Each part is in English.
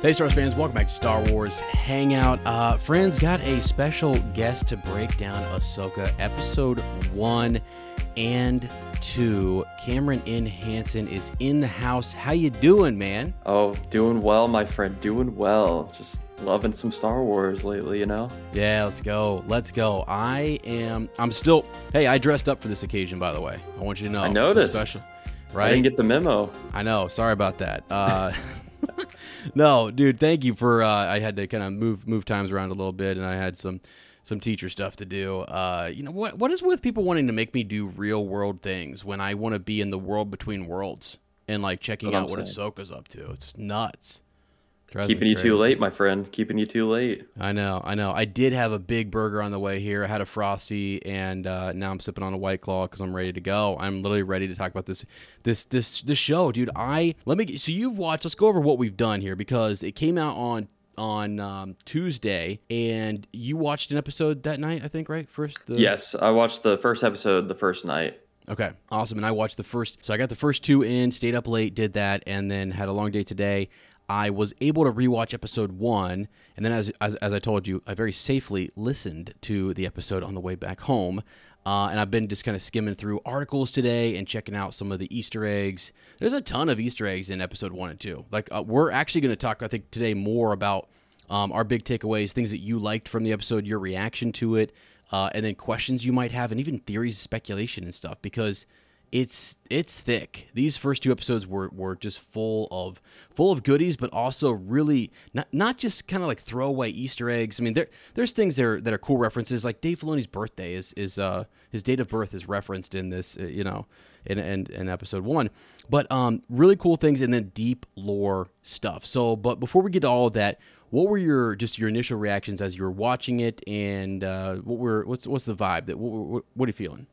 Hey, Star Wars fans, welcome back to Star Wars Hangout. Uh, friends, got a special guest to break down Ahsoka episode one and two. Cameron N. Hanson is in the house. How you doing, man? Oh, doing well, my friend. Doing well. Just loving some Star Wars lately, you know. Yeah, let's go. Let's go. I am. I'm still. Hey, I dressed up for this occasion, by the way. I want you to know. I noticed. Special, right? I didn't get the memo. I know. Sorry about that. Uh, no, dude, thank you for. Uh, I had to kind of move move times around a little bit, and I had some some teacher stuff to do. Uh, you know what? What is with people wanting to make me do real world things when I want to be in the world between worlds and like checking out what saying. Ahsoka's up to? It's nuts. Keeping you too late, my friend. Keeping you too late. I know, I know. I did have a big burger on the way here. I had a frosty, and uh, now I'm sipping on a white claw because I'm ready to go. I'm literally ready to talk about this, this, this, this show, dude. I let me. So you've watched. Let's go over what we've done here because it came out on on um, Tuesday, and you watched an episode that night. I think right first. The... Yes, I watched the first episode the first night. Okay, awesome. And I watched the first, so I got the first two in, stayed up late, did that, and then had a long day today. I was able to rewatch episode one, and then as, as, as I told you, I very safely listened to the episode on the way back home. Uh, and I've been just kind of skimming through articles today and checking out some of the Easter eggs. There's a ton of Easter eggs in episode one and two. Like uh, we're actually going to talk, I think, today more about um, our big takeaways, things that you liked from the episode, your reaction to it, uh, and then questions you might have, and even theories, speculation, and stuff. Because it's it's thick. These first two episodes were, were just full of full of goodies, but also really not not just kind of like throwaway Easter eggs. I mean, there there's things there that are cool references. Like Dave Filoni's birthday is is uh his date of birth is referenced in this, uh, you know, in, in in episode one. But um, really cool things and then deep lore stuff. So, but before we get to all of that, what were your just your initial reactions as you were watching it, and uh, what were what's what's the vibe that what, what, what are you feeling?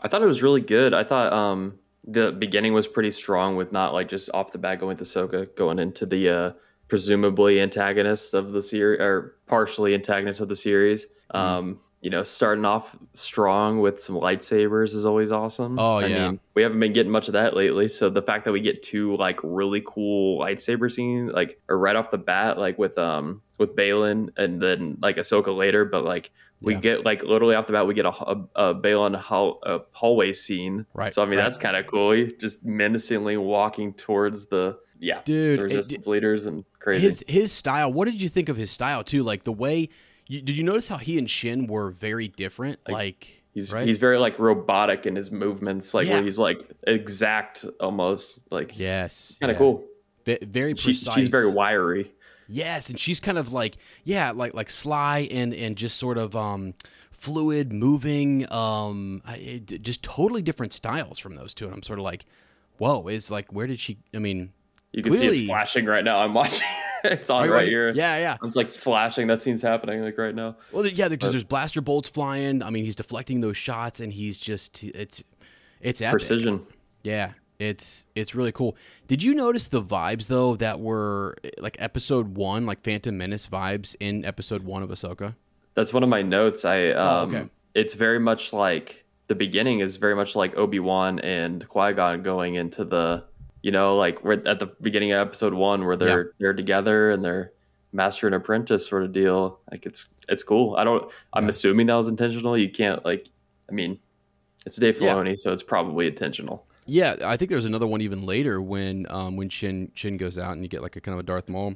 I thought it was really good. I thought um, the beginning was pretty strong with not like just off the bat going with Ahsoka going into the uh, presumably antagonist of the series or partially antagonist of the series. Mm-hmm. Um, you know, starting off strong with some lightsabers is always awesome. Oh I yeah, mean, we haven't been getting much of that lately. So the fact that we get two like really cool lightsaber scenes, like or right off the bat, like with um with Baylan and then like Ahsoka later, but like we yeah. get like literally off the bat, we get a, a, a Baylan hall, a hallway scene. Right. So I mean, right. that's kind of cool. He's just menacingly walking towards the yeah, dude, the resistance it, leaders and crazy. His his style. What did you think of his style too? Like the way you, did you notice how he and Shin were very different? Like, like he's right? he's very like robotic in his movements, like yeah. where he's like exact almost. Like yes, kind of yeah. cool. V- very precise. She, she's very wiry. Yes, and she's kind of like yeah, like like sly and and just sort of um fluid, moving, um, it, just totally different styles from those two. And I'm sort of like, whoa, is like where did she? I mean, you can clearly, see it flashing right now. I'm watching. it's on right, here. Yeah, yeah. It's like flashing. That scene's happening like right now. Well, yeah, because there's blaster bolts flying. I mean, he's deflecting those shots, and he's just it's it's epic. precision. Yeah, it's it's really cool. Did you notice the vibes though that were like episode one, like Phantom Menace vibes in episode one of Ahsoka? That's one of my notes. I oh, um, oh, okay. it's very much like the beginning is very much like Obi Wan and Qui Gon going into the You know, like we're at the beginning of episode one where they're Yeah. they're together and they're master and apprentice sort of deal. Like it's it's cool. I don't. I'm assuming that was intentional. You can't like. I mean, it's Dave Yeah. Filoni, so it's probably intentional. Yeah, I think there's another one even later when um, when Shin Shin goes out and you get like a kind of a Darth Maul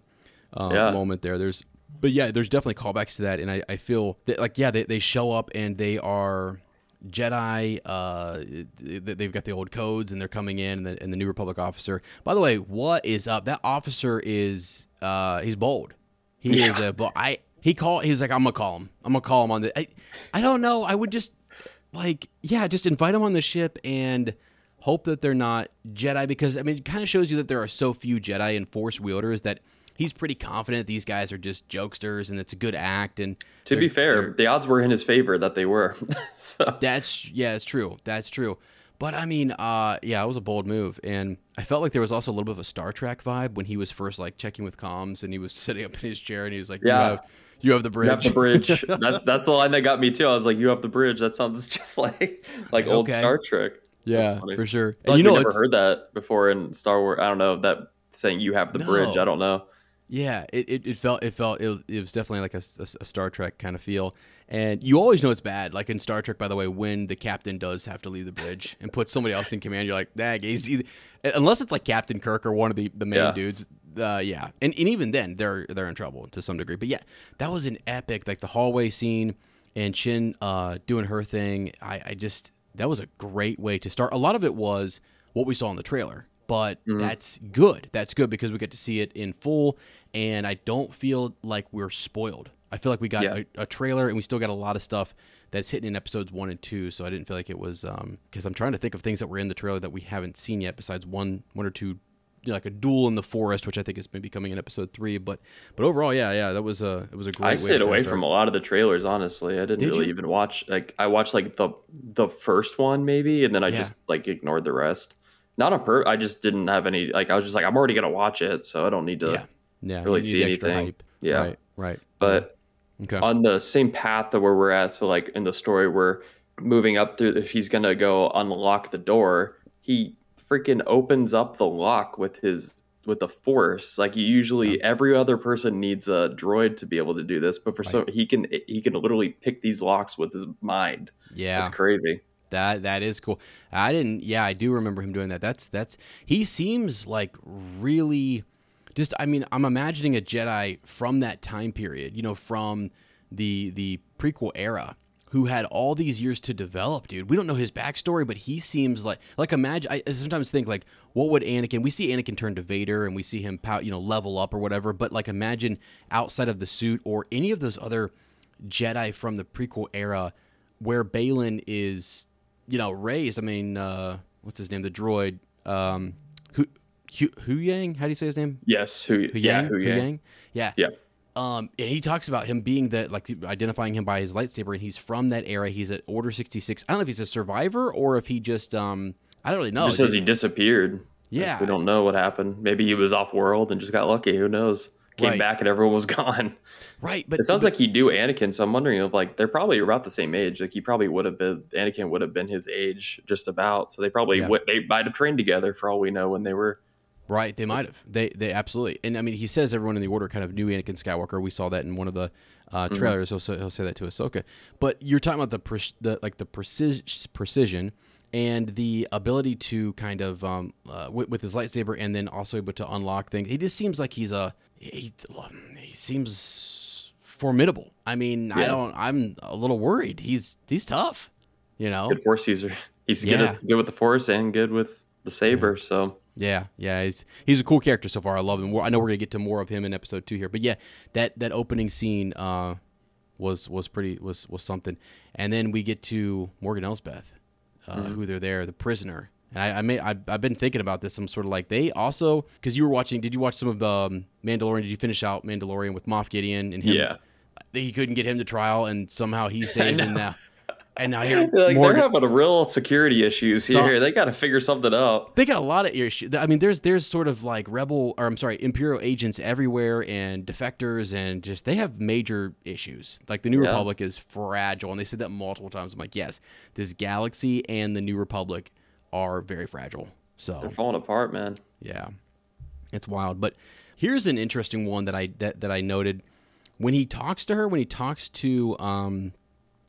um, Yeah. moment there. There's, but yeah, there's definitely callbacks to that, and I, I feel that like yeah, they, they show up and they are Jedi. Uh, they- they've got the old codes and they're coming in, and the, and the New Republic officer. By the way, what is up? That officer is uh, he's bold. He is a bo- I. He call. He was like, I'm gonna call him. I'm gonna call him on the. I, I don't know. I would just like yeah, just invite him on the ship and hope that they're not Jedi because I mean it kind of shows you that there are so few Jedi and Force wielders that he's pretty confident these guys are just jokesters and it's a good act and To be fair, the odds were in his favor that they were. so that's yeah, it's true. That's true. But I mean, uh, yeah, it was a bold move, and I felt like there was also a little bit of a Star Trek vibe when he was first like checking with comms, and he was sitting up in his chair, and he was like, Yeah. "You have, you have the bridge." you have the bridge. that's that's the line that got me too. I was like, "You have the bridge." That sounds just like like old Okay. Star Trek. yeah, for sure. And like you know, never heard that before in Star Wars. I don't know that saying "you have the bridge." I don't know. Yeah, it, it, it felt it felt it, was- it was definitely like a, a- a Star Trek kind of feel, and you always know it's bad. Like in Star Trek, by the way, when the captain does have to leave the bridge and put somebody else in command, you're like, nah, he's either, unless it's like Captain Kirk or one of the, the main Yeah. dudes. Uh, yeah, and and even then they're they're in trouble to some degree. But yeah, that was an epic like the hallway scene and Shin uh, doing her thing. I, I just that was a great way to start. A lot of it was what we saw in the trailer, but mm-hmm. that's good. That's good because we get to see it in full, and I don't feel like we're spoiled. I feel like we got Yeah. a, a trailer, and we still got a lot of stuff that's hitting in episodes one and two. So I didn't feel like it was um, because I'm trying to think of things that were in the trailer that we haven't seen yet, besides one one or two. you know, like a duel in the forest, which I think is maybe coming in episode three, but but overall, yeah, yeah, that was a it was a great. way I stayed away from a lot of the trailers. Honestly, I didn't Did really you? even watch. Like I watched like the the first one maybe, and then I Yeah. just like ignored the rest. Not on pur. I just didn't have any. Like I was just like, I'm already gonna watch it, so I don't need to. Yeah, yeah, really need see anything. Yeah. right, right. But okay, on the same path that where we're at, so like in the story, we're moving up through. If he's gonna go unlock the door, he freaking opens up the lock with his with the force. Like you usually, every other person needs a droid to be able to do this, but for so he can he can literally pick these locks with his mind. yeah, It's crazy. That that is cool. I didn't. Yeah, I do remember him doing that. That's that's. He seems like really, just. I mean, I'm imagining a Jedi from that time period. You know, from the the prequel era, who had all these years to develop. Dude, we don't know his backstory, but he seems like like imagine. I, sometimes think like, what would Anakin? We see Anakin turn to Vader, and we see him, pow, you know, level up or whatever. But like, imagine outside of the suit or any of those other Jedi from the prequel era, where Baylan is you know, raised. I mean, uh, what's his name? The droid, um, Hu, Hu, Huyang. How do you say his name? Yes, who? Hu yeah, Yang. who? Huyang. Yang? Yeah. Yeah. Um, and he talks about him being that, like identifying him by his lightsaber, and he's from that era. He's at Order sixty six. I don't know if he's a survivor or if he just um, I don't really know. Just says he disappeared. Like, Yeah. we don't know what happened. Maybe he was off world and just got lucky. Who knows? Came Right. back and everyone was gone. right, but It sounds like he knew Anakin, so I'm wondering if like they're probably about the same age. Like he probably would have been Anakin would have been his age just about. So they probably Yeah. they might have trained together for all we know when they were Right, they might have. They they absolutely. And I mean, he says everyone in the order kind of knew Anakin Skywalker. We saw that in one of the uh, Mm-hmm. trailers. He'll, say, he'll say that to Ahsoka. But you're talking about the, pre- the like the precis- precision and the ability to kind of um, uh, with, with his lightsaber, and then also able to unlock things. He just seems like he's a he, he seems formidable. I mean, I don't. I'm a little worried. He's he's tough. You know. good force user. He's good Yeah. at, good with the force and good with the saber. So Yeah, yeah, he's he's a cool character so far. I love him. We're- I know we're gonna get to more of him in episode two here, but yeah, that that opening scene uh, was was pretty was was something. And then we get to Morgan Elsbeth, uh, who they're there, the prisoner. And I, I may I, I've been thinking about this. I'm sort of like they also because you were watching. Did you watch some of um, Mandalorian? Did you finish out Mandalorian with Moff Gideon and him? Yeah. he couldn't get him to trial, and somehow he saved in know. that. And now here, like Morgan, they're having a real security issues So- here. They got to figure something out. they got a lot of issues. I mean, there's there's sort of like rebel or I'm sorry, imperial agents everywhere and defectors and just they have major issues. Like the New Yeah. Republic is fragile, and they said that multiple times. I'm like, yes, this galaxy and the New Republic are very fragile. So They're falling apart, man. yeah, it's wild. But here's an interesting one that I that, that I noted when he talks to her. When he talks to um,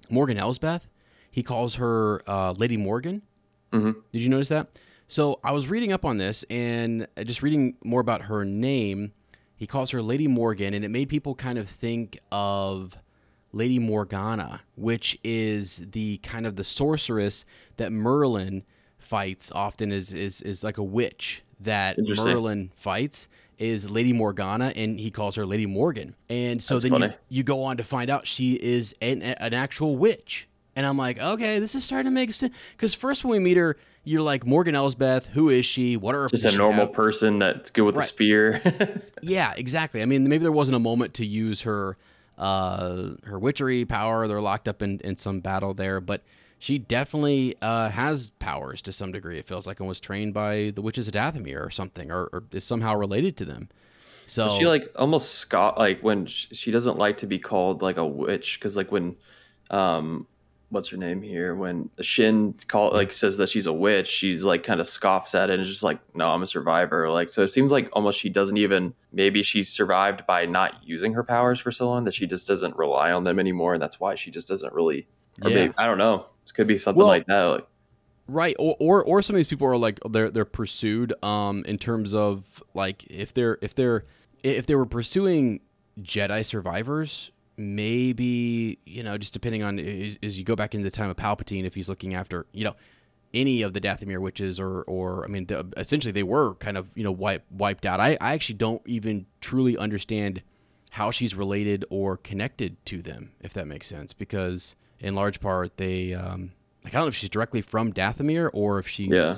Morgan Elsbeth, he calls her uh, Lady Morgan. Mm-hmm. Did you notice that? So I was reading up on this and just reading more about her name. He calls her Lady Morgan, and it made people kind of think of Lady Morgana, which is the kind of the sorceress that Merlin fights often is is, is like a witch that. Merlin fights is Lady Morgana, and he calls her Lady Morgan. And so That's then you, you go on to find out she is an, an actual witch. And I'm like, okay, this is starting to make sense. Because first when we meet her, you're like Morgan Elsbeth. Who is she? What are her? Just a normal person that's good with Right. a spear. Yeah, exactly. I mean, maybe there wasn't a moment to use her uh, her witchery power. They're locked up in, in some battle there, but she definitely uh, has powers to some degree. It feels like and was trained by the witches of Dathomir or something, or, or is somehow related to them. So she like almost scoff like when sh- she doesn't like to be called like a witch because like when um what's her name here when shin call like says that she's a witch she's like kind of scoffs at it and is just like no i'm a survivor like so it seems like almost she doesn't even maybe she survived by not using her powers for so long that she just doesn't rely on them anymore and that's why she just doesn't really Yeah. maybe, i don't know it could be something Well, like that like Right, or, or or some of these people are like they're they're pursued um in terms of like if they're if they're if they were pursuing Jedi survivors, maybe you know just depending on as, as you go back into the time of Palpatine, if he's looking after you know any of the Dathomir witches or or I mean the, essentially they were kind of you know wiped wiped out. I I actually don't even truly understand how she's related or connected to them, if that makes sense, because in large part they um like I don't know if she's directly from Dathomir or if she's Yeah.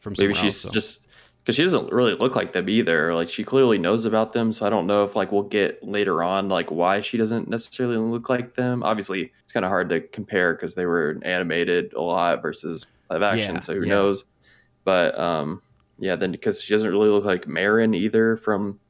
from maybe she's else, so. just because she doesn't really look like them either like she clearly knows about them so i don't know if like we'll get later on like why she doesn't necessarily look like them obviously it's kind of hard to compare because they were animated a lot versus live action Yeah, so who yeah. knows but um yeah then because she doesn't really look like Merrin either from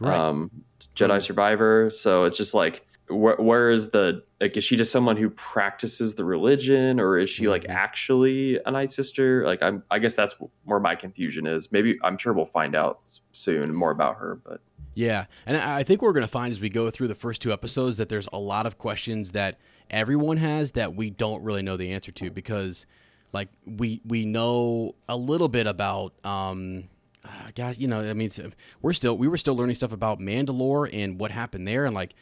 Right. um jedi Mhm. survivor so it's just like where, where is the like is she just someone who practices the religion or is she like Mhm. actually a night sister like i'm i guess that's where my confusion is maybe i'm sure we'll find out soon more about her but Yeah, and I think we're going to find as we go through the first two episodes that there's a lot of questions that everyone has that we don't really know the answer to because, like, we we know a little bit about. Um, uh, God, you know, I mean, we're still we were still learning stuff about Mandalore and what happened there, and like,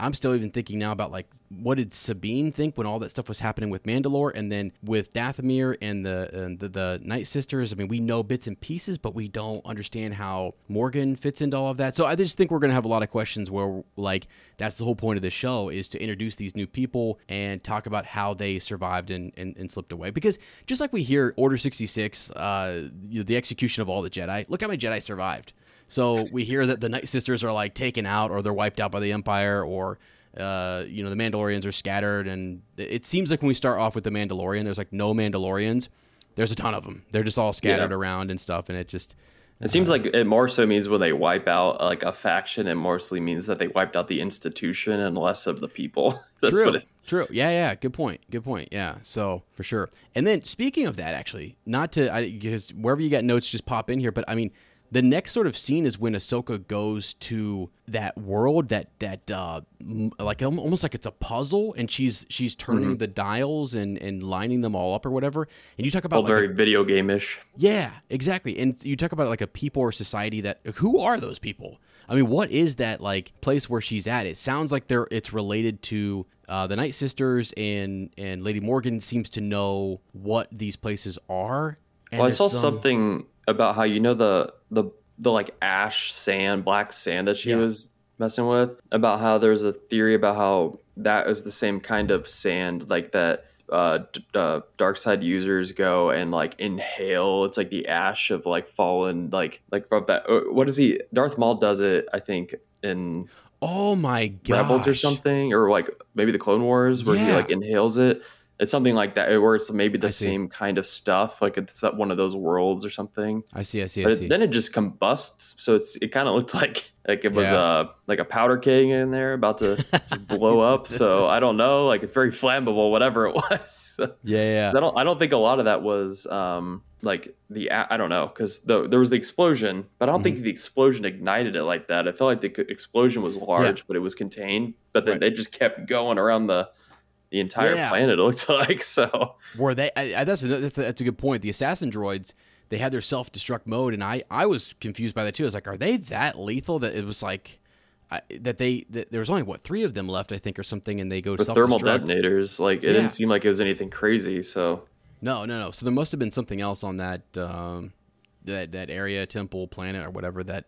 I'm still even thinking now about like what did Sabine think when all that stuff was happening with Mandalore, and then with Dathomir and the and the, the Night Sisters. I mean, we know bits and pieces, but we don't understand how Morgan fits into all of that. So I just think we're gonna have a lot of questions where like that's the whole point of this show is to introduce these new people and talk about how they survived and, and, and slipped away. Because just like we hear Order 66, uh, you know, the execution of all the Jedi, look how many Jedi survived. So we hear that the Night Sisters are like taken out or they're wiped out by the Empire or uh, you know the Mandalorians are scattered and it seems like when we start off with the Mandalorian there's like no Mandalorians. There's a ton of them. They're just all scattered Yeah. around and stuff and it just it seems like it more so means when they wipe out like a faction it mostly means that they wiped out the institution and less of the people that's true. what it True. Yeah, yeah. Good point. Good point. Yeah. So for sure. And then speaking of that, actually, not to I, because wherever you got notes, just pop in here. But I mean, the next sort of scene is when Ahsoka goes to that world that that uh, m- like almost like it's a puzzle, and she's she's turning the dials and and lining them all up or whatever. And you talk about all like a- very video game-ish yeah, exactly. And you talk about like a people or society that who are those people? I mean, what is that like place where she's at? It sounds like they're it's related to uh, the Night Sisters and and Lady Morgan seems to know what these places are. And well i saw some- something about how you know the the the like ash sand black sand that she Yeah. was messing with about how there's a theory about how that is the same kind of sand like that uh, d- uh dark side users go and like inhale it's like the ash of like fallen like like from that uh, what is he darth maul does it i think in Oh my god! rebels or something or like maybe the clone wars where he like inhales it It's something like that, where it's maybe the same kind of stuff, like it's one of those worlds or something. I see. I see. I see. it, then it just combusts, so it's it kind of looked like like it was Yeah. uh like a powder keg in there about to blow up. So I don't know, like it's very flammable, whatever it was. yeah, yeah. I don't I don't think a lot of that was um like the I don't know because the, there was the explosion, but I don't Mm-hmm. think the explosion ignited it like that. I felt like the explosion was large, but it was contained. But then Right. it just kept going around the the entire Yeah. planet. It looked like so. Were they? I, I, that's, a, that's a, that's a good point. The assassin droids they had their self destruct mode, and I I was confused by that too. I was like, are they that lethal that it was like I, that they that there was only what three of them left, I think, or something, and they go With self thermal detonators, like it Yeah. didn't seem like it was anything crazy. So No, no, no. So there must have been something else on that um, that that area, temple, planet, or whatever that,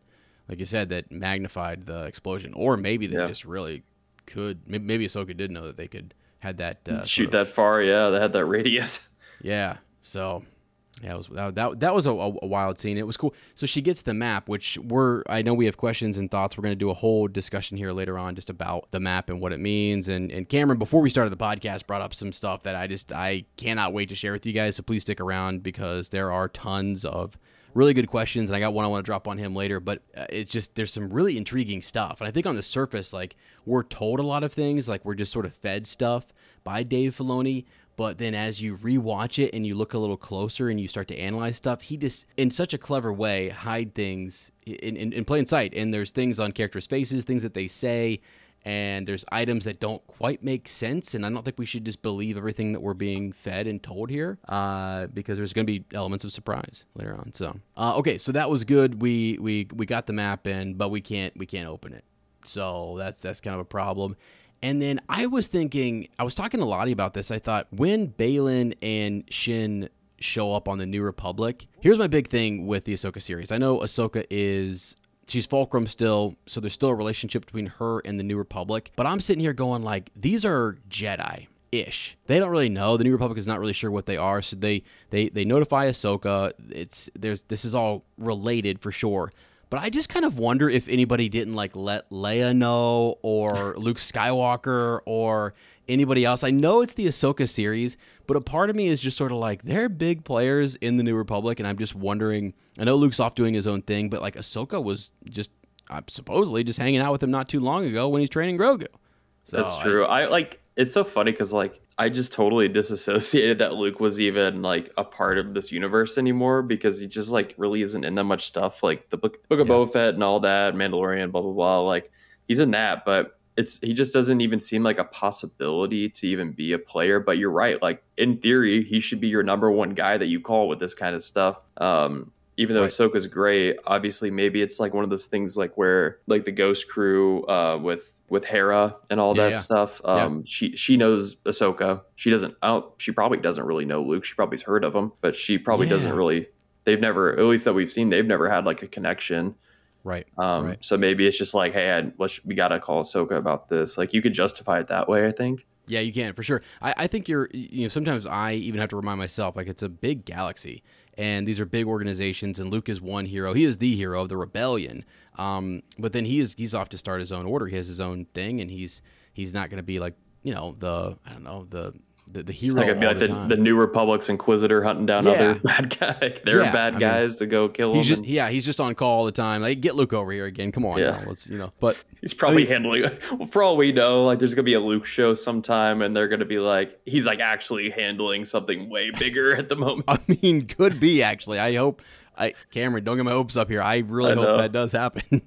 like you said, that magnified the explosion, or maybe they Yeah. just really could. Maybe, maybe Ahsoka did know that they could had that uh, shoot of- that far, yeah, they had that radius. Yeah. So yeah, it was that that, that was a, a wild scene. It was cool. So she gets the map, which we're I know we have questions and thoughts. We're going to do a whole discussion here later on just about the map and what it means. And and Cameron, before we started the podcast, brought up some stuff that I just I cannot wait to share with you guys. So please stick around because there are tons of really good questions and i got one i want to drop on him later but uh, it's just there's some really intriguing stuff. And i think on the surface like we're told a lot of things like we're just sort of fed stuff by dave filoni but then as you rewatch it and you look a little closer and you start to analyze stuff he just in such a clever way hide things in, in, in plain sight. And there's things on characters faces things that they say and there's items that don't quite make sense and i don't think we should just believe everything that we're being fed and told here uh, because there's going to be elements of surprise later on so. Uh, okay so that was good. We we we got the map in but we can't we can't open it. So that's that's kind of a problem. And then i was thinking i was talking to lottie about this. I thought when Baylan and shin show up on the new republic here's my big thing with the ahsoka series. I know ahsoka is she's Fulcrum still, so there's still a relationship between her and the New Republic. But I'm sitting here going like, these are Jedi. Ish. They don't really know. The New Republic is not really sure what they are, so they they they notify Ahsoka. It's there's this is all related for sure. But I just kind of wonder if anybody didn't like let Leia know or Luke Skywalker or anybody else. I know it's the Ahsoka series, but a part of me is just sort of like they're big players in the New Republic, and I'm just wondering. I know Luke's off doing his own thing, but like Ahsoka was just uh, supposedly just hanging out with him not too long ago when he's training Grogu. So That's I- true. I, like it's so funny because like I just totally disassociated that Luke was even like a part of this universe anymore because he just like really isn't in that much stuff like the book Book of Yeah. Boba Fett and all that Mandalorian blah blah blah like he's in that but it's he just doesn't even seem like a possibility to even be a player but you're right like in theory he should be your number one guy that you call with this kind of stuff um even though Right. Ahsoka's great, obviously maybe it's like one of those things like where like the Ghost Crew uh, with with Hera and all Yeah, that yeah. stuff. Um, She she knows Ahsoka. She doesn't. I don't. She probably doesn't really know Luke. She probably's heard of him, but she probably doesn't really. They've never, at least that we've seen, they've never had like a connection. Right, Um, right. So maybe it's just like, hey, I, let's, we gotta call Ahsoka about this. Like you could justify it that way. I think. Yeah, you can for sure. I, I think you're. You know, sometimes I even have to remind myself like it's a big galaxy, and these are big organizations. And Luke is one hero. He is the hero of the rebellion. Um, but then he is he's off to start his own order. He has his own thing, and he's he's not going to be like you know the I don't know the the, the hero. It's be like the, the, the New Republic's Inquisitor hunting down Yeah. other bad guys. They're Yeah, bad I mean, guys to go kill He's them. just, yeah, he's just on call all the time. Like, get Luke over here again. Come on, Yeah. now, let's you know. But He's probably handling. Well, for all we know, like there's gonna be a Luke show sometime, and they're gonna be like, he's like actually handling something way bigger at the moment. I mean, could be actually. I hope. I Cameron, don't get my hopes up here. I really I hope know. that does happen.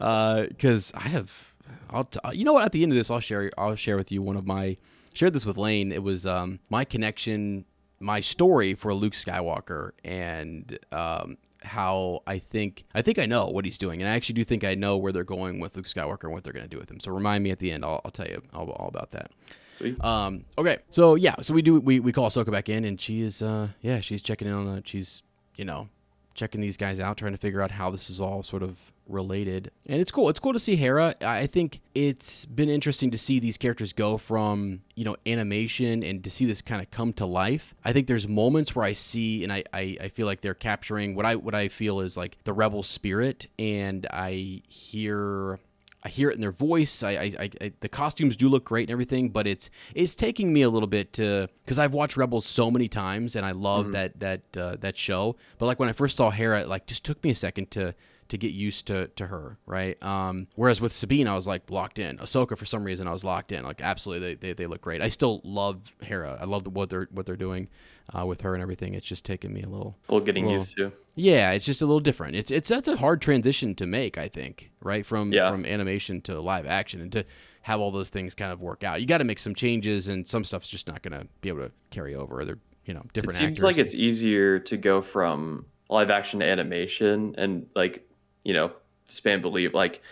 Uh, because I have, I'll. T- you know what? At the end of this, I'll share. I'll share with you one of my. Shared this with Lane. It was um, my connection, my story for Luke Skywalker, and um, how I think I think I know what he's doing, and I actually do think I know where they're going with Luke Skywalker and what they're going to do with him. So remind me at the end. I'll, I'll tell you all, all about that. Sweet. Um, okay, so yeah, so we do we, we call Ahsoka back in, and she is uh yeah she's checking in on the she's you know checking these guys out, trying to figure out how this is all sort of related, and it's cool. It's cool to see Hera. I I think it's been interesting to see these characters go from you know animation and to see this kind of come to life. I think there's moments where I see and I, I, I feel like they're capturing what I what I feel is like the rebel spirit, and I hear I hear it in their voice. I, I, I, the costumes do look great and everything, but it's it's taking me a little bit to because I've watched Rebels so many times and I love that that uh, that show. But like when I first saw Hera, it like just took me a second to to get used to to her, right? Um, whereas with Sabine, I was like locked in. Ahsoka, for some reason, I was locked in. Like absolutely, they, they, they look great. I still love Hera. I love the, what they're what they're doing uh, with her and everything. It's just taken me a little. Well, getting Well, used to. Yeah, it's just a little different. It's it's that's a hard transition to make, I think, right? From Yeah. from animation to live action and to have all those things kind of work out. You got to make some changes and some stuff's just not going to be able to carry over. They're, you know, different. It seems actors. like it's easier to go from live action to animation and like, you know, span believe like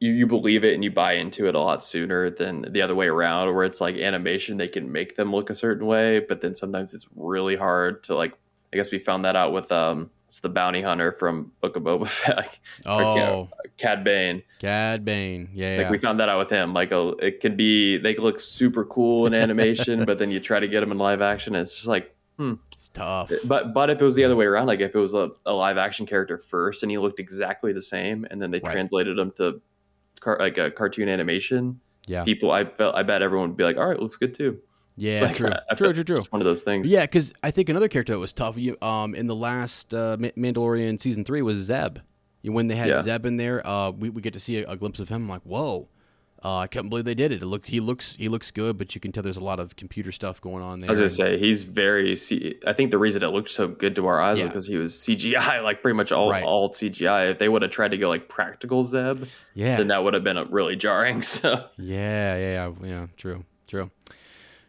you, you believe it and you buy into it a lot sooner than the other way around where it's like animation they can make them look a certain way, but then sometimes it's really hard to like I guess we found that out with um it's the bounty hunter from Book of Boba Fett, like, or, you know, Oh, Cad Bane. Cad Bane. Yeah, Like yeah. we found that out with him. Like oh, it could be they look super cool in animation, but then you try to get them in live action, and it's just like. It's tough. But but if it was the other way around, like if it was a, a live action character first and he looked exactly the same, and then they Right. translated him to car, like a cartoon animation, Yeah, people I felt I bet everyone would be like, all right, looks good too. yeah, Like, true, I- I true, true, true. It's one of those things. Yeah, because I think another character that was tough, you, um, in the last uh, Mandalorian season three was Zeb. You- When they had Yeah. Zeb in there, uh, we, we get to see a, a glimpse of him. I'm like, whoa, uh, I couldn't believe they did it. it look, he looks, he looks good, but you can tell there's a lot of computer stuff going on there. I was gonna say he's very. C- I think the reason it looked so good to our eyes Yeah. is because he was CGI, like pretty much all Right. all CGI. If they would have tried to go like practical Zeb, yeah, then that would have been a really jarring. So yeah, yeah, yeah, yeah. True, true,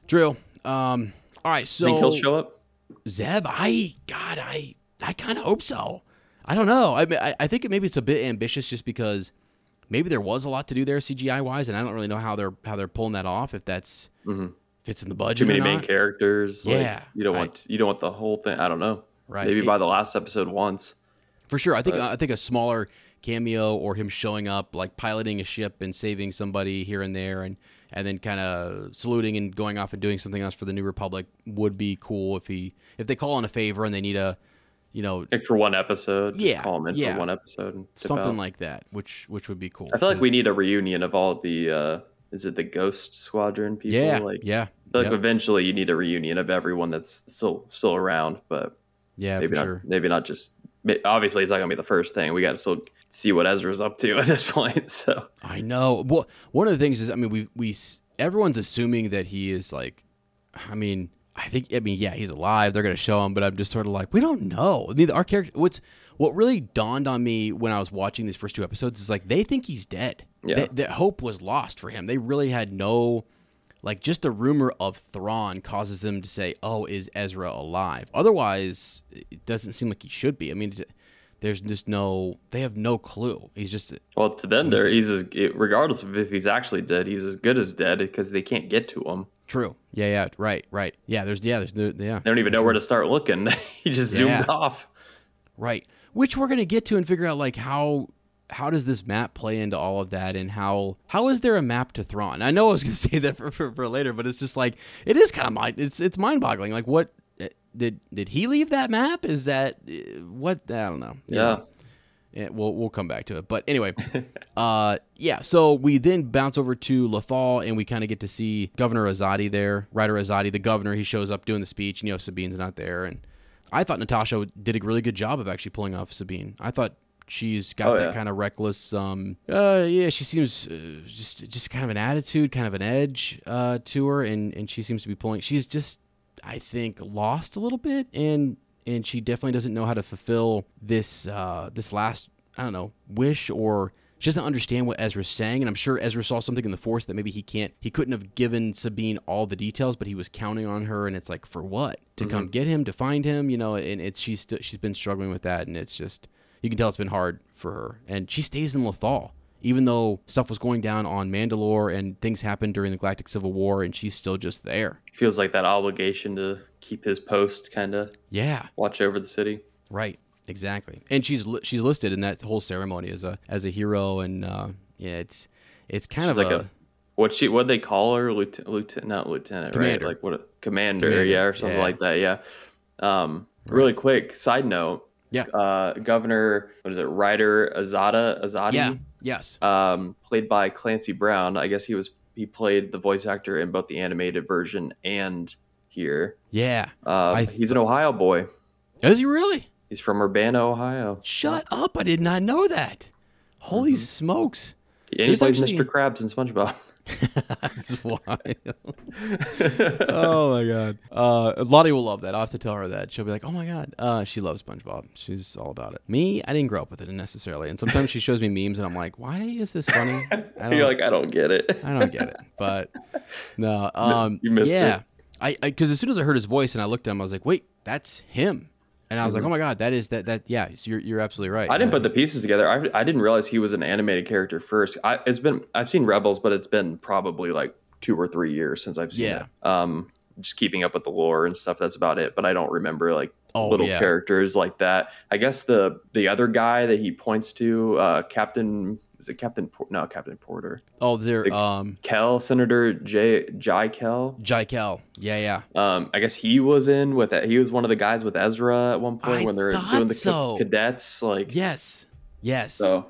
true. Um, all right, so think he'll show up. Zeb, I God, I I kind of hope so. I don't know. I, mean, I I think it, maybe it's a bit ambitious just because maybe there was a lot to do there CGI wise, and I don't really know how they're how they're pulling that off. If that's mm-hmm. fits in the budget, Too many main characters. Like, Yeah, you don't I- want you don't want the whole thing. I don't know. Right. Maybe It- by the last episode once. For sure, I think But- I think a smaller cameo or him showing up, like piloting a ship and saving somebody here and there, and and then kind of saluting and going off and doing something else for the New Republic would be cool if he if they call in a favor and they need a, you know, Like for one episode, just Yeah, call them in yeah. for one episode and something out. like that, which which would be cool. I feel like we need a reunion of all the. uh Is it the Ghost Squadron people? yeah, like, yeah, like yep, eventually you need a reunion of everyone that's still still around, but yeah, maybe not. sure. Maybe not just. Obviously, it's not gonna be the first thing. We got to still see what Ezra's up to at this point. So I know. Well, one of the things is, I mean, we we everyone's assuming that he is like, I mean, I think, I mean, yeah, he's alive. They're gonna show him, but I'm just sort of like, we don't know. I mean, our character. What's what really dawned on me when I was watching these first two episodes is like they think he's dead. Yeah. That, that hope was lost for him. They really had no. Like just the rumor of Thrawn causes them to say, "Oh, is Ezra alive?" Otherwise, it doesn't seem like he should be. I mean, there's just no. They have no clue. He's just Well, to them, there he's as, regardless of if he's actually dead, he's as good as dead because they can't get to him. True. Yeah, yeah, right, right. Yeah, there's yeah, there's no yeah. They don't even know where to start looking. he just zoomed off. Right. Which we're gonna get to and figure out like how how does this map play into all of that and how how is there a map to Thrawn? I know I was gonna say that for, for, for later, but it's just like it is kind of mind it's it's mind boggling. Like what eh, did did he leave that map? Is that eh, what I don't know. You Yeah. Yeah, we'll we'll come back to it. But anyway, uh, yeah. So we then bounce over to Lothal, and we kind of get to see Governor Azadi there, Ryder Azadi, the governor. He shows up doing the speech, and you know Sabine's not there. And I thought Natasha did a really good job of actually pulling off Sabine. I thought she's got Oh, that yeah. kind of reckless. Um, uh, yeah, she seems uh, just just kind of an attitude, kind of an edge uh, to her, and and she seems to be pulling. She's just, I think, lost a little bit, and and she definitely doesn't know how to fulfill this uh, this last I don't know wish or she doesn't understand what Ezra's saying, and I'm sure Ezra saw something in the Force that maybe he can't he couldn't have given Sabine all the details, but he was counting on her, and it's like for what? To come get him to find him, you know, and it's she's st- she's been struggling with that, and it's just you can tell it's been hard for her, and she stays in Lothal. Even though stuff was going down on Mandalore and things happened during the Galactic Civil War, and she's still just there. Feels like that obligation to keep his post, kind of Yeah, watch over the city. Right. Exactly. And she's li- she's listed in that whole ceremony as a as a hero, and uh, yeah, it's it's kind She's of like a, a, what she what they call her lieutenant, lieutenant not lieutenant Commander. right like what a commander, Commander, yeah or something yeah. like that yeah um really quick side note Yeah. Uh, Governor, what is it? Ryder Azada Azadi. Yeah. Yes. Um, played by Clancy Brown. I guess he was he played the voice actor in both the animated version and here. Yeah. I he's an Ohio boy. Is he really? He's from Urbana, Ohio. Shut up! I did not know that. Holy Mm-hmm. smokes! And he plays actually- Mr. Krabs in SpongeBob. That's wild. oh my god. Uh, Lottie will love that. I'll have to tell her that. She'll be like, "Oh my god." Uh, she loves SpongeBob. She's all about it. Me, I didn't grow up with it necessarily, and sometimes she shows me memes, and I'm like, "Why is this funny?" I don't, You're like, I don't get it. I don't get it. But no, um, you missed yeah. it. I because as soon as I heard his voice and I looked at him, I was like, "Wait, that's him." And I was like, Mm-hmm. "Oh my god, that is that that yeah." You're you're absolutely right. I didn't put the pieces together. I, I didn't realize he was an animated character first. I, it's been I've seen Rebels, but it's been probably like two or three years since I've seen Yeah. it. Um, just keeping up with the lore and stuff. That's about it. But I don't remember like Oh, little yeah. characters like that. I guess the the other guy that he points to, uh, Captain is it Captain? Por- no, Captain Porter. Oh, they're the- um, Kel, Senator J. Jai Kell. Jaikel. Yeah, yeah. Um, I guess he was in with he was one of the guys with Ezra at one point I when they're doing the so. cadets. Like, Yes. Yes. so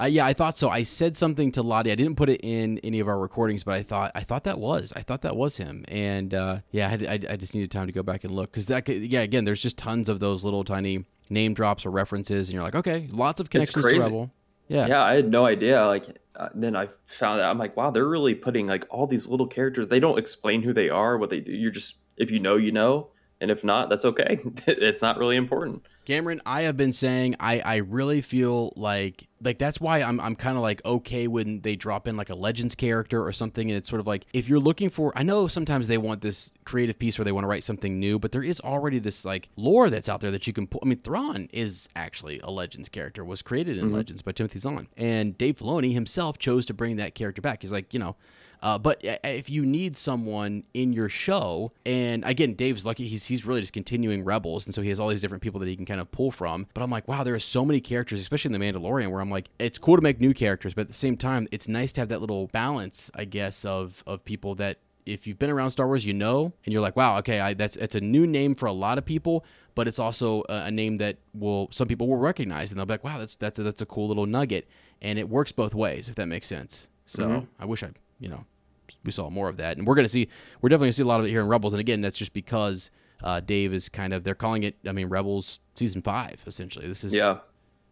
Uh, yeah, I thought so. I said something to Lottie. I didn't put it in any of our recordings, but I thought I thought that was I thought that was him. And uh, yeah, I, had, I, I just needed time to go back and look because that could, yeah again, there's just tons of those little tiny name drops or references, and you're like, okay, lots of connections to crazy. Rebel. Yeah. Yeah, I had no idea. Like, uh, then I found out. I'm like, wow, they're really putting like all these little characters. They don't explain who they are, what they do. You're just if you know, you know, and if not, that's okay. it's not really important. Cameron, I have been saying I, I really feel like like that's why I'm I'm kind of like okay when they drop in like a legends character or something and it's sort of like if you're looking for I know sometimes they want this creative piece where they want to write something new but there is already this like lore that's out there that you can pull I mean Thrawn is actually a legends character was created in mm-hmm. Legends by Timothy Zahn and Dave Filoni himself chose to bring that character back. He's like you know uh, but uh, if you need someone in your show, and again, Dave's lucky; he's he's really just continuing Rebels, and so he has all these different people that he can kind of pull from. But I'm like, wow, there are so many characters, especially in the Mandalorian, where I'm like, it's cool to make new characters, but at the same time, it's nice to have that little balance, I guess, of of people that if you've been around Star Wars, you know, and you're like, wow, okay, I, that's it's a new name for a lot of people, but it's also a, a name that will some people will recognize, and they'll be like, wow, that's that's a, that's a cool little nugget, and it works both ways if that makes sense. So I wish I, you know, we saw more of that, and we're gonna see, we're definitely gonna see a lot of it here in Rebels, and again, that's just because uh, Dave is kind of they're calling it, I mean, Rebels season five essentially. This is Yeah,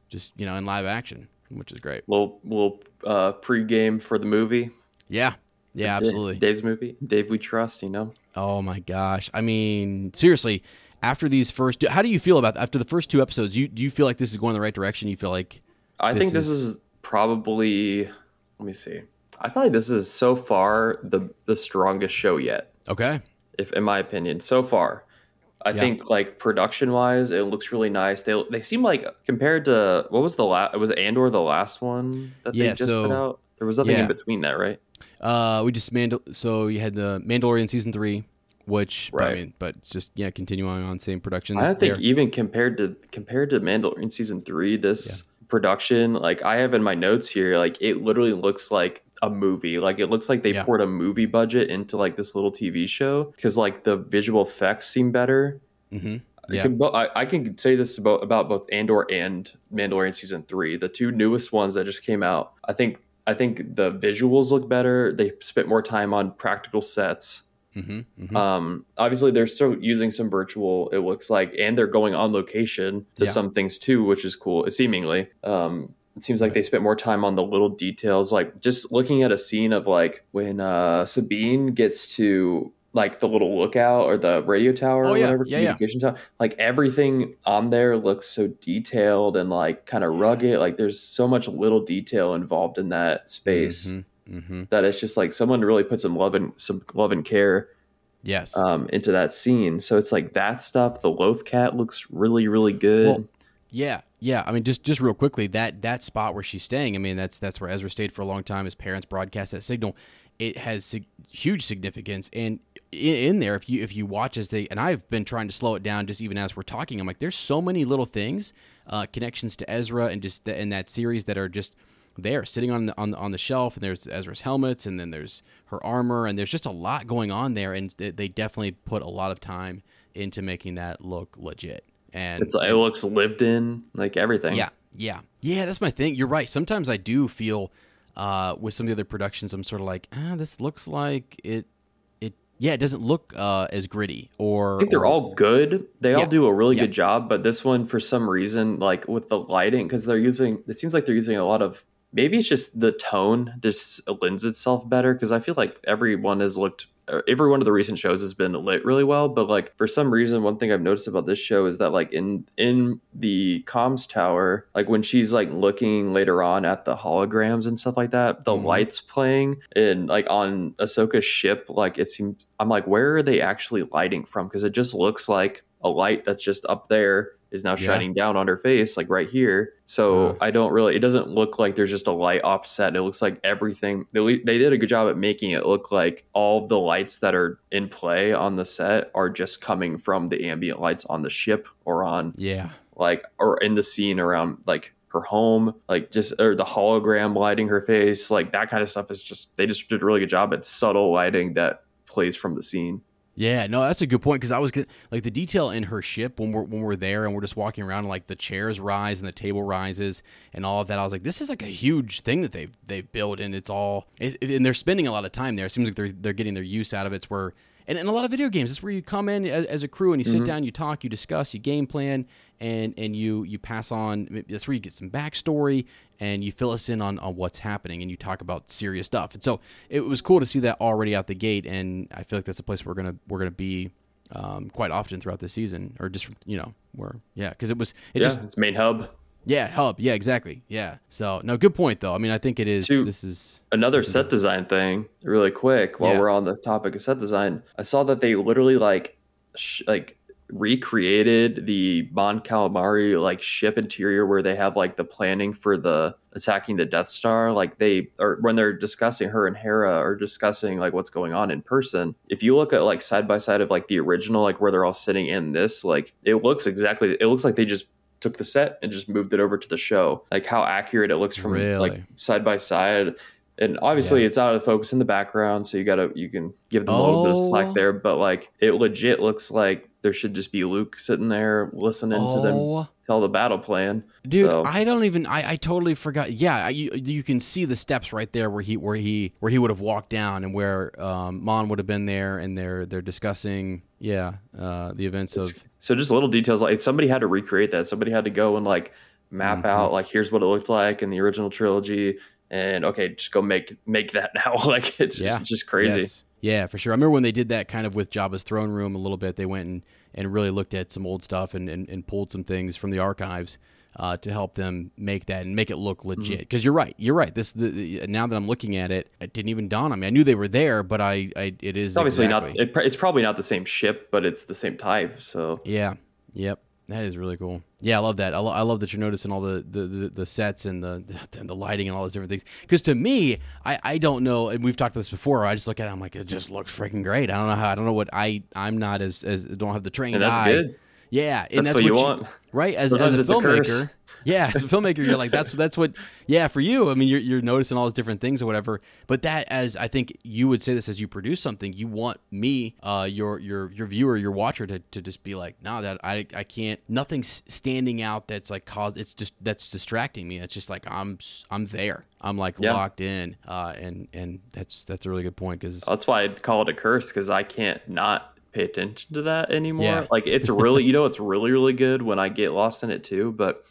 just you know in live action, which is great. little little uh, pregame for the movie. Yeah, yeah, absolutely. Dave's movie. Dave, we trust. You know. Oh my gosh! I mean, seriously, after these first, how do you feel about after the first two episodes? You do you feel like this is going the right direction? You feel like I This think this is- is probably. Let me see. I feel like this is so far the the strongest show yet. okay, if in my opinion so far i Yeah. think like production wise it looks really nice they they seem like compared to what was the last was andor the last one that they Yeah, just so- put out there was nothing yeah. in between that right uh, we just Mandal- so you had the Mandalorian season three, which right. I mean, but just yeah, continuing on same production. i don't think even compared to compared to mandalorian season three this production like i have in my notes here like it literally looks like a movie like it looks like they Yeah. poured a movie budget into like this little tv show because like the visual effects seem better Mhm. I Yeah. can, I, I can say this about, about both Andor and Mandalorian season three, the two newest ones that just came out. I think I think the visuals look better. They spent more time on practical sets. Mhm, mhm. Um, obviously, they're still using some virtual. It looks like, and they're going on location to Yeah. some things too, which is cool. Seemingly, um, it seems like they spent more time on the little details, like just looking at a scene of like when uh, Sabine gets to like the little lookout or the radio tower Oh, or yeah. whatever Yeah, yeah. communication tower. Like everything on there looks so detailed and like kind of rugged. Like there's so much little detail involved in that space Mhm, mhm. that it's just like someone really put some love and some love and care Yes. um, into that scene. So it's like that stuff. The Loth Cat looks really, really good. Well, Yeah, yeah. I mean, just just real quickly, that that spot where she's staying. I mean, that's that's where Ezra stayed for a long time. His parents broadcast that signal. It has sig- huge significance, and in, in there, if you if you watch as they and I've been trying to slow it down, just even as we're talking, I'm like, there's so many little things, uh, connections to Ezra, and just the, in that series that are just there, sitting on the on the, on the shelf. And there's Ezra's helmets, and then there's her armor, and there's just a lot going on there, and they definitely put a lot of time into making that look legit and It's it looks lived in, like everything. yeah, yeah, yeah. That's my thing. You're right. Sometimes I do feel uh, with some of the other productions, I'm sort of like, ah, this looks like it. It yeah, it doesn't look uh, as gritty. Or I think they're or- all good. They Yeah. all do a really Yeah. good job, but this one, for some reason, like with the lighting, because they're using, it seems like they're using a lot of. Maybe it's just the tone. This lends itself better because I feel like everyone has looked. Every one of the recent shows has been lit really well, but like for some reason, one thing I've noticed about this show is that like in in the comms tower, like when she's like looking later on at the holograms and stuff like that, the Mhm. lights playing and like on Ahsoka's ship, like it seems I'm like, where are they actually lighting from? Because it just looks like a light that's just up there is now Yeah. shining down on her face, like right here. So Uh. I don't really. It doesn't look like there's just a light offset. It looks like everything. They, they did a good job at making it look like all of the lights that are in play on the set are just coming from the ambient lights on the ship or on Yeah, like or in the scene around like her home like just or the hologram lighting her face like that kind of stuff is just they just did a really good job at subtle lighting that plays from the scene Yeah, no, that's a good point because I was like the detail in her ship when we're when we're there and we're just walking around like the chairs rise and the table rises and all of that. I was like, this is like a huge thing that they've they've built and it's all it- and they're spending a lot of time there. It seems like they're they're getting their use out of it. It's where and in a lot of video games, it's where you come in as, as a crew and you sit down, you talk, you discuss, you game plan, and and you you pass on. That's where you get some backstory and you fill us in on, on what's happening and you talk about serious stuff. And so it was cool to see that already out the gate. And I feel like that's a place we're gonna we're gonna be um, quite often throughout the season, or just you know where yeah, because it was it yeah just it's main hub yeah hub yeah exactly yeah. So no, good point though. I mean, I think it is. To- this is another set design thing really quick while Yeah. we're on the topic of set design i saw that they literally like sh- like recreated the Mon Calamari like ship interior where they have like the planning for the attacking the Death Star. Like they or when they're discussing her and Hera are discussing like what's going on in person. If you look at like side by side of like the original, like where they're all sitting in this, like it looks exactly. It looks like they just took the set and just moved it over to the show. Like how accurate it looks from Really? like side by side. And obviously, it's out of focus in the background, so you gotta you can give them a little bit of Oh. slack there. But like, it legit looks like there should just be Luke sitting there listening to them Oh, tell the battle plan. Dude, So- I don't even. I, I totally forgot. Yeah, you you can see the steps right there where he where he where he would have walked down and where um, Mon would have been there, and they're they're discussing yeah uh, the events of So just little details like somebody had to recreate that. Somebody had to go and like map Mm-hmm. out like here's what it looked like in the original trilogy, and okay, just go make make that now. like it's Yeah. just, it's just crazy. Yes. Yeah, for sure. I remember when they did that kind of with Jabba's throne room a little bit. They went and, and really looked at some old stuff and, and, and pulled some things from the archives uh, to help them make that and make it look Mm-hmm. legit. Because you're right, you're right. This the, the- now that I'm looking at it, it didn't even dawn on me. I knew they were there, but I, I it is obviously exactly- not. It, it's probably not the same ship, but it's the same type. So Yeah. Yep. That is really cool. Yeah, I love that. I, lo- I love that you're noticing all the, the, the, the sets and the, the the lighting and all those different things. Because to me, I, I don't know, and we've talked about this before. I just look at it, I'm like, it just looks freaking great. I don't know how. I don't know what I I'm not as as don't have the trained and that's eye. good. Yeah, and That's what you want. right? As, Sometimes as a it's a filmmaker, yeah, as a filmmaker, you're like that's that's what. Yeah, for you, I mean, you're you're noticing all those different things or whatever. But that, as I think you would say this as you produce something, you want me, uh, your your your viewer, your watcher, to, to just be like, no, that I I can't. Nothing's standing out that's like cause. It's just that's distracting me. It's just like I'm I'm there. I'm like Yeah. locked in. Uh, and and that's that's a really good point because That's why I'd call it a curse because I can't not pay attention to that anymore. Yeah. Like it's really, you know, it's really, really good when I get lost in it too. But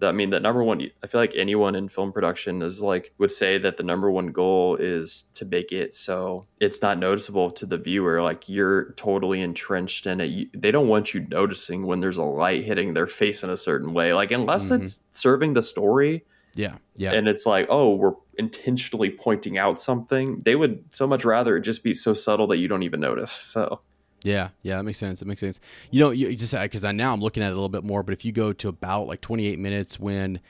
I mean, the number one, I feel like anyone in film production is like would say that the number one goal is to make it so it's not noticeable to the viewer. Like you're totally entrenched in it. You, they don't want you noticing when there's a light hitting their face in a certain way. Like unless Mhm. it's serving the story yeah yeah and it's like oh we're intentionally pointing out something they would so much rather it just be so subtle that you don't even notice so Yeah, yeah, that makes sense. That makes sense. You know, you just because I now I'm looking at it a little bit more, but if you go to about like 28 minutes when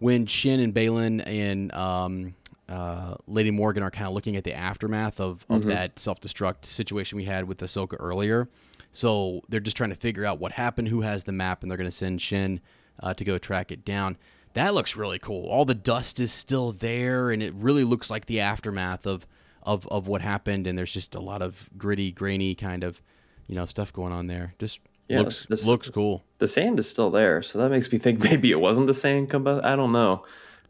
when Shin and Baylan and um, uh, Lady Morgan are kind of looking at the aftermath of, of that self destruct situation we had with Ahsoka earlier. So they're just trying to figure out what happened, who has the map, and they're going to send Shin uh, to go track it down. That looks really cool. All the dust is still there, and it really looks like the aftermath of of of what happened. And there's just a lot of gritty, grainy kind of you know stuff going on there. Just Yeah, looks this- looks cool. The sand is still there, so that makes me think maybe it wasn't the sand. Combo- I don't know,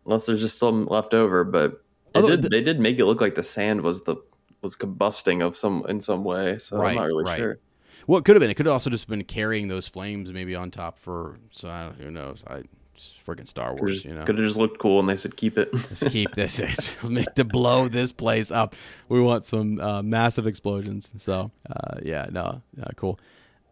unless there's just some left over. But did, the- they did make it look like the sand was the was combusting of some in some way. So Right, I'm not really right. sure. Well, it could have been. It could have also just been carrying those flames maybe on top for. So I, who knows? I just freaking Star Wars, just, you know. Could have just looked cool, and they said keep it. Let's keep this. Make to blow this place up. We want some uh, massive explosions. So uh, yeah, no, uh, cool.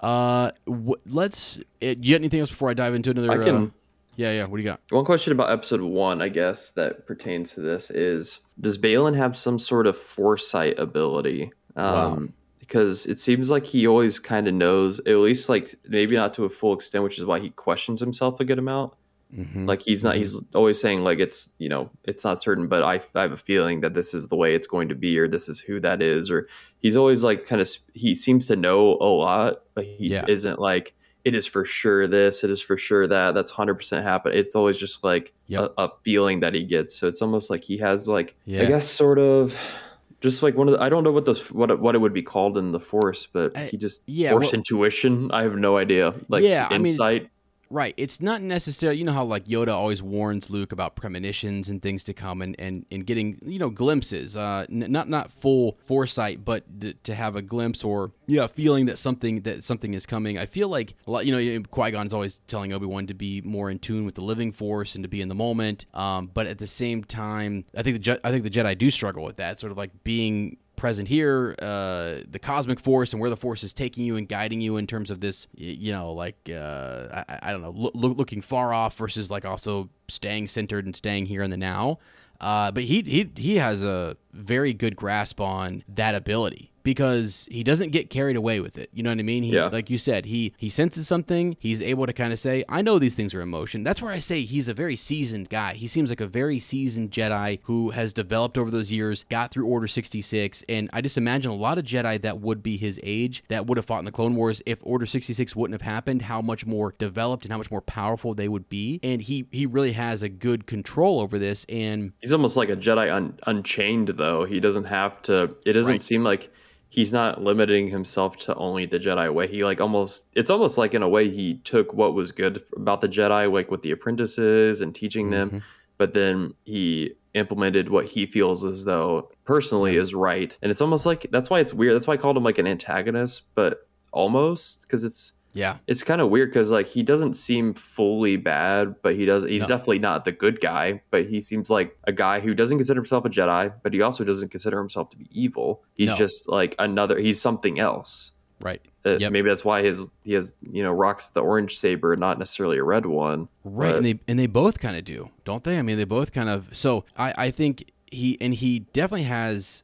Uh, w- let's. Uh, you got anything else before I dive into another? Can- Uh, yeah, yeah. What do you got? One question about episode one, I guess, that pertains to this is: Does Baylan have some sort of foresight ability? Um, Because it seems like he always kind of knows, at least like maybe not to a full extent, which is why he questions himself a good amount. Mm-hmm. Like he's not, he's always saying like it's you know it's not certain, but I, I have a feeling that this is the way it's going to be, or this is who that is, or he's always like kind of he seems to know a lot, but he Yeah. isn't like it is for sure this, it is for sure that. That's hundred percent happen. It's always just like Yep. a, a feeling that he gets. So it's almost like he has like Yeah. I guess sort of. Just like one of the, I don't know what those what it- what it would be called in the force, but he just yeah, force well- intuition. I have no idea. Like Yeah, I mean, insight. Right. It's not necessarily, you know how like Yoda always warns Luke about premonitions and things to come and, and, and getting, you know, glimpses, uh, n- not, not full foresight, but d- to have a glimpse or, yeah, feeling that something, that something is coming. I feel like a lot, you know, Qui-Gon's always telling Obi-Wan to be more in tune with the living force and to be in the moment. Um, but at the same time, I think the, Je- I think the Jedi do struggle with that sort of like being present here, uh, the cosmic force and where the force is taking you and guiding you in terms of this, you know, like uh, I, I don't know, loo- looking far off versus like also staying centered and staying here in the now. Uh, but he he he has a very good grasp on that ability because he doesn't get carried away with it. You know what I mean? He, Yeah. Like you said, he he senses something. He's able to kind of say, "I know these things are emotion." That's where I say he's a very seasoned guy. He seems like a very seasoned Jedi who has developed over those years, got through Order sixty six, and I just imagine a lot of Jedi that would be his age that would have fought in the Clone Wars if Order sixty six wouldn't have happened. How much more developed and how much more powerful they would be, and he he really has a good control over this. And He's almost like a Jedi un- unchained, though. He doesn't have to. It doesn't Right. seem like he's not limiting himself to only the Jedi way. He like almost. It's almost like in a way he took what was good about the Jedi, like with the apprentices and teaching them, mm-hmm. but then he implemented what he feels as though personally is right. And it's almost like that's why it's weird. That's why I called him like an antagonist, but almost because it's yeah, it's kind of weird because like he doesn't seem fully bad, but he does. He's No. definitely not the good guy, but he seems like a guy who doesn't consider himself a Jedi, but he also doesn't consider himself to be evil. He's No. just like another. He's something else. right. Uh, Yep. Maybe that's why his he has you know rocks the orange saber, not necessarily a red one. Right, But- and they and they both kind of do, don't they? I mean, they both kind of. So I I think he and he definitely has.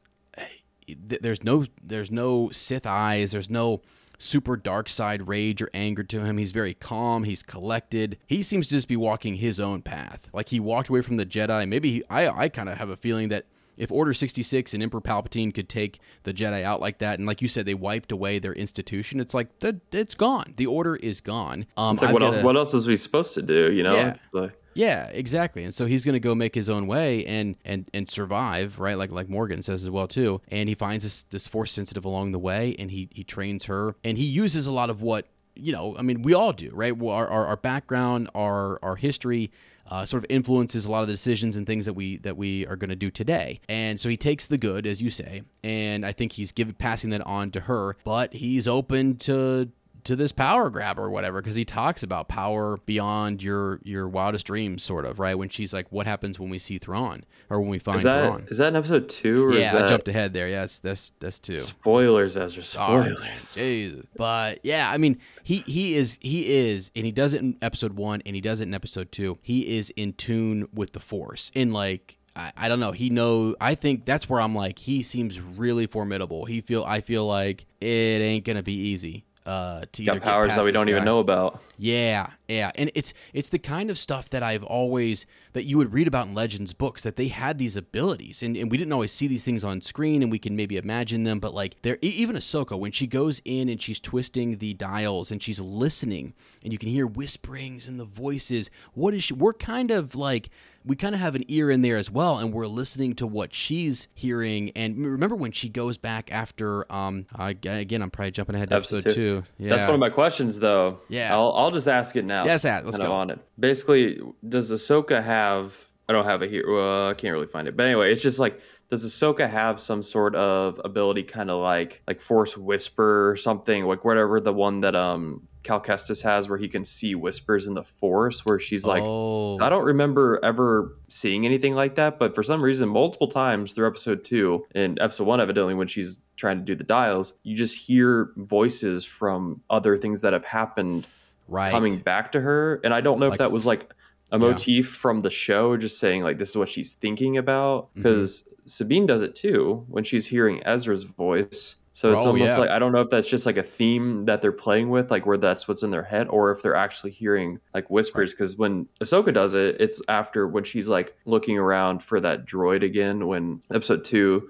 There's no there's no Sith eyes. There's no super dark side rage or anger to him. He's very calm. He's collected. He seems to just be walking his own path. Like he walked away from the Jedi. Maybe he, I I kind of have a feeling that. If Order 66 and Emperor Palpatine could take the Jedi out like that, and like you said, they wiped away their institution, it's like, the, it's gone. The Order is gone. Um, It's like what else? What else is we supposed to do? You know, Yeah. it's like yeah, exactly. And so he's going to go make his own way and and and survive, right? Like like Morgan says as well too. And he finds this this force sensitive along the way, and he he trains her, and he uses a lot of what you know. I mean, we all do, right? Our our, our background, our our history. Uh, sort of influences a lot of the decisions and things that we that we are going to do today, and so he takes the good, as you say, and I think he's giving passing that on to her. But he's open to to this power grab or whatever because he talks about power beyond your your wildest dreams sort of right when she's like what happens when we see Thrawn or when we find is that Thrawn is that in episode two or yeah is that I jumped ahead there yes that's that's two spoilers? Ezra, spoilers. Jesus. But yeah, I mean, he he is he is, and he does it in episode one, and he does it in episode two. He is in tune with the Force, in like. I, I don't know. He know. I think that's where I'm like. He seems really formidable. He feel. I feel like it ain't gonna be easy. Uh, to Got powers that we don't even know about. Yeah, yeah, and it's it's the kind of stuff that I've always that you would read about in Legends books that they had these abilities, and, and we didn't always see these things on screen, and we can maybe imagine them, but like there, even Ahsoka when she goes in and she's twisting the dials and she's listening, and you can hear whisperings and the voices. What is she? We're kind of like we kind of have an ear in there as well, and we're listening to what she's hearing. And remember when she goes back after, um, I, again, I'm probably jumping ahead to episode, episode two. Yeah. That's one of my questions, though. Yeah, I'll, I'll just ask it now. Yes, let's go on it. Basically, does Ahsoka have? I don't have it here. Well, I can't really find it, but anyway, it's just like does Ahsoka have some sort of ability, kind of like like Force Whisper or something, like whatever the one that um Cal Kestis has, where he can see whispers in the Force, where she's like, oh. I don't remember ever seeing anything like that, but for some reason, multiple times through Episode Two and Episode One, evidently when she's trying to do the dials, you just hear voices from other things that have happened right. coming back to her, and I don't know like, if that was like a motif yeah. from the show, just saying like this is what she's thinking about. Because mm-hmm. Sabine does it too when she's hearing Ezra's voice. So it's oh, almost yeah. like I don't know if that's just like a theme that they're playing with, like where that's what's in their head, or if they're actually hearing like whispers. Because right. when Ahsoka does it, it's after when she's like looking around for that droid again. When episode two,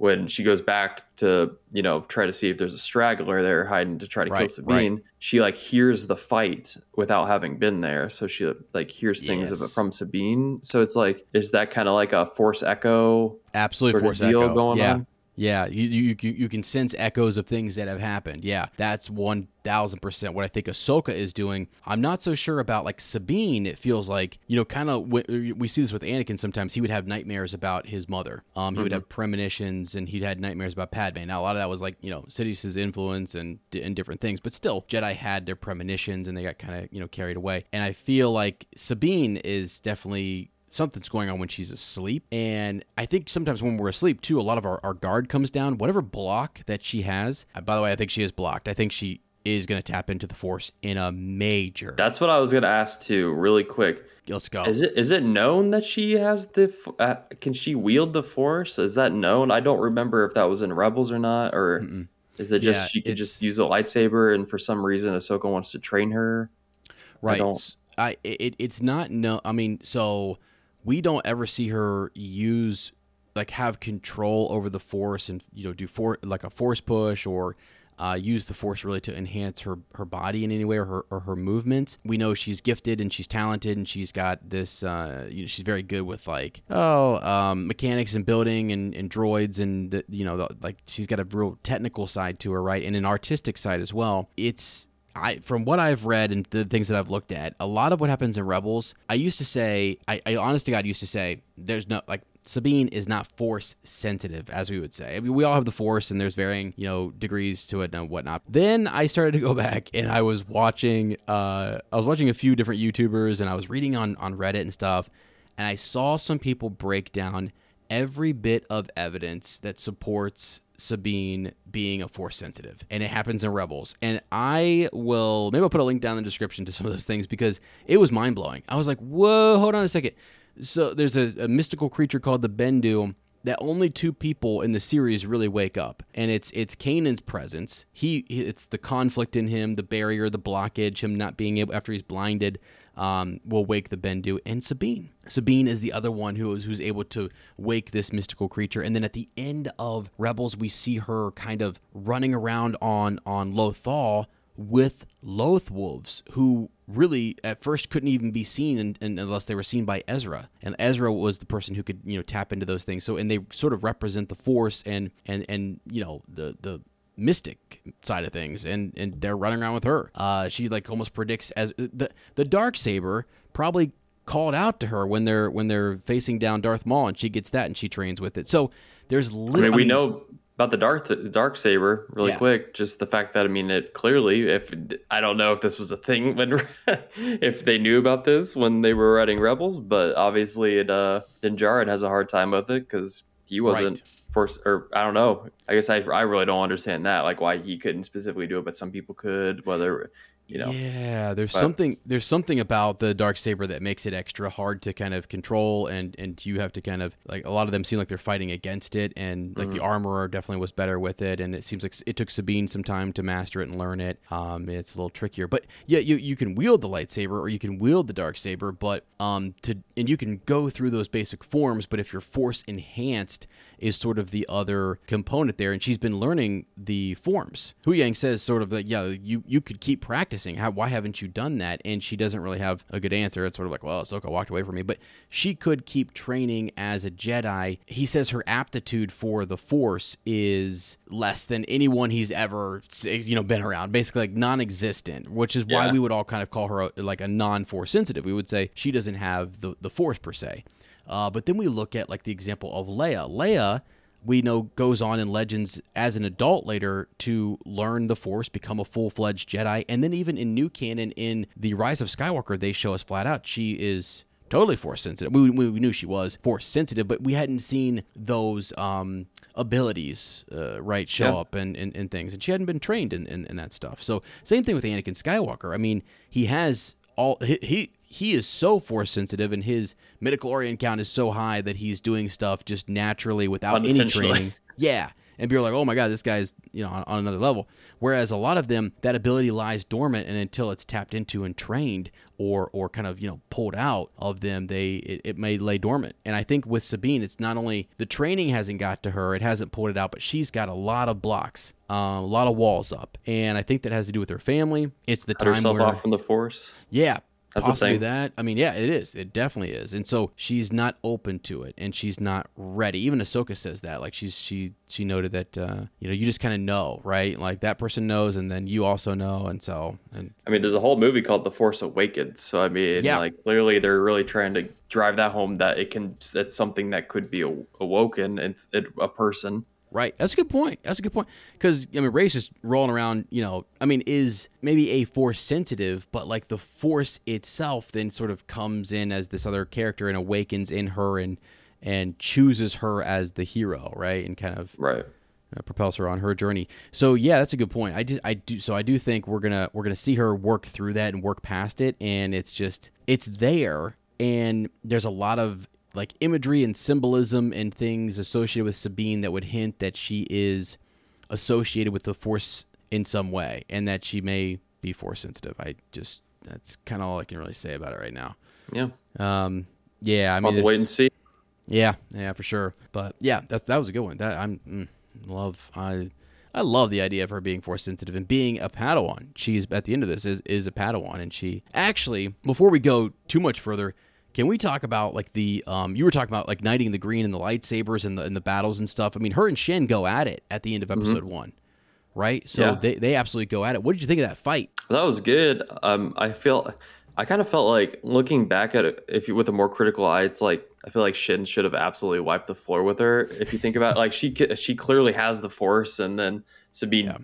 when she goes back to you know try to see if there's a straggler there hiding to try to right, kill Sabine, right. she like hears the fight without having been there, so she like hears things yes. from Sabine. So it's like is that kind of like a force echo? Absolutely, force deal echo. going yeah. on. Yeah, you, you you can sense echoes of things that have happened. Yeah, that's one thousand percent what I think Ahsoka is doing. I'm not so sure about like Sabine. It feels like you know, kind of we see this with Anakin. Sometimes he would have nightmares about his mother. Um, he mm-hmm. would have premonitions, and he'd had nightmares about Padme. Now a lot of that was like you know Sidious's influence and and different things, but still Jedi had their premonitions, and they got kind of you know carried away. And I feel like Sabine is definitely something's going on when she's asleep. And I think sometimes when we're asleep too, a lot of our, our guard comes down. Whatever block that she has, uh, by the way, I think she is blocked. I think she is going to tap into the force in a major. That's what I was going to ask too, really quick. Let's go. Is it is it known that she has the? Uh, can she wield the force? Is that known? I don't remember if that was in Rebels or not, or Mm-mm. is it just yeah, she could just use a lightsaber and for some reason Ahsoka wants to train her? Right. I, don't... I it, it's not no. I mean, so we don't ever see her use like have control over the force and you know do for like a force push or uh, use the force really to enhance her her body in any way or her, or her movements. We know she's gifted and she's talented and she's got this. Uh, you know, she's very good with like oh um, mechanics and building and, and droids and the, you know the, like she's got a real technical side to her, right, and an artistic side as well. It's I from what I've read and the things that I've looked at, a lot of what happens in Rebels, I used to say, I, I honest to God used to say, there's no like Sabine is not force sensitive, as we would say. I mean, we all have the force, and there's varying, you know, degrees to it and whatnot. Then I started to go back, and I was watching, uh, I was watching a few different YouTubers, and I was reading on on Reddit and stuff, and I saw some people break down every bit of evidence that supports Sabine being a force sensitive, and it happens in Rebels. And I will maybe I'll put a link down in the description to some of those things because it was mind blowing. I was like, whoa, hold on a second. So there's a, a mystical creature called the Bendu that only two people in the series really wake up, and it's it's Kanan's presence. He it's the conflict in him, the barrier, the blockage, him not being able after he's blinded um, will wake the Bendu, and Sabine. Sabine is the other one who is who's able to wake this mystical creature. And then at the end of Rebels, we see her kind of running around on on Lothal with Loth wolves, who really at first couldn't even be seen in, in, unless they were seen by Ezra. And Ezra was the person who could you know tap into those things. So and they sort of represent the Force and and and you know the the mystic side of things and and they're running around with her. Uh she like almost predicts as the the dark saber probably called out to her when they're when they're facing down Darth Maul and she gets that and she trains with it. So there's li- I mean, I we mean, know about the dark dark saber really yeah. quick just the fact that i mean it clearly if i don't know if this was a thing when if they knew about this when they were writing rebels but obviously it uh Din Djarin has a hard time with it because he wasn't right or I don't know. I guess I I really don't understand that, like why he couldn't specifically do it, but some people could. Whether you know. Yeah, there's but, something there's something about the dark saber that makes it extra hard to kind of control, and and you have to kind of like a lot of them seem like they're fighting against it, and like mm-hmm. the armorer definitely was better with it, and it seems like it took Sabine some time to master it and learn it. Um, it's a little trickier, but yeah, you you can wield the lightsaber or you can wield the dark saber, but um to and you can go through those basic forms, but if you're force enhanced is sort of the other component there, and she's been learning the forms. Huyang says sort of like yeah, you you could keep practicing practicing? How, why haven't you done that? And she doesn't really have a good answer. It's sort of like, well, Ahsoka walked away from me, but she could keep training as a Jedi. He says her aptitude for the Force is less than anyone he's ever, you know, been around. Basically, like non-existent, which is why Yeah. we would all kind of call her a, like a non-Force sensitive. We would say she doesn't have the the Force per se. Uh, but then we look at like the example of Leia. Leia we know goes on in Legends as an adult later to learn the Force, become a full fledged Jedi, and then even in new canon in the Rise of Skywalker, they show us flat out she is totally Force sensitive. We, we, we knew she was Force sensitive, but we hadn't seen those um, abilities uh, right show Yeah. up and, and, and things, and she hadn't been trained in, in, in that stuff. So same thing with Anakin Skywalker. I mean, he has all he. he he is so force sensitive and his midichlorian count is so high that he's doing stuff just naturally without any training. Yeah. And people are like, oh my God, this guy's, you know, on, on another level. Whereas a lot of them, that ability lies dormant and until it's tapped into and trained or or kind of, you know, pulled out of them, they it, it may lay dormant. And I think with Sabine, it's not only the training hasn't got to her, it hasn't pulled it out, but she's got a lot of blocks. Uh, a lot of walls up, and I think that has to do with her family. It's the Cut time herself where off from the Force. yeah, That's possibly that. I mean, yeah, it is. It definitely is. And so she's not open to it, and she's not ready. Even Ahsoka says that. Like she's she she noted that uh, you know you just kind of know, right? Like that person knows, and then you also know, and so and I mean, there's a whole movie called The Force Awakens. So I mean, Yeah. like clearly they're really trying to drive that home that it can that's something that could be awoken and it, a person. Right. That's a good point. That's a good point. Because I mean, Rey's is rolling around. You know, I mean, is maybe a force sensitive, but like the force itself then sort of comes in as this other character and awakens in her and and chooses her as the hero, right? And kind of Right. uh, propels her on her journey. So yeah, that's a good point. I just I do so I do think we're gonna we're gonna see her work through that and work past it, and it's just it's there, and there's a lot of like imagery and symbolism and things associated with Sabine that would hint that she is associated with the Force in some way, and that she may be Force sensitive. I just that's kind of all I can really say about it right now. Yeah. Um, yeah, I mean, wait and see. yeah, yeah, for sure. But yeah, that's that was a good one. That I'm mm, love. I I love the idea of her being force sensitive and being a Padawan. She's at the end of this is is a Padawan, and she actually before we go too much further. Can we talk about like the um you were talking about like knighting the green and the lightsabers and the and the battles and stuff? I mean, her and Shin go at it at the end of episode one, right? So Yeah. they they absolutely go at it. What did you think of that fight? That was good. Um, I feel, I kind of felt like looking back at it, if you with a more critical eye, it's like I feel like Shin should have absolutely wiped the floor with her. If you think about, it. like she she clearly has the force, and then Sabine, Yeah.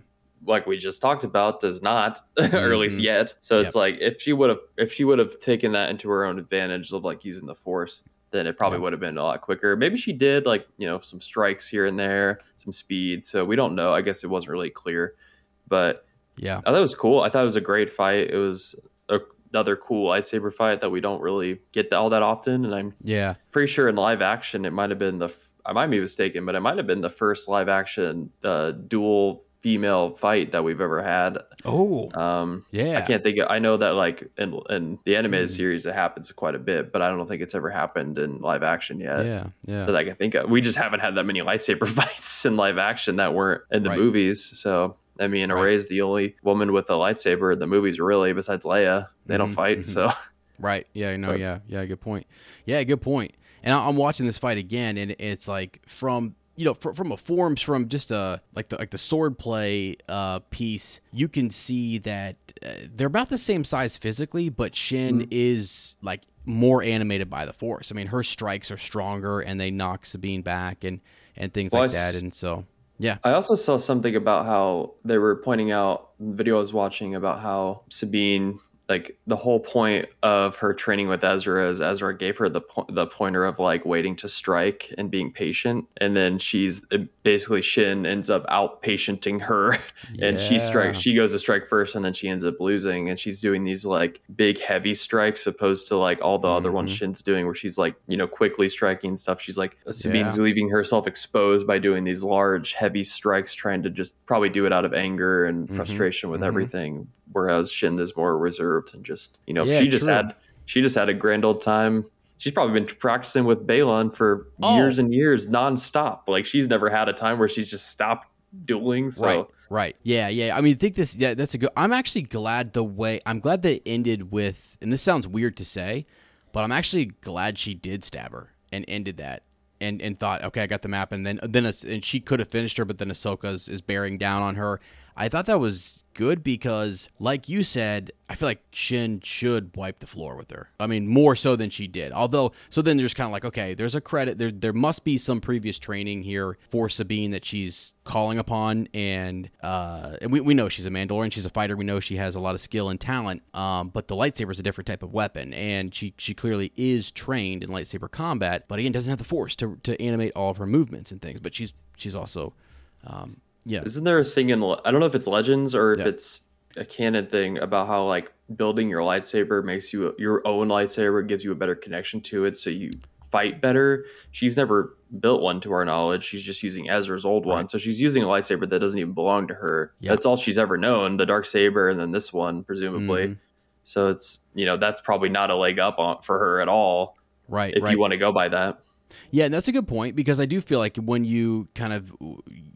Like we just talked about, does not, or at least Mhm. yet. So it's like if she would have if she would have taken that into her own advantage of like using the force. Then it probably Yeah. would have been a lot quicker. Maybe she did like you know some strikes here and there, some speed. So we don't know. I guess it wasn't really clear, but Yeah, I thought it was cool. I thought it was a great fight. It was a, another cool lightsaber fight that we don't really get all that often. And I'm yeah, pretty sure in live action, it might have been the, I might be mistaken, but it might have been the first live action uh, dual female fight that we've ever had. oh Um, yeah, I can't think of, I know that like in, in the animated Mm. series, it happens quite a bit, but I don't think it's ever happened in live action yet. yeah, yeah. That I can think of. We just haven't had that many lightsaber fights in live action that weren't in the Right. movies. So I mean, Right. Array's the only woman with a lightsaber in the movies, really, besides Leia. They don't Mhm, fight, mhm. so Right. Yeah. No. But- Yeah. Yeah. Good point. Yeah. Good point. And I'm watching this fight again, and it's like from you know fr- from a forms from just a like the like the sword play uh, piece, you can see that uh, they're about the same size physically, but Shin Mm-hmm. is like more animated by the force. I mean, her strikes are stronger, and they knock Sabine back, and and things Well, like I that. And so yeah. I also saw something about how they were pointing out the video I was watching about how Sabine, like the whole point of her training with Ezra is Ezra gave her the po- the pointer of like waiting to strike and being patient, and then she's basically Shin ends up out patienting her, and she strikes. She goes to strike first, and then she ends up losing, and she's doing these like big heavy strikes opposed to like all the other ones Mhm. Shin's doing, where she's like you know quickly striking stuff. She's like Sabine's Yeah. leaving herself exposed by doing these large, heavy strikes, trying to just probably do it out of anger and Mhm, frustration with mhm. everything. Whereas Shin is more reserved and just, you know, Yeah, she just true. had she just had a grand old time. She's probably been practicing with Baylan for Oh. years and years nonstop. Like she's never had a time where she's just stopped dueling. So Right. Right. Yeah. Yeah. I mean, I think this. Yeah, that's a good. I'm actually glad the way. I'm glad that it ended with. And this sounds weird to say, but I'm actually glad she did stab her and ended that. And, and thought okay I got the map and then then and she could have finished her but then Ahsoka is, is bearing down on her I thought that was good because like you said I feel like Shin should wipe the floor with her. I mean more so than she did. Although so then there's kind of like okay there's a credit there there must be some previous training here for Sabine that she's calling upon and uh and we, we know she's a Mandalorian she's a fighter we know she has a lot of skill and talent um but the lightsaber is a different type of weapon and she she clearly is trained in lightsaber combat but again doesn't have the force to to animate all of her movements and things but she's she's also um yeah Isn't there a thing in I don't know if it's Legends or if Yeah. it's a canon thing about how like building your lightsaber makes you your own lightsaber gives you a better connection to it, so you fight better. She's never built one to our knowledge. She's just using Ezra's old one, so she's using a lightsaber that doesn't even belong to her. Yeah. That's all she's ever known, the dark saber, and then this one presumably. Mhm. So it's you know that's probably not a leg up on for her at all right if right you want to go by that. Yeah, and that's a good point because I do feel like when you kind of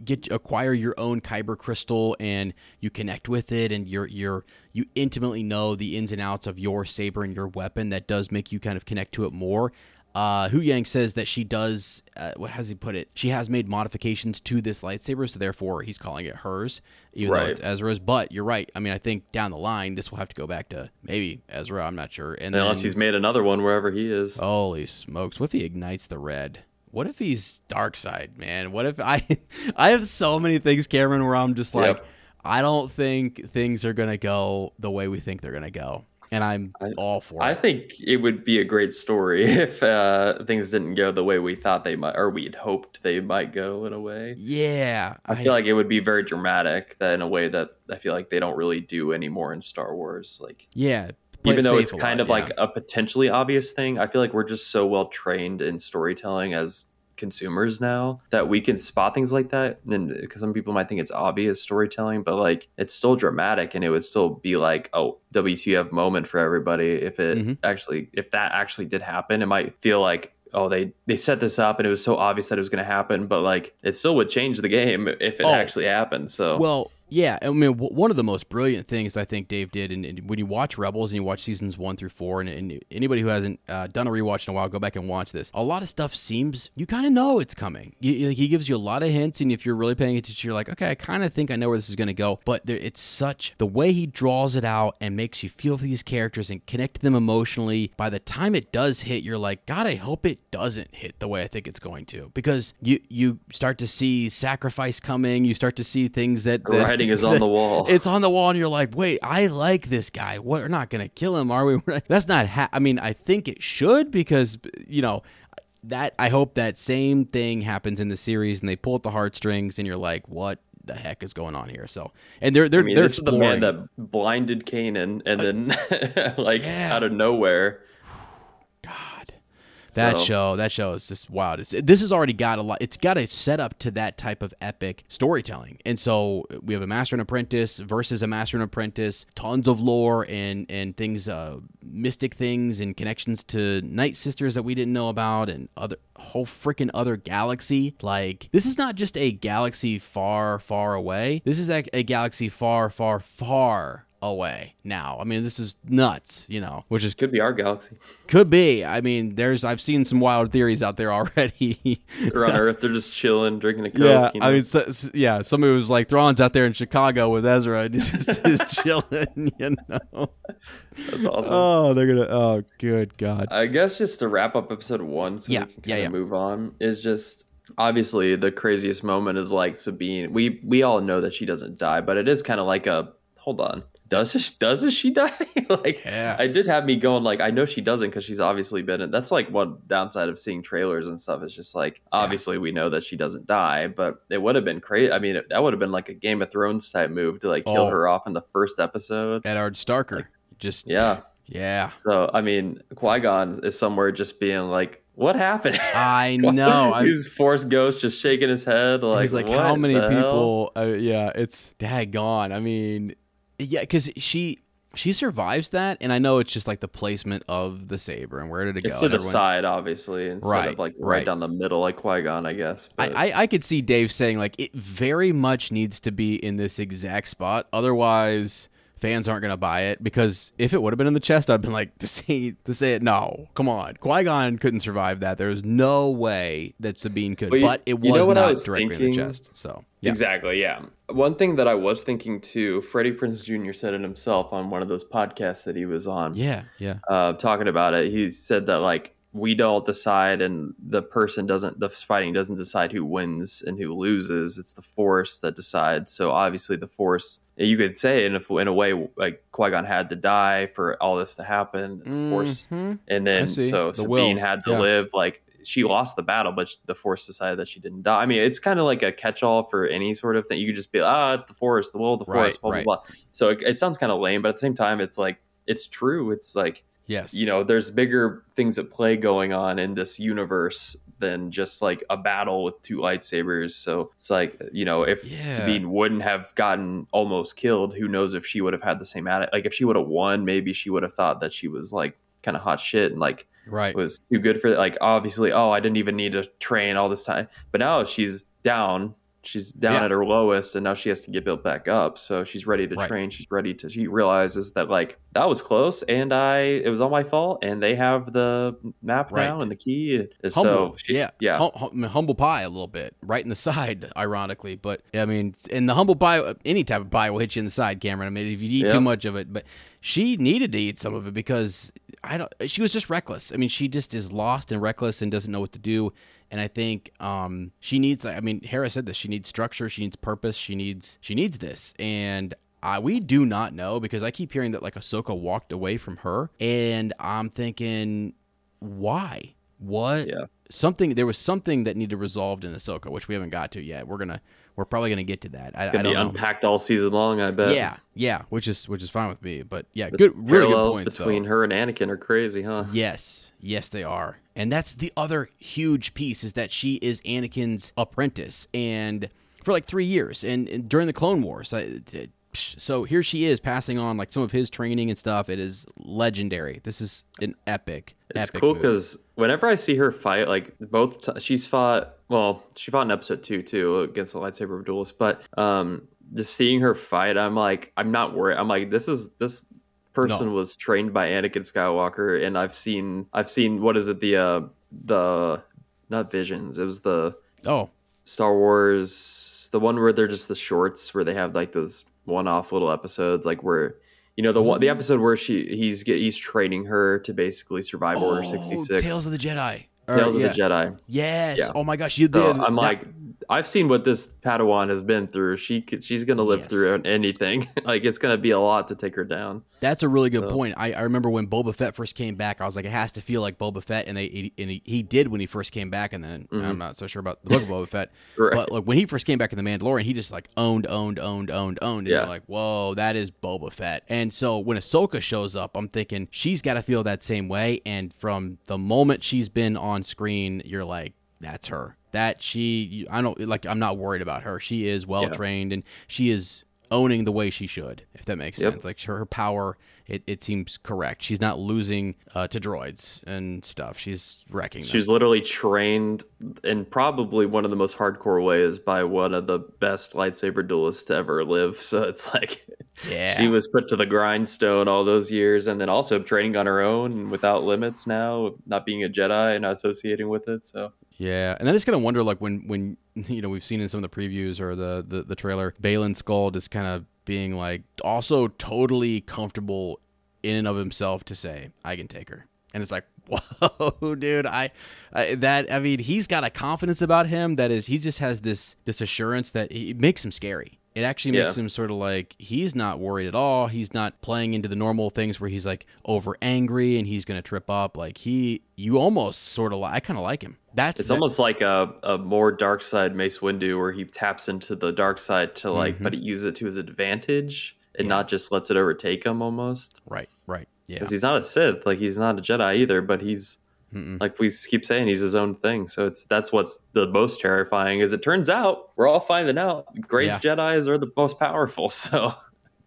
get acquire your own kyber crystal and you connect with it and you're you're you intimately know the ins and outs of your saber and your weapon, that does make you kind of connect to it more. Uh, Huyang says that she does. Uh, what has he put it? She has made modifications to this lightsaber, so therefore he's calling it hers, even though it's Ezra's. But you're right. I mean, I think down the line this will have to go back to maybe Ezra. I'm not sure. And Unless then- he's made another one wherever he is. Holy smokes! What if he ignites the red? What if he's dark side, man? What if I I have so many things, Cameron, where I'm just like, Yep. I don't think things are gonna go the way we think they're gonna go, and I'm I- all for I it. think it would be a great story if uh, things didn't go the way we thought they might, or we'd hoped they might go in a way. yeah, I feel like it would be very dramatic that in a way that I feel like they don't really do anymore in Star Wars. Like yeah. even though it's kind lot, of yeah. like a potentially obvious thing, I feel like we're just so well trained in storytelling as consumers now that we can spot things like that. And because some people might think it's obvious storytelling, but like it's still dramatic and it would still be like, oh, WTF moment for everybody if it Mhm. actually if that actually did happen. It might feel like oh they they set this up and it was so obvious that it was going to happen but like it still would change the game if it Oh. actually happened so Well, yeah. I mean, w- one of the most brilliant things I think Dave did, and, and when you watch Rebels and you watch seasons one through four, and, and anybody who hasn't uh, done a rewatch in a while, go back and watch this. A lot of stuff seems you kind of know it's coming. You, he gives you a lot of hints, and if you're really paying attention, you're like, okay, I kind of think I know where this is going to go. But there, it's such the way he draws it out and makes you feel for these characters and connect them emotionally. By the time it does hit, you're like, God, I hope it doesn't hit the way I think it's going to, because you you start to see sacrifice coming. You start to see things that, that writing is on the wall it's on the wall, and you're like, wait, I like this guy. We're not gonna kill him, are we? That's not. Ha- I mean, I think it should because you know that. I hope that same thing happens in the series, and they pull at the heartstrings, and you're like, what the heck is going on here? So, and they're they're I mean, they're this is the man that blinded Kanan, and then like Yeah. out of nowhere. That So- show, that show is just wild. It's, this has already got a lot. It's got a setup to that type of epic storytelling, and so we have a master and apprentice versus a master and apprentice. Tons of lore and and things, uh, mystic things and connections to Night Sisters that we didn't know about, and other whole freaking other galaxy. Like this is not just a galaxy far, far away. This is a, a galaxy far, far, far away. Now, I mean, this is nuts. You know, which is Could be our galaxy. could be. I mean, there's I've seen some wild theories out there already. They're on Earth. They're just chilling, drinking a coke. yeah, you know? I mean, so, so- yeah. Somebody was like, Thrawn's out there in Chicago with Ezra, and he's just, just chilling. You know? that's awesome. Oh, they're gonna. Oh, good God. I guess just to wrap up episode one, so Yeah, we can yeah, yeah. move on, is just obviously the craziest moment is like Sabine. We we all know that she doesn't die, but it is kind of like a hold on. Does she, does she die? like Yeah. I did have me going like I know she doesn't because she's obviously been in. That's like one downside of seeing trailers and stuff. It's just like obviously we know that she doesn't die, but it would have been crazy. I mean, it, that would have been like a Game of Thrones type move to like kill Oh. her off in the first episode. Edward Starker. Just Yeah. yeah. So I mean, Qui Gon is somewhere just being like, "What happened?" I know. I'm, He's Force Ghost just shaking his head like, he's like, "What how many people? Uh, yeah, it's daggone. I mean, yeah, because she she survives that, and I know it's just like the placement of the saber and where did it It's go. to the side, obviously, instead Right, of like right, right. down the middle, like Qui Gon, I guess. But I, I, I could see Dave saying like it very much needs to be in this exact spot. Otherwise, fans aren't gonna buy it because if it would have been in the chest, I'd been like to say to say it. No, come on, Qui Gon couldn't survive that. There's no way that Sabine could, Well, you- but it was you know not was directly in the chest. So yeah, Exactly, yeah. One thing that I was thinking too, Freddie Prinze Jr. said it himself on one of those podcasts that he was on. yeah, yeah, uh, talking about it, he said that like we don't decide, and the person doesn't, the fighting doesn't decide who wins and who loses. It's the Force that decides. So obviously, the Force, you could say in a, in a way, like Qui Gon had to die for all this to happen. The Force, Mhm. and then so The will, Sabine had to yeah. live like. She lost the battle, but the Force decided that she didn't die. I mean, it's kind of like a catch-all for any sort of thing. You could just be, ah, it's the Force, the will of the Right, Force, blah right. blah blah. So it, it sounds kind of lame, but at the same time, it's like it's true. It's like yes, you know there's bigger things at play going on in this universe than just like a battle with two lightsabers. So it's like you know if Yeah. sabine wouldn't have gotten almost killed who knows if she would have had the same attitude like if she would have won maybe she would have thought that she was like kind of hot shit and like right, was too good for like obviously oh i didn't even need to train all this time. But now she's down she's down Yeah. at her lowest and now she has to get built back up so she's ready to Right. train she's ready to she realizes that like that was close and i it was all my fault and they have the map Right. now and the key and humble, so she, yeah, yeah Hum- hum- humble pie a little bit, right in the side, ironically. But I mean, in the humble pie, any type of pie will hit you in the side, Cameron. I mean, if you eat Yeah. too much of it, but she needed to eat some of it because I don't. She was just reckless. I mean, she just is lost and reckless and doesn't know what to do. And I think um, she needs. I mean, Hera said this. She needs structure. She needs purpose. She needs. She needs this. And I, we do not know because I keep hearing that like Ahsoka walked away from her, and I'm thinking, why? What? Yeah. Something. There was something that needed resolved in Ahsoka, which we haven't got to yet. We're gonna. We're probably gonna get to that. It's gonna be know. unpacked all season long i bet Yeah, yeah, which is which is fine with me. But yeah, The good, really good parallels points between though. her and anakin are crazy huh Yes, yes, they are, and that's the other huge piece is that she is Anakin's apprentice, and for like three years, and, and during the Clone Wars. I, so here she is passing on like some of his training and stuff. It is legendary. This is an epic. It's epic cool because whenever I see her fight, like both t- she's fought. Well, she fought in episode two too against the lightsaber duelist, but um, just seeing her fight, I'm like, I'm not worried. I'm like, this is this person No. was trained by Anakin Skywalker, and I've seen, I've seen what is it the uh the not visions. It was the oh Star Wars, the one where they're just the shorts where they have like those one-off little episodes, like where you know the one the mm-hmm. episode where she he's he's training her to basically survive Order oh, sixty-six. Tales of the Jedi. Or, Tales of yeah. the Jedi. Yes. Yeah. Oh my gosh, you So did. I'm that- like, I've seen what this Padawan has been through. She she's gonna live Yes. through anything. like it's gonna be a lot to take her down. That's a really good So- point. I, I remember when Boba Fett first came back, I was like, it has to feel like Boba Fett, and they and he, he did when he first came back, and then I'm not so sure about the book of Boba Fett, Mm-hmm. Right. but like when he first came back in the Mandalorian, he just like owned, owned, owned, owned, owned, and Yeah. you're like, whoa, that is Boba Fett. And so when Ahsoka shows up, I'm thinking she's got to feel that same way, and from the moment she's been on screen, you're like, that's her. That she, I don't like. I'm not worried about her. She is well trained, and she is owning the way she should, if that makes Yep. sense. Like her, her power, it, it seems correct. She's not losing uh, to droids and stuff. She's wrecking them. She's literally trained in probably one of the most hardcore ways by one of the best lightsaber duelists to ever live. So it's like yeah. she was put to the grindstone all those years, and then also training on her own and without limits now, not being a Jedi and not associating with it. So Yeah, and I just kind of wonder, like when when you know we've seen in some of the previews or the the, the trailer, Baylan Skoll just kind of being like also totally comfortable in and of himself to say, "I can take her," and it's like, whoa, dude, I, I that I mean, he's got a confidence about him that is, he just has this this assurance that it makes him scary. It actually makes Yeah. him sort of like he's not worried at all. He's not playing into the normal things where he's like over angry and he's gonna trip up. Like he, you almost sort of like. I kind of like him. That's It's that- almost like a, a more dark side Mace Windu where he taps into the dark side to like, Mm-hmm. but he uses it to his advantage and not just lets it overtake him almost. right, right, yeah, Because he's not a Sith, like he's not a Jedi either, but he's like we keep saying, he's his own thing. So it's that's what's the most terrifying. Is it turns out we're all finding out great Yeah. Jedi's are the most powerful. So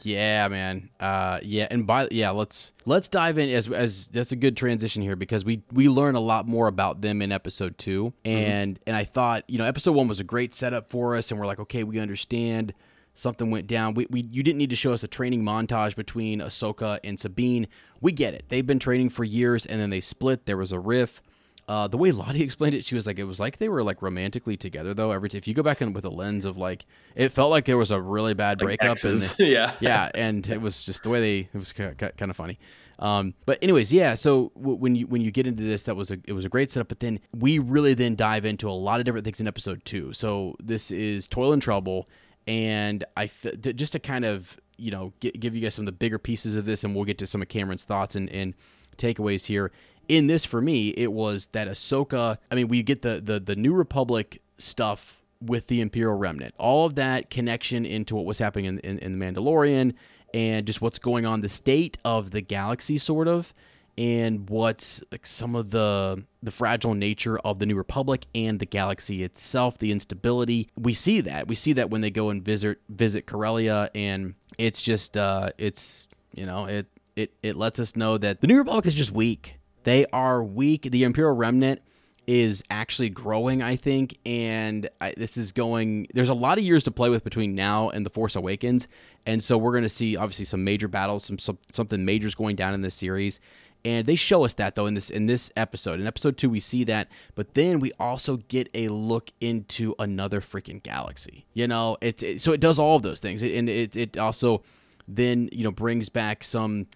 Yeah, man. Uh, yeah, and by yeah, let's let's dive in as as that's a good transition here because we we learn a lot more about them in episode 2 Mm-hmm. and and I thought you know episode one was a great setup for us, and we're like, okay, we understand something went down. We, we you didn't need to show us a training montage between Ahsoka and Sabine. We get it. They've been training for years, and then they split. There was a riff. Uh, the way Lottie explained it, she was like, it was like they were like romantically together though. Every t- if you go back in with a lens of like, it felt like there was a really bad Like breakup. exes. and they- yeah. yeah, and it was just the way they it was kind of funny. Um, but anyways, yeah. So w- when you when you get into this, that was a it was a great setup. But then we really then dive into a lot of different things in episode two. So this is Toil and Trouble, and I th- just to kind of you know gi- give you guys some of the bigger pieces of this, and we'll get to some of Cameron's thoughts and, and takeaways here. In this, for me, it was that Ahsoka. I mean, we get the the the New Republic stuff with the Imperial Remnant. All of that connection into what was happening in, in, in The Mandalorian and just what's going on, the state of the galaxy, sort of, and what's like some of the the fragile nature of the New Republic and the galaxy itself, the instability. We see that. We see that when they go and visit visit Corellia, and it's just uh, it's you know it it it lets us know that the New Republic is just weak. They are weak. The Imperial Remnant is actually growing, I think, and I, this is going. There's a lot of years to play with between now and the Force Awakens, and so we're going to see obviously some major battles, some, some something major's going down in this series, and they show us that though in this in this episode. In episode two, we see that, but then we also get a look into another freaking galaxy. You know, it, so it does all of those things, and it it also then you know brings back some.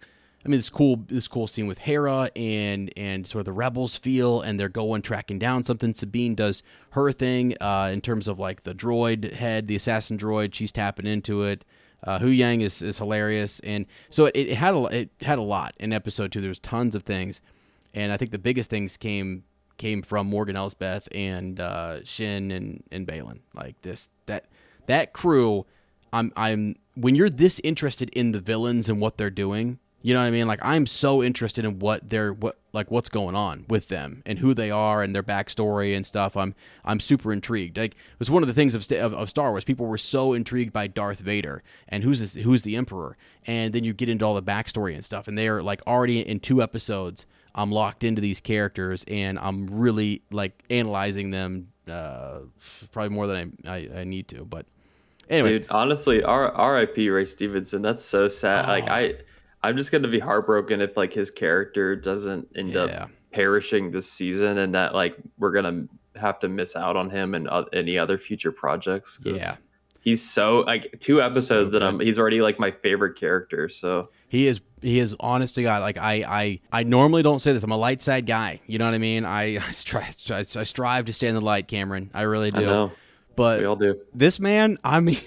I mean, this cool this cool scene with Hera and and sort of the rebels feel, and they're going tracking down something. Sabine does her thing uh, in terms of like the droid head, the assassin droid. She's tapping into it. Uh, Huyang is, is hilarious, and so it, it had a it had a lot in episode two. There was tons of things, and I think the biggest things came came from Morgan Elsbeth and uh, Shin and and Baylan. Like this that that crew. I'm I'm when you're this interested in the villains and what they're doing, you know what I mean? Like I'm so interested in what they're what like what's going on with them and who they are and their backstory and stuff. I'm I'm super intrigued. Like it was one of the things of, of of Star Wars. People were so intrigued by Darth Vader and who's this, who's the Emperor, and then you get into all the backstory and stuff, and they are like already in two episodes. I'm locked into these characters, and I'm really like analyzing them. Uh, probably more than I, I, I need to, but anyway, Dude, honestly, R- R.I.P. Ray Stevenson. That's so sad. Like Oh. I, I'm just gonna be heartbroken if like his character doesn't end Yeah. up perishing this season, and that like we're gonna have to miss out on him and uh, any other future projects. Yeah. he's so like two episodes So and I'm, he's already like my favorite character. So He is he is honest to God. Like I I I normally don't say this. I'm a light side guy. You know what I mean? I I strive, I strive to stay in the light, Cameron. I really do. I know But we all do. this man, I mean,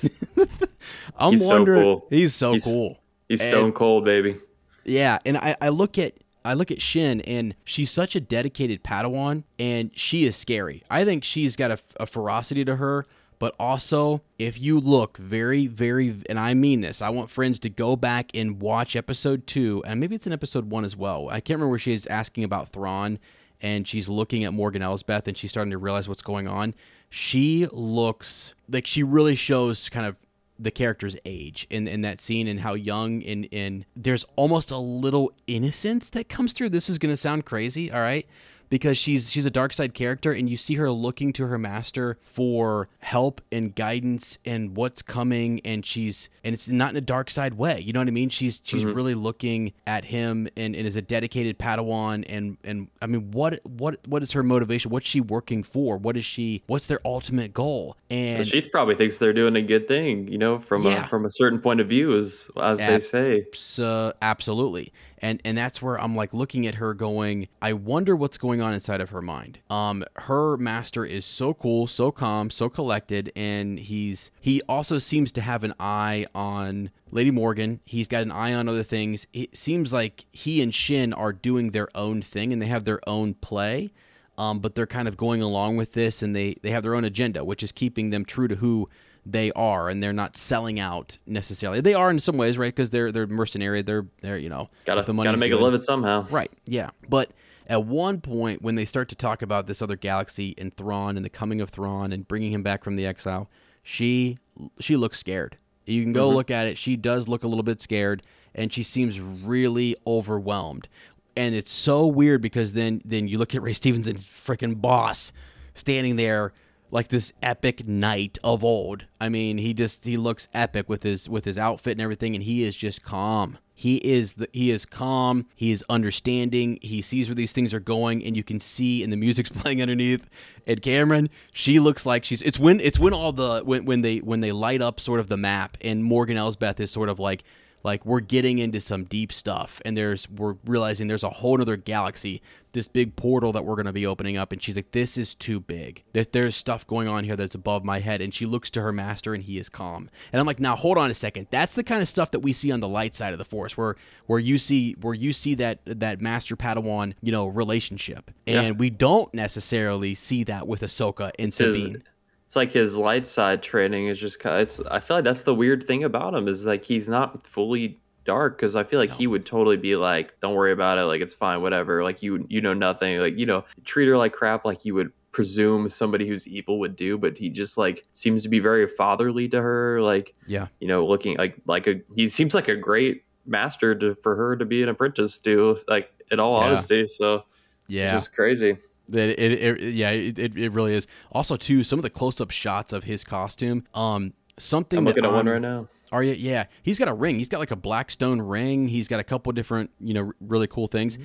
I'm He's so wondering. cool. He's so He's- cool. He's And- stone cold, baby. Yeah, and I, I look at I look at Shin, and she's such a dedicated Padawan, and she is scary. I think she's got a, a ferocity to her, but also if you look very, very, and I mean this, I want friends to go back and watch episode two, and maybe it's in episode one as well. I can't remember where she's asking about Thrawn, and she's looking at Morgan Elsbeth, and she's starting to realize what's going on. She looks like she really shows kind of the character's age in, in that scene and how young and, and there's almost a little innocence that comes through. This is gonna sound crazy, all right? Because she's she's a dark side character and you see her looking to her master for help and guidance and what's coming and she's and it's not in a dark side way. You know what I mean? She's she's really looking at him and, and is a dedicated Padawan and and I mean what what what is her motivation? What's she working for? What is she what's their ultimate goal? And she probably thinks they're doing a good thing, you know, from Yeah. a, from a certain point of view, as as they say. uh, absolutely and and that's where i'm like looking at her going i wonder what's going on inside of her mind. Um her master is so cool so calm so collected and he's he also seems to have an eye on lady morgan. He's got an eye on other things. It seems like he and shin are doing their own thing and they have their own play um, but they're kind of going along with this and they, they have their own agenda which is keeping them true to who they are and they're not selling out necessarily they are in some ways right because they're they're mercenary they're they're you know Gotta if the gotta make good. a living somehow. right yeah but at one point when they start to talk about this other galaxy and Thrawn and the coming of Thrawn and bringing him back from the exile she she looks scared You can go mm-hmm. look at it. She does look a little bit scared, and she seems really overwhelmed. And it's so weird because then then you look at Ray Stevenson's freaking boss standing there like this epic knight of old. I mean, he just he looks epic with his with his outfit and everything, and he is just calm. He is the, he is calm. He is understanding. He sees where these things are going, and you can see, and the music's playing underneath. And Cameron, she looks like she's. It's when it's when all the when when they when they light up sort of the map, and Morgan Elsbeth is sort of like like we're getting into some deep stuff and there's we're realizing there's a whole other galaxy this big portal that we're going to be opening up and she's like this is too big. There's stuff going on here that's above my head and she looks to her master and he is calm. And i'm like now hold on a second. That's the kind of stuff that we see on the light side of the force where where you see where you see that that master padawan you know relationship. And yeah. we don't necessarily see that with ahsoka and sabine it's like his light side training is just kind of, it's i feel like that's the weird thing about him is like he's not fully dark because i feel like no. he would totally be like don't worry about it like it's fine whatever like you you know nothing like you know treat her like crap like you would presume somebody who's evil would do but he just like seems to be very fatherly to her like yeah you know looking like like a he seems like a great master to, for her to be an apprentice to like in all yeah. honesty so yeah it's crazy that it, it, yeah, it, it really is. Also, too, some of the close-up shots of his costume. Um, something I'm looking at one right now. Are you? Yeah, he's got a ring. He's got like a black stone ring. He's got a couple different, you know, really cool things.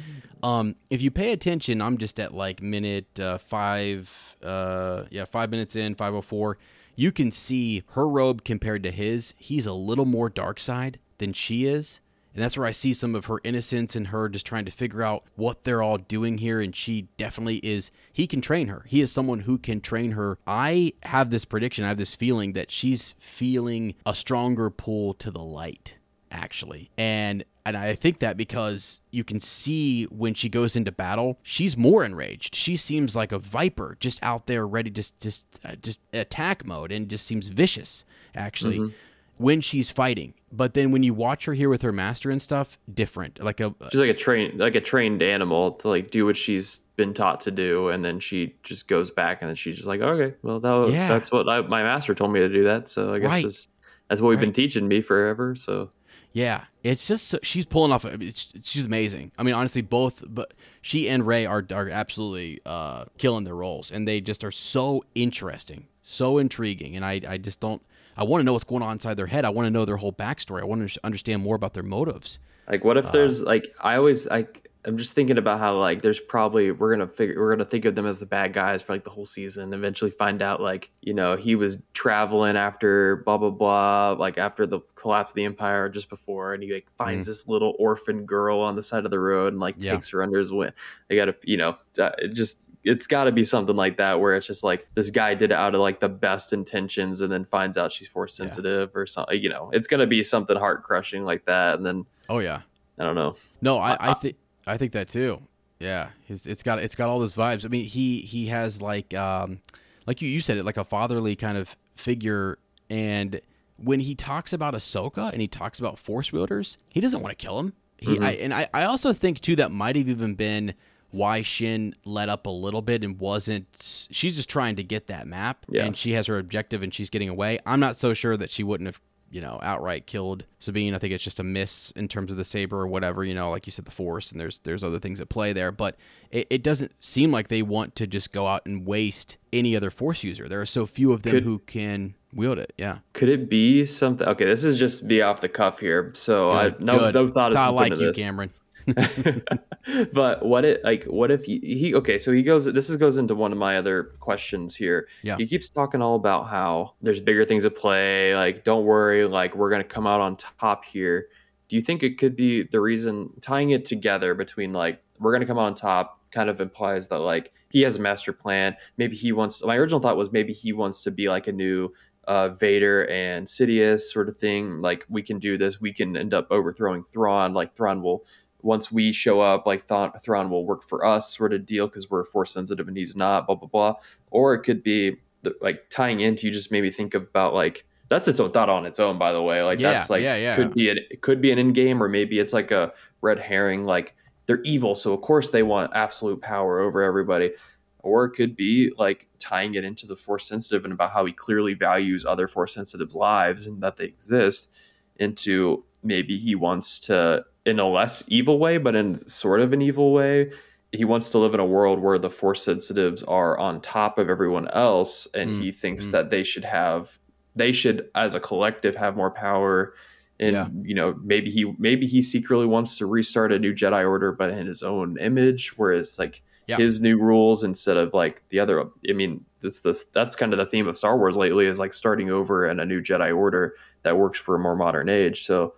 Um, if you pay attention, I'm just at like minute uh, five. Uh, yeah, five minutes in, five oh four. You can see her robe compared to his. He's a little more dark side than she is. And that's where I see some of her innocence and her just trying to figure out what they're all doing here. And she definitely is, he can train her. He is someone who can train her. I have this prediction, I have this feeling that she's feeling a stronger pull to the light, actually. And and I think that because you can see when she goes into battle, she's more enraged. She seems like a viper, just out there ready, just just uh, just attack mode, and just seems vicious. Actually, mm-hmm when she's fighting. But then when you watch her here with her master and stuff, different. Like a she's like a trained like a trained animal to like do what she's been taught to do, and then she just goes back, and then she's just like, okay, well that, yeah. that's what I, my master told me to do that, so I guess right. that's, that's what we've right. been teaching me forever. So yeah, it's just so, she's pulling off. It's, she's amazing. I mean, honestly, both, but she and Ray are are absolutely uh, killing their roles, and they just are so interesting, so intriguing, and I I just don't. I want to know what's going on inside their head. I want to know their whole backstory. I want to understand more about their motives. Like, what if uh, there's like I always like I'm just thinking about how like there's probably we're gonna figure we're gonna think of them as the bad guys for like the whole season. And eventually find out like you know he was traveling after blah blah blah like after the collapse of the empire just before, and he like finds mm. this little orphan girl on the side of the road and like yeah. takes her under his wing. They gotta you know it just it's got to be something like that where it's just like this guy did it out of like the best intentions and then finds out she's force sensitive yeah. or something. You know, it's gonna be something heart crushing like that, and then oh yeah, I don't know. No, I, I think I think that too. Yeah, it's, it's got it's got all those vibes. I mean, he he has like um like you you said it like a fatherly kind of figure, and when he talks about Ahsoka and he talks about Force wielders, he doesn't want to kill him. He mm-hmm. I, and I I also think too that might have even been why Shin let up a little bit and wasn't. She's just trying to get that map, yeah. and she has her objective, and she's getting away. I'm not so sure that she wouldn't have you know, outright killed Sabine. I think it's just a miss in terms of the saber or whatever, you know, like you said, the force, and there's there's other things at play there. But it, it doesn't seem like they want to just go out and waste any other force user. There are so few of them Could, who can wield it. Yeah. Could it be something? Okay, this is just be off the cuff here. So good, I no good. no thought. I like you, this. Cameron. but what it like what if he, he, okay so he goes this is goes into one of my other questions here yeah he keeps talking all about how there's bigger things at play like don't worry like we're gonna come out on top here do you think it could be the reason tying it together between like we're gonna come out on top kind of implies that like he has a master plan maybe he wants my original thought was maybe he wants to be like a new uh, Vader and Sidious sort of thing. Like we can do this. We can end up overthrowing Thrawn. Like Thrawn will once we show up, like Thrawn, Thrawn will work for us, sort of deal, because we're force sensitive and he's not, blah blah blah. Or it could be the, like tying into you just maybe think about like that's its own thought on its own. By the way, like yeah, that's like yeah, yeah. could be an, it could be an in game, or maybe it's like a red herring. Like they're evil, so of course they want absolute power over everybody. Or it could be like tying it into the force sensitive and about how he clearly values other force sensitives' lives and that they exist, into maybe he wants to, in a less evil way, but in sort of an evil way, he wants to live in a world where the force sensitives are on top of everyone else, and mm. he thinks mm. that they should have, they should, as a collective, have more power and yeah. you know maybe he maybe he secretly wants to restart a new jedi order but in his own image whereas like yeah. his new rules instead of like the other i mean that's this that's kind of the theme of star wars lately is like starting over in a new jedi order that works for a more modern age so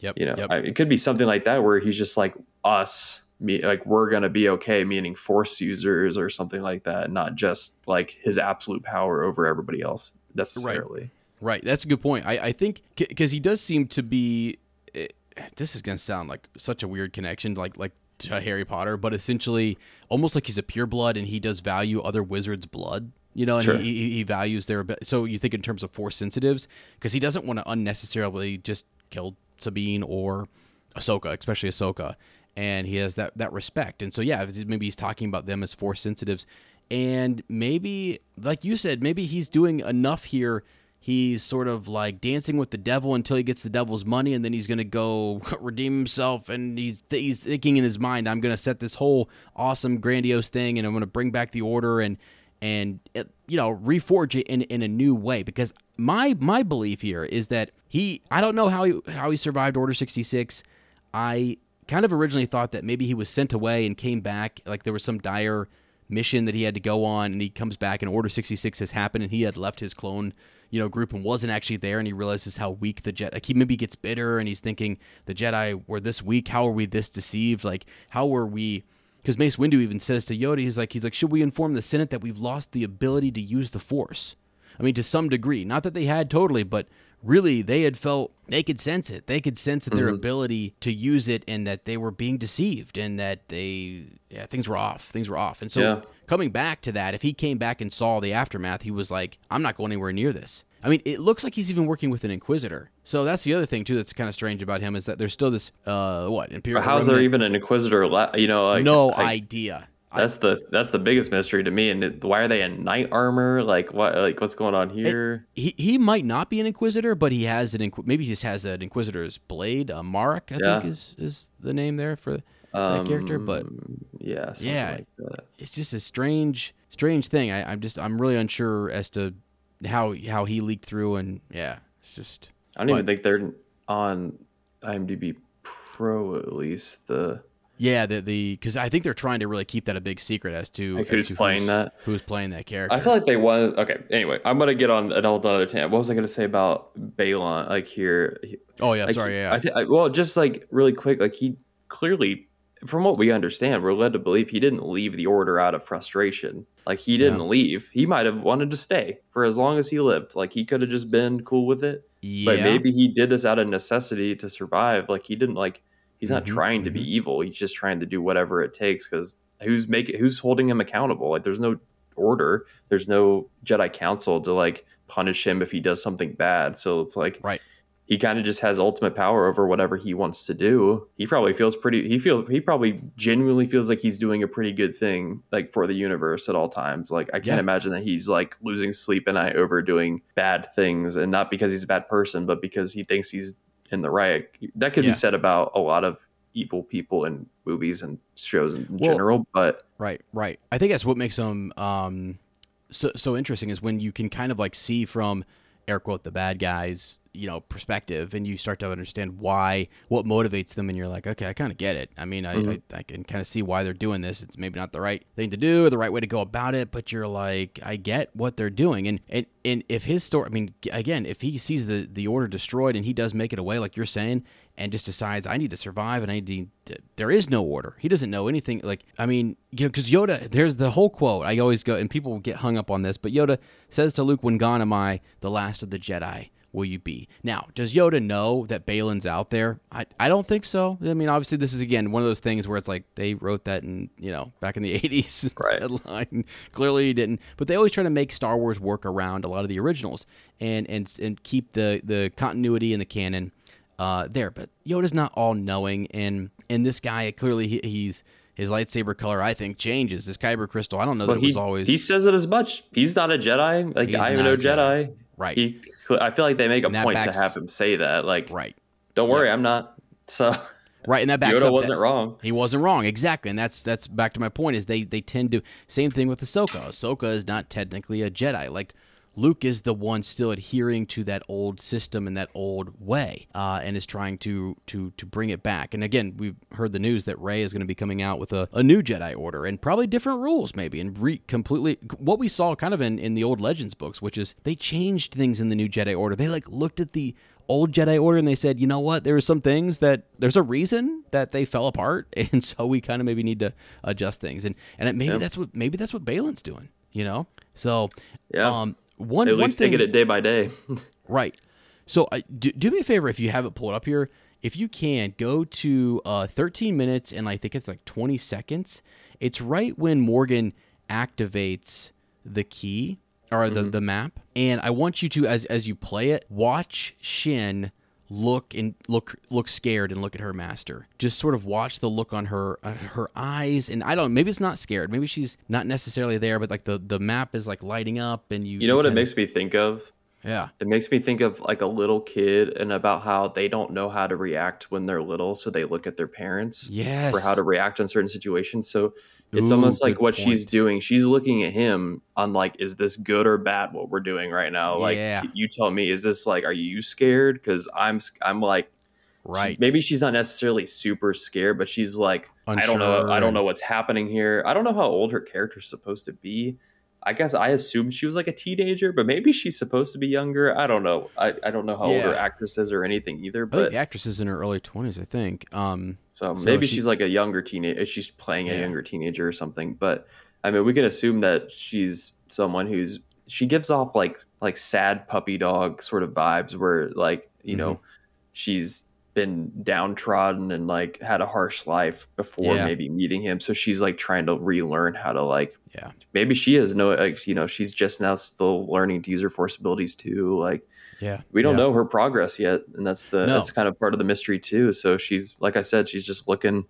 yep you know yep. I, it could be something like that where he's just like us me like we're gonna be okay meaning force users or something like that not just like his absolute power over everybody else necessarily right. Right, that's a good point. I, I think because he does seem to be. It, eh, this is gonna sound like such a weird connection, like like to Harry Potter, but essentially almost like he's a pureblood and he does value other wizards' blood. You know, and sure. he, he values their. So you think in terms of force sensitives, because he doesn't want to unnecessarily just kill Sabine or Ahsoka, especially Ahsoka, and he has that that respect. And so yeah, maybe he's talking about them as force sensitives, and maybe like you said, maybe he's doing enough here. He's sort of like dancing with the devil until he gets the devil's money and then he's going to go redeem himself. And he's th- he's thinking in his mind I'm going to set this whole awesome grandiose thing and I'm going to bring back the order and and it, you know reforge it in in a new way. Because my my belief here is that he I don't know how he how he survived order 66 I kind of originally thought that maybe he was sent away and came back like there was some dire mission that he had to go on and he comes back and order 66 has happened and he had left his clone you know group and wasn't actually there and he realizes how weak the Jedi like he maybe gets bitter and he's thinking the jedi were this weak. How are we this deceived? Like how were we because mace windu even says to yoda he's like he's like should we inform the senate that we've lost the ability to use the force? I mean to some degree. Not that they had totally but really they had felt they could sense it they could sense that their mm-hmm. ability to use it and that they were being deceived and that they yeah things were off things were off and so yeah coming back to that, if he came back and saw the aftermath, he was like, I'm not going anywhere near this. I mean, it looks like he's even working with an Inquisitor. So that's the other thing too that's kind of strange about him is that there's still this uh what Imperial. How's there even an Inquisitor? You know, like, no I, idea. That's the that's the biggest mystery to me. And why are they in knight armor? Like what? Like what's going on here? It, he he might not be an Inquisitor, but he has an maybe he just has an Inquisitor's blade. Uh, Marrok, I yeah. think is is the name there for that character. But um, yeah, yeah, like it's just a strange strange thing. I, I'm just I'm really unsure as to how how he leaked through, and yeah, it's just. I don't but, even think they're on IMDb Pro at least the. Yeah, the the because I think they're trying to really keep that a big secret as to like who's to playing who's, that, who's playing that character. I feel like they was okay. Anyway, I'm gonna get on another tangent. What was I gonna say about Baylan? Like here. Oh yeah, like, sorry. Yeah, I, th- I well, just like really quick, like he clearly from what we understand, we're led to believe he didn't leave the order out of frustration. Like he didn't yeah. leave. He might have wanted to stay for as long as he lived. Like he could have just been cool with it. Yeah. But maybe he did this out of necessity to survive. Like he didn't like he's not mm-hmm, trying to mm-hmm. be evil. He's just trying to do whatever it takes cuz who's making who's holding him accountable? Like there's no order. There's no Jedi council to like punish him if he does something bad. So it's like Right he kind of just has ultimate power over whatever he wants to do. He probably feels pretty he feel he probably genuinely feels like he's doing a pretty good thing like for the universe at all times. Like I can't yeah. imagine that he's like losing sleep at night over doing bad things and not because he's a bad person, but because he thinks he's in the riot That could yeah. be said about a lot of evil people in movies and shows in well, general, but Right, right. I think that's what makes them um so so interesting is when you can kind of like see from air quote the bad guys you know perspective and you start to understand why what motivates them and you're like okay i kind of get it i mean I, mm-hmm. I, I, can kind of see why they're doing this it's maybe not the right thing to do or the right way to go about it but you're like i get what they're doing and and, and if his story i mean again if he sees the the order destroyed and he does make it away like you're saying and just decides I need to survive and I need to, there is no order. He doesn't know anything. Like I mean, you know, because Yoda, there's the whole quote. I always go, and people get hung up on this, but Yoda says to Luke, "When gone am I, the last of the Jedi." Will you be? Now, does Yoda know that Baylan's out there? I, I don't think so. I mean, obviously, this is again one of those things where it's like they wrote that in you know back in the '80s right. headline. Clearly, he didn't. But they always try to make Star Wars work around a lot of the originals and and and keep the the continuity and the canon uh, there. But Yoda's not all knowing, and and this guy clearly he, he's his lightsaber color, I think, changes. This kyber crystal, I don't know that he, was always. he says it as much. He's not a Jedi. Like I am no Jedi. Jedi. Right. He, I feel like they make a point backs- to have him say that. Like, right. don't worry, I'm not. So Right, and that backs Yoda up wasn't that- wrong. He wasn't wrong, exactly, and that's that's back to my point. Is they they tend to same thing with Ahsoka. Ahsoka is not technically a Jedi. Like Luke is the one still adhering to that old system and that old way, uh, and is trying to to to bring it back. And again, we've heard the news that Rey is going to be coming out with a, a new Jedi Order and probably different rules, maybe, and re- completely what we saw kind of in in the old Legends books, which is they changed things in the new Jedi Order. They like looked at the old Jedi Order and they said, you know what, there are some things that there's a reason that they fell apart, and so we kind of maybe need to adjust things, and and it, maybe Yeah. that's what maybe that's what Baylan's doing, you know. So Yeah. um, one at one least thing, take it day by day. right. So uh, do, do me a favor if you have it pulled up here. If you can go to uh, 13 minutes and I think it's like 20 seconds. It's right when Morgan activates the key or the, the map, and I want you to as as you play it, watch Shin look and look look scared and look at her master. Just sort of watch the look on her uh, her eyes, and I don't. Maybe it's not scared. Maybe she's not necessarily there, but like the the map is like lighting up, and you You know what it makes me think of? Yeah. It makes me think of like a little kid and about how they don't know how to react when they're little, so they look at their parents Yes. for how to react in certain situations. So it's Ooh, almost like what she's doing. She's looking at him on like, is this good or bad? What we're doing right now? Like, Yeah. you tell me, is this like, are you scared? Because I'm, I'm like, Right. maybe she's not necessarily super scared, but she's like, I don't know, I don't know what's happening here. I don't know how old her character's supposed to be. I guess I assumed she was like a teenager, but maybe she's supposed to be younger. I don't know. I, I don't know how old her actress is or anything either. But the actress is in her early twenties, I think. Um, so, so maybe she- she's like a younger teenager. She's playing a Yeah. younger teenager or something. But I mean, we can assume that she's someone who's she gives off like like sad puppy dog sort of vibes, where like you Mm-hmm. know she's been downtrodden and like had a harsh life before Yeah. maybe meeting him. So she's like trying to relearn how to like yeah, maybe she has no like you know she's just now still learning to use her force abilities too. Like yeah. we don't yeah. know her progress yet and that's the No. that's kind of part of the mystery too so she's like i said she's just looking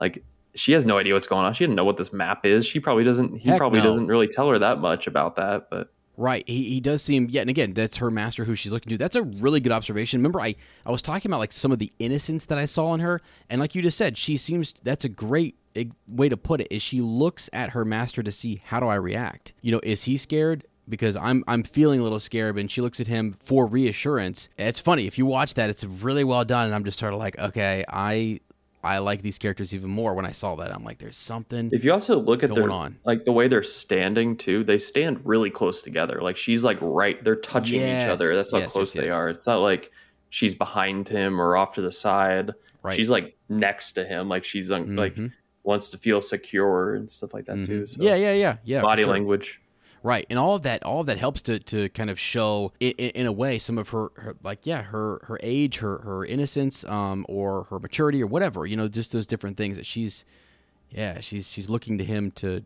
like she has no idea what's going on she didn't know what this map is she probably doesn't he Heck probably no. doesn't really tell her that much about that but Right. He, he does seem yeah, and again, that's her master who she's looking to. That's a really good observation. Remember, I, I was talking about like some of the innocence that I saw in her, and like you just said, she seems that's a great eh, way to put it. Is she looks at her master to see how do I react? You know, is he scared? Because I'm I'm feeling a little scared, and she looks at him for reassurance. It's funny if you watch that; it's really well done, and I'm just sort of like, okay, I I like these characters even more. When I saw that, I'm like, there's something. if you also look at their on. like the way they're standing too they stand really close together like she's like right they're touching each other that's how yes, close yes, they yes. are it's not like she's behind him or off to the side Right. she's like next to him like she's um, like Mhm. wants to feel secure and stuff like that too Mhm. so yeah, yeah, yeah, yeah. body sure. language Right, and all of that, all of that helps to, to kind of show, in, in a way, some of her, her, like, yeah, her her age, her her innocence, um, or her maturity, or whatever. You know, just those different things that she's, yeah, she's she's looking to him to.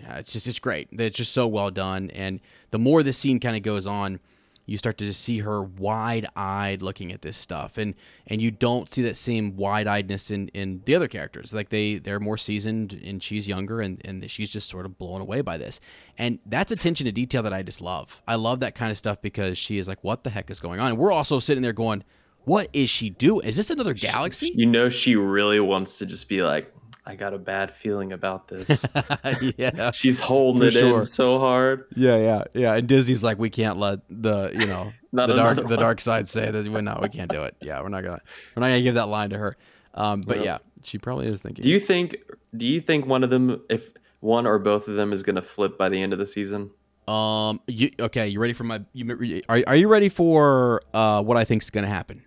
Yeah, it's just it's great. It's just so well done, and the more the scene kind of goes on, you start to just see her wide eyed looking at this stuff, and and you don't see that same wide eyedness in in the other characters. Like they they're more seasoned, and she's younger, and and she's just sort of blown away by this, and that's attention to detail that I just love. I love that kind of stuff because she is like, what the heck is going on? And we're also sitting there going, what is she doing? Is this another galaxy? You know, she really wants to just be like, I got a bad feeling about this. yeah. She's holding it sure. in so hard. Yeah, yeah, yeah. And Disney's like, we can't let the you know Not the dark another the dark side say this. Well, no, we can't do it. Yeah, we're not gonna we're not gonna give that line to her. Um, but Yeah. yeah, she probably is thinking. Do you think? Do you think one of them, if one or both of them, is going to flip by the end of the season? um, you okay? You ready for my? You, are are you ready for uh what I think is gonna happen?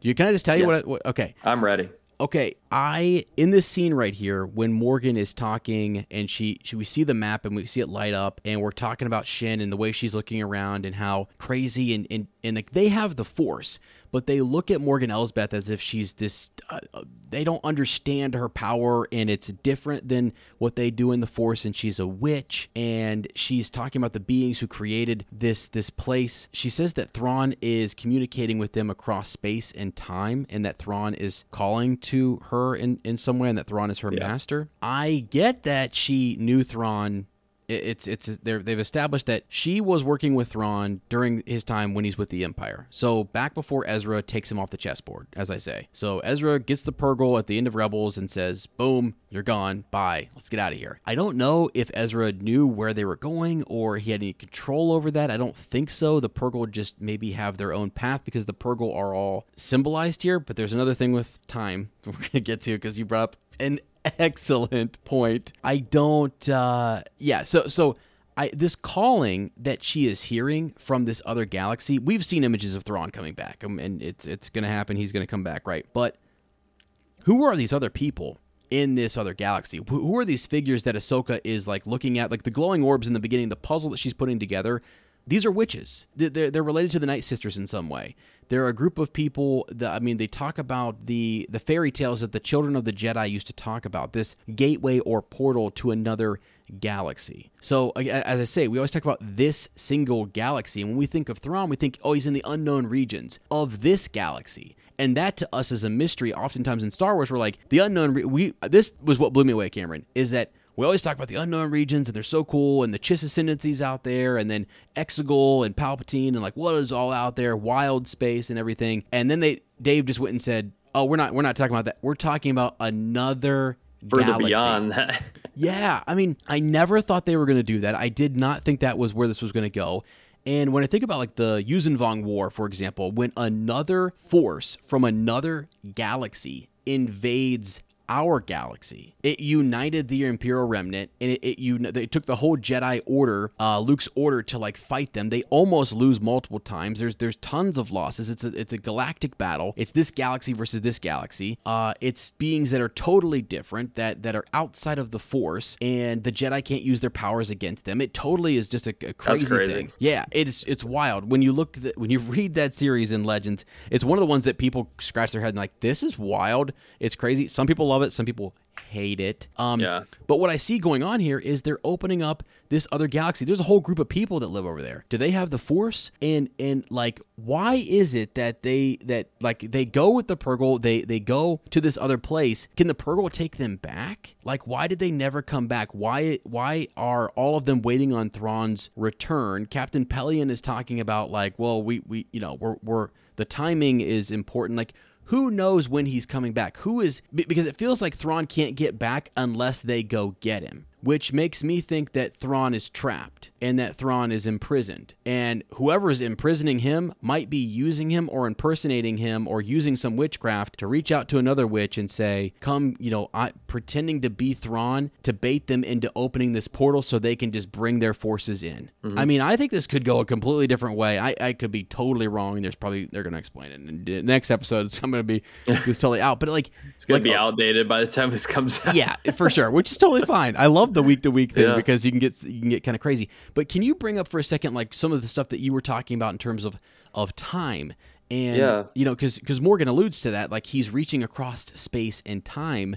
Do you can I just tell you Yes. what, I, what? Okay, I'm ready. Okay i in this scene right here when morgan is talking and she, she we see the map and we see it light up and we're talking about shin and the way she's looking around and how crazy and and, and like they have the force but they look at morgan elsbeth as if she's this uh, uh, they don't understand her power and it's different than what they do in the force and she's a witch and she's talking about the beings who created this this place she says that thrawn is communicating with them across space and time and that thrawn is calling to her in, in some way and that Thrawn is her Yeah. master. I get that she knew Thrawn. It- It's it's they're, they've established that she was working with Thrawn during his time when he's with the Empire. So back before Ezra takes him off the chessboard, as I say. So Ezra gets the Purrgil at the end of Rebels and says, "Boom, you're gone. Bye. Let's get out of here." I don't know if Ezra knew where they were going or he had any control over that. I don't think so. The Purrgil just maybe have their own path because the Purrgil are all symbolized here. But there's another thing with time we're gonna get to because you brought up an excellent point. I don't. uh Yeah. So so. I, this calling that she is hearing from this other galaxy, we've seen images of Thrawn coming back, um, and it's it's going to happen. He's going to come back, right? But who are these other people in this other galaxy? Who are these figures that Ahsoka is like looking at, like the glowing orbs in the beginning, the puzzle that she's putting together? These are witches. They're, they're related to the Night Sisters in some way. They're a group of people that I mean, they talk about the the fairy tales that the children of the Jedi used to talk about. This gateway or portal to another galaxy. So, as I say, we always talk about this single galaxy. And when we think of Thrawn, we think, oh, he's in the unknown regions of this galaxy. And that to us is a mystery. Oftentimes in Star Wars, we're like, the unknown, re- we, this was what blew me away, Cameron, is that we always talk about the unknown regions and they're so cool and the Chiss ascendancies out there and then Exegol and Palpatine and like what is all out there, wild space and everything. And then they, Dave just went and said, oh, we're not, we're not talking about that. We're talking about another Further galaxy. beyond that. Yeah, I mean, I never thought they were going to do that. I did not think that was where this was going to go. And when I think about like the Yuuzhan War, for example, when another force from another galaxy invades our galaxy, it united the Imperial Remnant, and it, it you they took the whole Jedi Order, uh, Luke's order to like fight them. They almost lose multiple times. There's there's tons of losses. It's a it's a galactic battle. It's this galaxy versus this galaxy. Uh, it's beings that are totally different that that are outside of the Force, and the Jedi can't use their powers against them. It totally is just a, a crazy, crazy. thing. Yeah, it's it's wild when you look the, when you read that series in Legends. It's one of the ones that people scratch their head and like, this is wild. It's crazy. Some people love it. Some people hate it. Um, Yeah. But what I see going on here is they're opening up this other galaxy. There's a whole group of people that live over there. Do they have the Force? And and like, why is it that they that like they go with the Purrgil? They they go to this other place. Can the Purrgil take them back? Like, why did they never come back? Why why are all of them waiting on Thrawn's return? Captain Pelion is talking about like, well, we we you know we're we're the timing is important. Like who knows when he's coming back? Who is because it feels like Thrawn can't get back unless they go get him, which makes me think that Thrawn is trapped and that Thrawn is imprisoned. And whoever is imprisoning him might be using him or impersonating him or using some witchcraft to reach out to another witch and say, "Come, you know, I pretending to be Thrawn to bait them into opening this portal so they can just bring their forces in." Mm-hmm. I mean, I think this could go a completely different way. I, I could be totally wrong. There's probably they're going to explain it in the next episode. It's going to be just totally out. But like, It's gonna like, be outdated by the time this comes out. yeah, for sure, which is totally fine. I love the week to week thing Yeah. because you can get you can get kind of crazy. But can you bring up for a second like some of the stuff that you were talking about in terms of of time and Yeah. you know because because Morgan alludes to that like he's reaching across space and time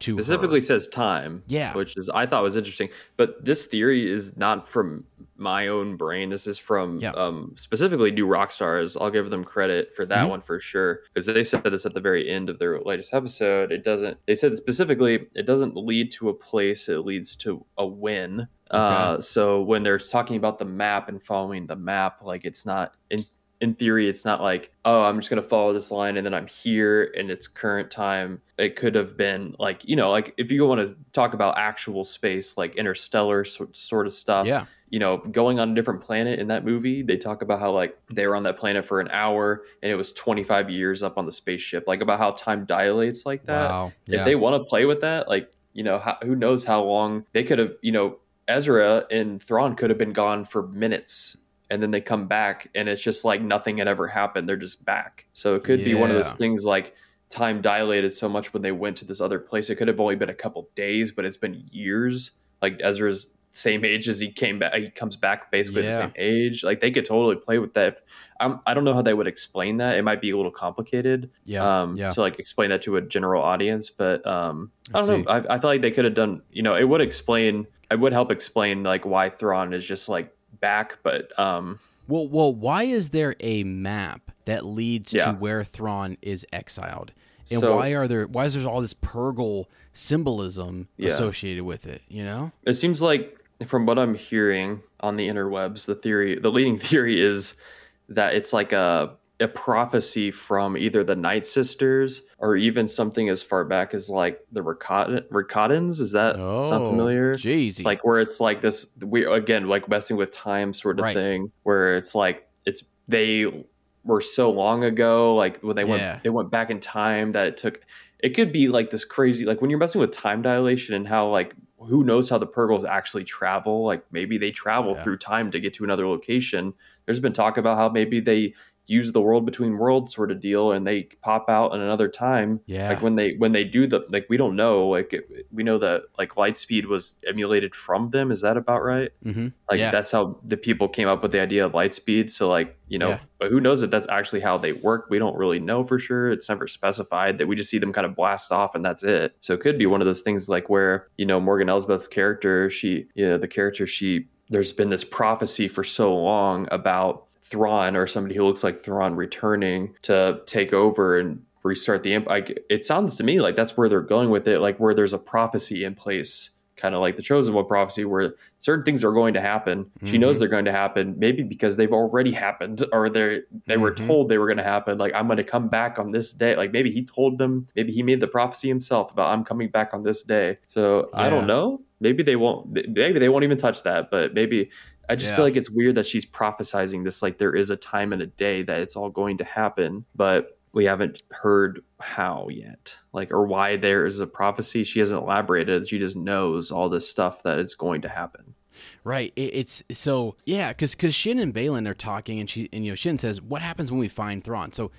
to her. specifically says time Yeah. which is i thought was interesting but this theory is not from my own brain this is from Yeah. um, specifically New Rockstars i'll give them credit for that Mhm. one for sure because they said this at the very end of their latest episode it doesn't they said specifically it doesn't lead to a place it leads to a win uh, so when they're talking about the map and following the map like it's not in in theory, it's not like, oh, I'm just going to follow this line and then I'm here in its current time. It could have been like, you know, like if you want to talk about actual space, like interstellar sort, sort of stuff, yeah you know, going on a different planet in that movie, they talk about how like they were on that planet for an hour and it was 25 years up on the spaceship, like about how time dilates like that. wow yeah If they want to play with that, like, you know, how, who knows how long they could have, you know, Ezra and Thrawn could have been gone for minutes and then they come back and it's just like nothing had ever happened. They're just back. So it could be one of those things like time dilated so much when they went to this other place. It could have only been a couple days, but it's been years. Like Ezra's same age as he came back. He comes back basically at the same age. Like they could totally play with that. If, I'm, I don't know how they would explain that. It might be a little complicated yeah um, yeah to like explain that to a general audience. But um, I don't know. I, I feel like they could have done. You know, it would explain. It would help explain like why Thrawn is just like back. But um, Well, well, why is there a map that leads Yeah. to where Thrawn is exiled? And So- why are there? Why is there all this Purrgil symbolism Yeah. associated with it? You know? It seems like from what I'm hearing on the interwebs, the theory, the leading theory is that it's like a a prophecy from either the Night Sisters or even something as far back as like the Riccot- Rakatans. Is that sound Oh, familiar? Jeez, like where it's like this we again like messing with time sort of Right. thing where it's like it's they were so long ago like when they went Yeah. they went back in time that it took it could be like this crazy like when you're messing with time dilation and how like who knows how the Purrgils actually travel like maybe they travel Yeah. through time to get to another location there's been talk about how maybe they use the world between worlds sort of deal and they pop out in another time Yeah. like when they when they do the like we don't know like it, we know that like light speed was emulated from them is that about right mm-hmm. like yeah. that's how the people came up with the idea of light speed so like you know Yeah. but who knows if that's actually how they work we don't really know for sure it's never specified that we just see them kind of blast off and that's it so it could be one of those things like where you know morgan elsbeth's character she you know the character she there's been this prophecy for so long about Thrawn or somebody who looks like Thrawn returning to take over and restart the empire. Like, it sounds to me like that's where they're going with it, like where there's a prophecy in place, kind of like the chosen one prophecy, where certain things are going to happen. She knows they're going to happen, maybe because they've already happened, or they they were Mhm. told they were going to happen. Like I'm going to come back on this day. Like maybe he told them, maybe he made the prophecy himself about I'm coming back on this day. So I don't know. Maybe they won't. Maybe they won't even touch that. But maybe I just Yeah. feel like it's weird that she's prophesizing this like there is a time and a day that it's all going to happen, but we haven't heard how yet, like or why there is a prophecy. She hasn't elaborated. She just knows all this stuff that it's going to happen. Right. It, it's so yeah, because because Shin and Baylan are talking, and she and you know Shin says, "What happens when we find Thrawn?" So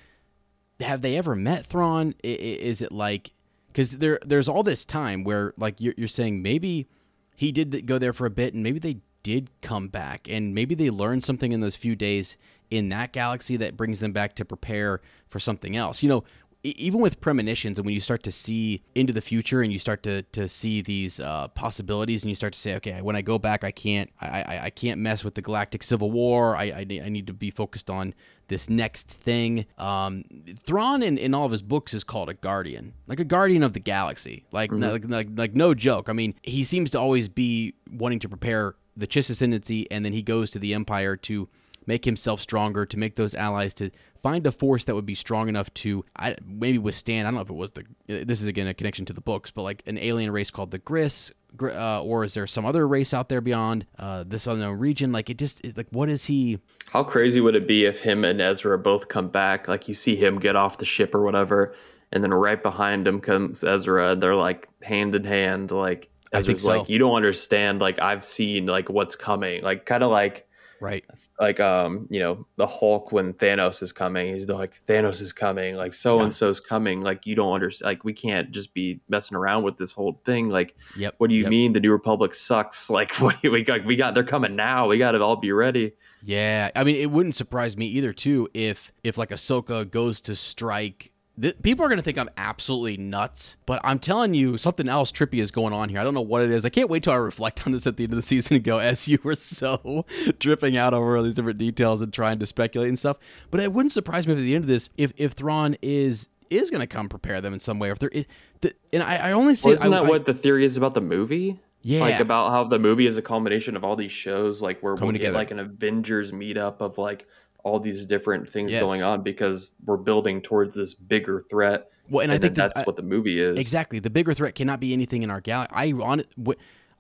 have they ever met Thrawn? Is it like because there there's all this time where like you're, you're saying maybe he did go there for a bit, and maybe they did come back, and maybe they learned something in those few days in that galaxy that brings them back to prepare for something else. You know. Even with premonitions, and when you start to see into the future, and you start to, to see these uh, possibilities, and you start to say, okay, when I go back, I can't I, I, I can't mess with the Galactic Civil War. I, I, need- I need to be focused on this next thing. Um, Thrawn in, in all of his books is called a guardian, like a guardian of the galaxy. Like, like, like, like no joke. I mean, he seems to always be wanting to prepare the Chiss ascendancy, and then he goes to the Empire to make himself stronger, to make those allies, to find a force that would be strong enough to I, maybe withstand. I don't know if it was the. This is again a connection to the books, but like an alien race called the Grysk, Gr- uh, or is there some other race out there beyond uh, this unknown region? Like it just like what is he? How crazy would it be if him and Ezra both come back? Like you see him get off the ship or whatever, and then right behind him comes Ezra. They're like hand in hand. Like I think Ezra's so. like, you don't understand. Like I've seen like what's coming. Like kind of like Right. like um you know the Hulk when Thanos is coming. He's like Thanos is coming. Like so and so's coming. Like you don't understand. Like we can't just be messing around with this whole thing. Like Yep. what do you yep. mean the New Republic sucks? Like what do we got? We got they're coming now. We got to all be ready. Yeah, I mean, it wouldn't surprise me either, too, if if like Ahsoka goes to strike. Th- people are going to think I'm absolutely nuts, but I'm telling you, something else trippy is going on here. I don't know what it is. I can't wait till I reflect on this at the end of the season and go, as you were so dripping out over all these different details and trying to speculate and stuff. But it wouldn't surprise me if at the end of this, if if Thrawn is is going to come prepare them in some way, or if there is, the, and I, I only say Well, isn't I- that I- what the theory is about the movie? Yeah. Like about how the movie is a combination of all these shows, like where Coming we'll get together. like an Avengers meetup of like all these different things Yes. going on because we're building towards this bigger threat. Well, and I think that- that's what the movie is. Exactly. The bigger threat cannot be anything in our galaxy. I on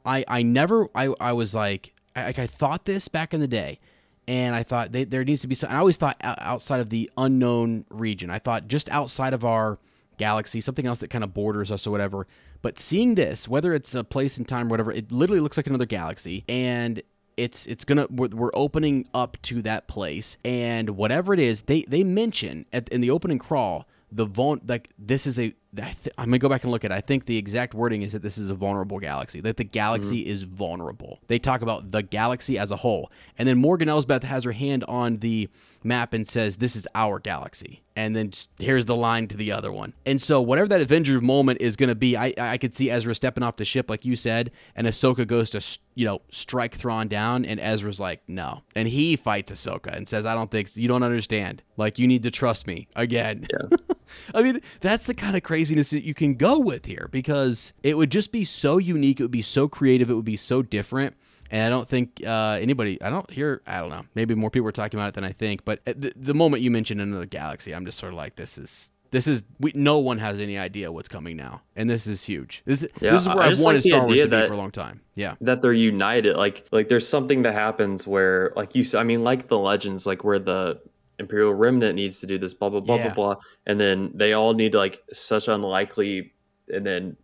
I I never I I was like I, like I thought this back in the day, and I thought they, there needs to be some. I always thought outside of the unknown region. I thought just outside of our galaxy, something else that kind of borders us or whatever. But seeing this, whether it's a place in time, or whatever, it literally looks like another galaxy, and it's it's gonna we're, we're opening up to that place, and whatever it is, they they mention at, in the opening crawl the vul like this is a I th- I'm gonna go back and look at. it. I think the exact wording is that this is a vulnerable galaxy. That the galaxy mm-hmm. is vulnerable. They talk about the galaxy as a whole, and then Morgan Elsbeth has her hand on the map and says, "This is our galaxy." And then just, here's the line to the other one. And so whatever that Avenger moment is gonna be, I I could see Ezra stepping off the ship like you said, and Ahsoka goes to you know strike Thrawn down, and Ezra's like, "No," and he fights Ahsoka and says, "I don't think you don't understand. Like you need to trust me again." Yeah. I mean, that's the kind of craziness that you can go with here because it would just be so unique. It would be so creative. It would be so different. And I don't think uh, anybody, I don't hear, I don't know, maybe more people are talking about it than I think. But the, the moment you mention another galaxy, I'm just sort of like, this is. This is we, no one has any idea what's coming now, and this is huge. This, Yeah, this is where I I've wanted like Star Wars to be for a long time. Yeah, that they're united like like there's something that happens where like you I mean like the legends like where the imperial remnant needs to do this blah blah blah Yeah. blah blah and then they all need like such unlikely and then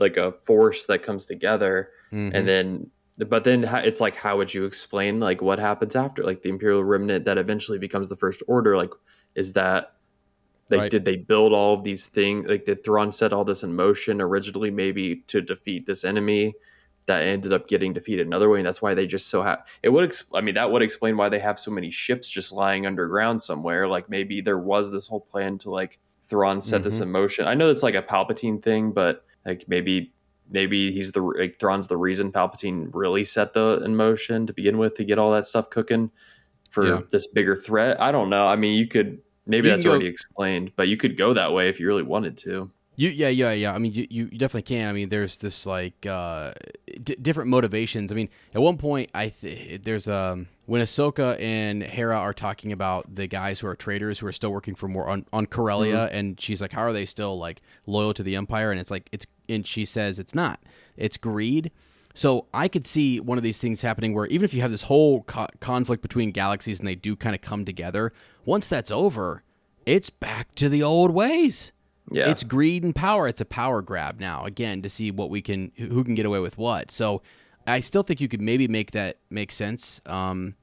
like a force that comes together Mhm. and then but then it's like how would you explain like what happens after? Like the imperial remnant that eventually becomes the first order like is that like Right. did they build all of these things like did Thrawn set all this in motion originally maybe to defeat this enemy that ended up getting defeated another way? And that's why they just so have it would ex- i mean that would explain why they have so many ships just lying underground somewhere. Like maybe there was this whole plan to like Thrawn set this mm-hmm. in motion. I know it's like a palpatine thing but like maybe maybe he's the like Thrawn's the reason palpatine really set the in motion to begin with to get all that stuff cooking for Yeah. this bigger threat. I don't know. I mean you could maybe You that's go- already explained but you could go that way if you really wanted to You yeah yeah yeah. I mean you, you definitely can. I mean there's this like uh, d- different motivations. I mean at one point I th- there's um when Ahsoka and Hera are talking about the guys who are traitors who are still working for more on on Corellia, and she's like, how are they still like loyal to the Empire? And it's like it's and she says it's not. It's greed. So I could see one of these things happening where even if you have this whole co- conflict between galaxies and they do kind of come together, once that's over, it's back to the old ways. Yeah It's greed and power. It's a power grab now again to see what we can who can get away with what. So I still think you could maybe make that make sense. Um,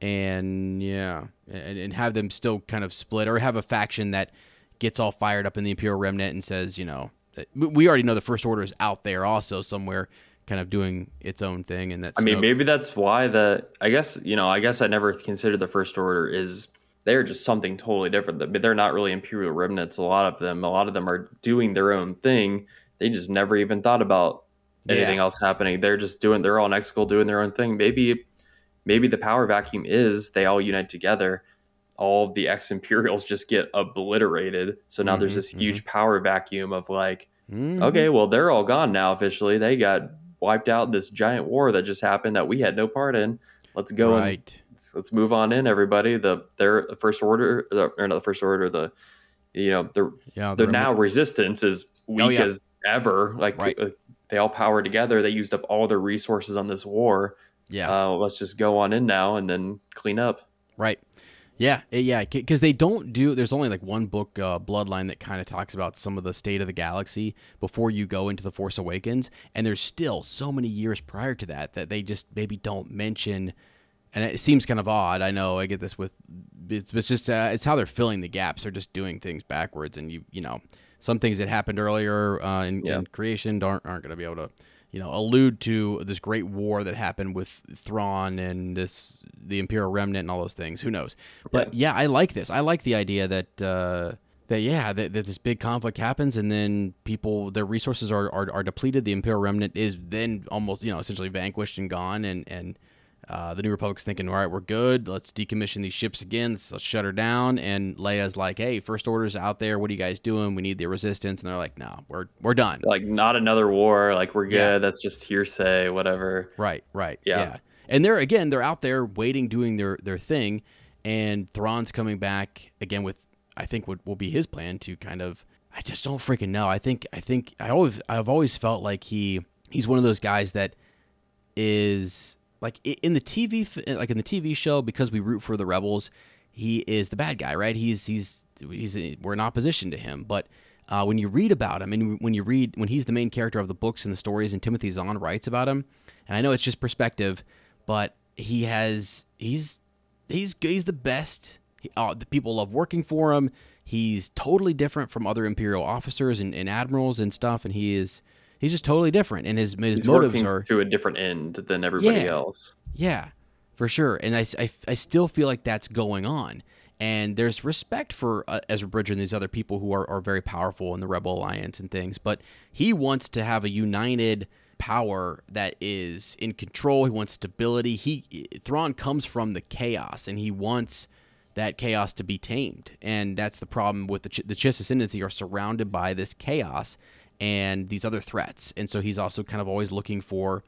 and yeah, and, and have them still kind of split or have a faction that gets all fired up in the Imperial Remnant and says, you know, we- we already know the First Order is out there also somewhere, kind of doing its own thing. And that's I mean, maybe that's why the. I guess you know. I guess I never considered the first order is they're just something totally different. But they're not really imperial remnants. A lot of them. A lot of them are doing their own thing. They just never even thought about anything Yeah. else happening. They're just doing. They're all in Exegol doing their own thing. Maybe, maybe the power vacuum is they all unite together. All of the ex Imperials just get obliterated. So now there's Mhm, this huge power vacuum of like, Mhm. okay, well, they're all gone now officially. They got wiped out in this giant war that just happened that we had no part in. Let's go and right. Let's, let's move on in, everybody. The their the first order, the, or not the first order, the you know the Yeah, the the now resistance is weak Oh, yeah. as ever. Like Right. uh, they all power together. They used up all their resources on this war. yeah. Uh, let's just go on in now and then clean up. Right. Yeah, eh, yeah, because they don't do. There's only like one book, uh, Bloodline, that kind of talks about some of the state of the galaxy before you go into the Force Awakens, and there's still so many years prior to that that they just maybe don't mention. And it seems kind of odd. I know I get this with, it's, just uh, it's how they're filling the gaps. They're just doing things backwards, and you you know some things that happened earlier uh, in, Yeah. in creation aren't aren't going to be able to you know allude to this great war that happened with Thrawn and this the Imperial Remnant and all those things. Who knows? But yeah, I like this. I like the idea that uh, that yeah that, that this big conflict happens and then people their resources are, are are depleted. The Imperial Remnant is then almost you know essentially vanquished and gone and and. Uh, the New Republic's thinking, all right, we're good. Let's decommission these ships again. Let's, let's shut her down. And Leia's like, hey, First Order's out there. What are you guys doing? We need the resistance. And they're like, no, we're we're done. Like not another war. Like we're good. Yeah. That's just hearsay. Whatever. Right, right. Yeah. Yeah. And they're again, they're out there waiting, doing their their thing, and Thrawn's coming back again with I think what will be his plan to kind of I just don't freaking know. I think I think I always I've always felt like he he's one of those guys that is like in the TV like in the TV show because we root for the rebels, he is the bad guy, right? He's he's he's we're in opposition to him, but uh, when you read about him and when you read when he's the main character of the books and the stories and Timothy Zahn writes about him, and I know it's just perspective, but he has he's he's he's the best. He, uh, the people love working for him. He's totally different from other imperial officers and, and admirals and stuff, and he is he's just totally different. And his his He's motives are to a different end than everybody Yeah. else. yeah, for sure. And I, I, I still feel like that's going on. And there's respect for uh, Ezra Bridger and these other people who are, are very powerful in the Rebel Alliance and things. But he wants to have a united power that is in control. He wants stability. He Thrawn comes from the chaos, and he wants that chaos to be tamed, and that's the problem with the Ch- the Chiss Ascendancy are surrounded by this chaos and these other threats, and so he's also kind of always looking for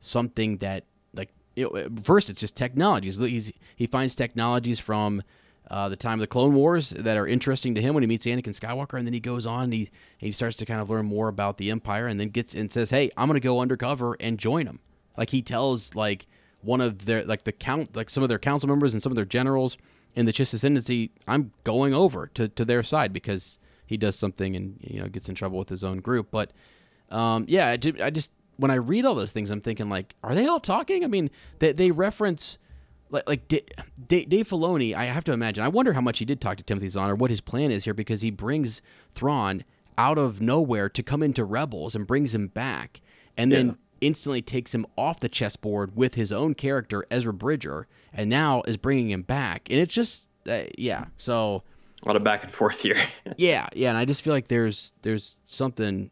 something that like know, first it's just technologies. He's, he finds technologies from uh, the time of the Clone Wars that are interesting to him when he meets Anakin Skywalker, and then he goes on and he he starts to kind of learn more about the Empire, and then gets and says, "Hey, I'm going to go undercover and join them." Like he tells like one of their like the count like some of their council members and some of their generals in the Chiss Ascendancy, I'm going over to, to their side because he does something and you know gets in trouble with his own group. But um, yeah, I, I just when I read all those things, I'm thinking like, are they all talking? I mean, they they reference like like D- D- Dave Filoni. I have to imagine. I wonder how much he did talk to Timothy Zahn or what his plan is here because he brings Thrawn out of nowhere to come into Rebels and brings him back, and then. Yeah. Instantly takes him off the chessboard with his own character Ezra Bridger, and now is bringing him back. And it's just, uh, yeah. So A lot of back and forth here. yeah, yeah, and I just feel like there's there's something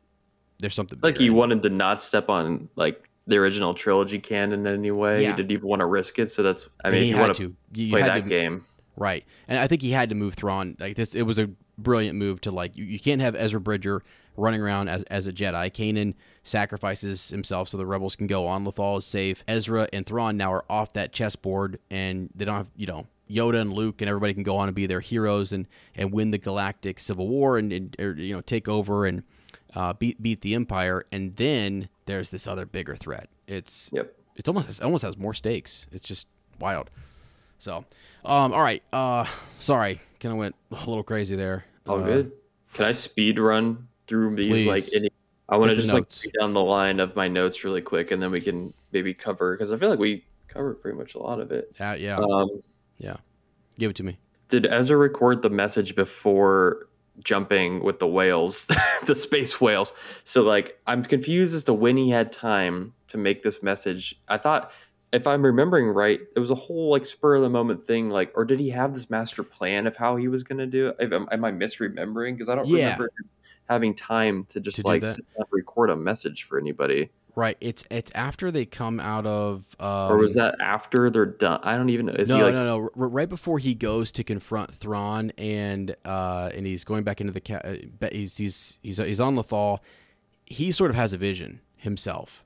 there's something like he wanted to not step on like the original trilogy canon in any way. Yeah. He didn't even want to risk it. So that's I And mean, he you had want to. You- play had that to- game. right, and I think he had to move Thrawn like this. It was a brilliant move to like you, you can't have Ezra Bridger running around as as a Jedi. Kanan sacrifices himself so the rebels can go on. Lothal is safe. Ezra and Thrawn now are off that chessboard, and they don't have you know. Yoda and Luke and everybody can go on and be their heroes and, and win the galactic civil war and, and or, you know take over and uh, beat beat the empire and then there's this other bigger threat. It's Yep. it's almost it almost has more stakes. It's just wild. So, um, all right. Uh, sorry, kind of went a little crazy there. All Uh, good. Can I speed run through these? please. Like, any, I want to just like notes. read down the line of my notes really quick, and then we can maybe cover because I feel like we covered pretty much a lot of it. Uh, yeah, Um, yeah. Give it to me. did Ezra record the message before jumping with the whales, the space whales? So like, I'm confused as to when he had time to make this message. I thought. If I'm remembering right, it was a whole like spur of the moment thing, like, or did he have this master plan of how he was going to do it? Am, am I misremembering? Because I don't Yeah. remember having time to just To like sit down and record a message for anybody. Right. It's it's after they come out of. Um, or was that after they're done? I don't even know. Is no, he like no, no. Right before he goes to confront Thrawn, and uh, and he's going back into the ca- uh, he's he's he's he's on Lothal. He sort of has a vision himself,